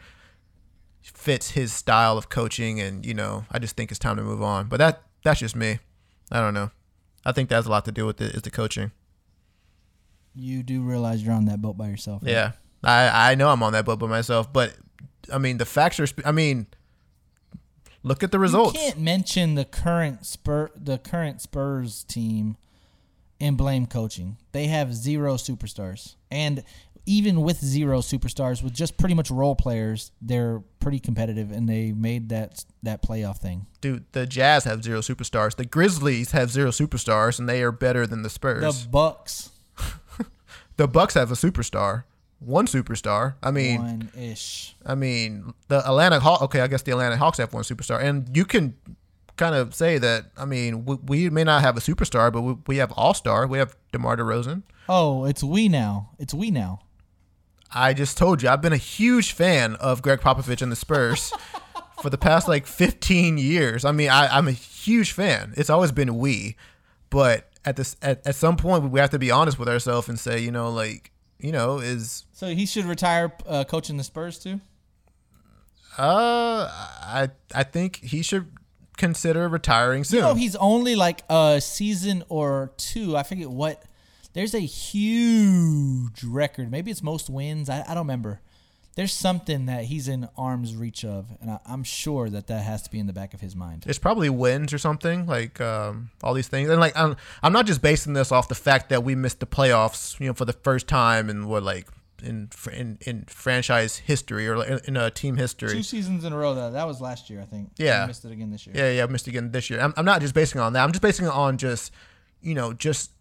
fits his style of coaching, and you know, I just think it's time to move on. But that that's just me. I don't know. I think that has a lot to do with it. Is the coaching? You do realize you're on that boat by yourself. right? Yeah, I I know I'm on that boat by myself, but I mean the facts are i mean, look at the results. You can't mention the current Spur the current Spurs team and blame coaching. They have zero superstars. And even with zero superstars, with just pretty much role players, they're pretty competitive and they made that that playoff thing. Dude, the Jazz have zero superstars. The Grizzlies have zero superstars, and they are better than the Spurs. The Bucks The Bucks have a superstar, one superstar. I mean, one ish. I mean, the Atlanta Hawks. Okay, I guess the Atlanta Hawks have one superstar, and you can kind of say that. I mean, we, we may not have a superstar, but we, we have all star. We have DeMar DeRozan. Oh, it's we now. It's we now. I just told you, I've been a huge fan of Gregg Popovich and the Spurs for the past like 15 years. I mean, I, I'm a huge fan. It's always been we, but at this at, at some point we have to be honest with ourselves and say, you know, like, you know, is So he should retire uh, coaching the Spurs too. uh, I I think he should consider retiring soon. You know, he's only like a season or two. I forget what. There's a huge record. Maybe it's most wins. I, I don't remember. There's something that he's in arm's reach of, and I, I'm sure that that has to be in the back of his mind. it's probably wins or something like um, all these things and like I'm, I'm not just basing this off the fact that we missed the playoffs you know for the first time in what like in in, in franchise history or in, in a team history Two seasons in a row. That that was last year, I think. Yeah. He missed it again this year. yeah yeah missed it again this year I'm, I'm not just basing it on that I'm just basing it on just you know just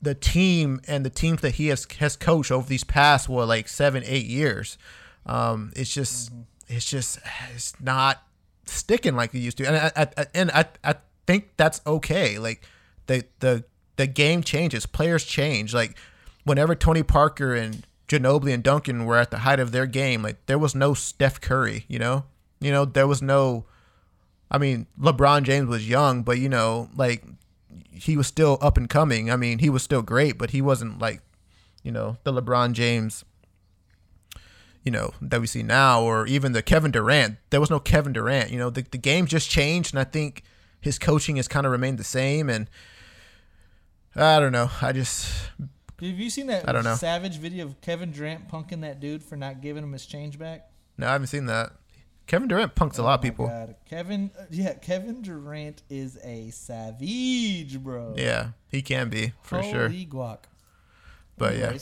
the team and the teams that he has has coached over these past what like seven eight years um it's just it's just it's not sticking like it used to. And I, I, I and I, I think that's okay. Like the the the game changes. Players change. Like whenever Tony Parker and Ginobili and Duncan were at the height of their game like there was no Steph Curry you know? You know there was no I mean, LeBron James was young, but you know, like he was still up and coming. I mean, he was still great, but he wasn't like, you know, the LeBron James, you know, that we see now, or even the Kevin Durant. There was no Kevin Durant. You know, the the game just changed, and I think his coaching has kind of remained the same. And I don't know. I just Have you seen that I don't know. savage video of Kevin Durant punking that dude for not giving him his change back? no, I haven't seen that. Kevin Durant punks a lot of Oh people. God. Kevin, uh, yeah, Kevin Durant is a savage, bro. Yeah, he can be for Holy sure. guac. But yeah,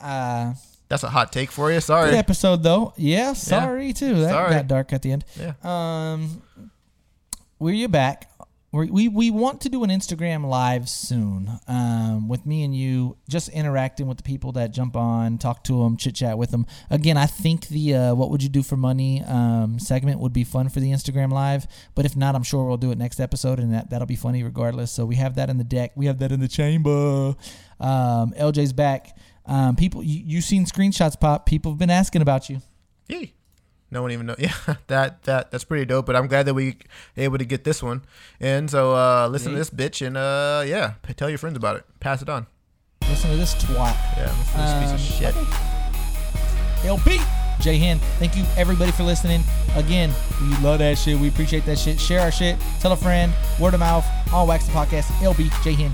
uh, that's a hot take for you. Sorry. good episode though. Yeah, sorry too. That Sorry. got dark at the end. Yeah. Um, where you back? We, we want to do an Instagram live soon. Um, with me and you, just interacting with the people that jump on, talk to them, chit chat with them. Again, I think the uh, "What would you do for money" um, segment would be fun for the Instagram live. But if not, I'm sure we'll do it next episode, and that that'll be funny regardless. So we have that in the deck. We have that in the chamber. Um, LJ's back. Um, people, you you seen screenshots pop? People have been asking about you. Yay. No one even know. Yeah, that that that's pretty dope. But I'm glad that we able to get this one. And so uh listen to this bitch and uh yeah, p- tell your friends about it. Pass it on. Listen to this twat. Yeah, listen to this piece of Um, shit. LP. J Hen, thank you everybody for listening. Again, we love that shit. We appreciate that shit. Share our shit. Tell a friend. Word of mouth. All Wax the Podcast. LB, J Hen.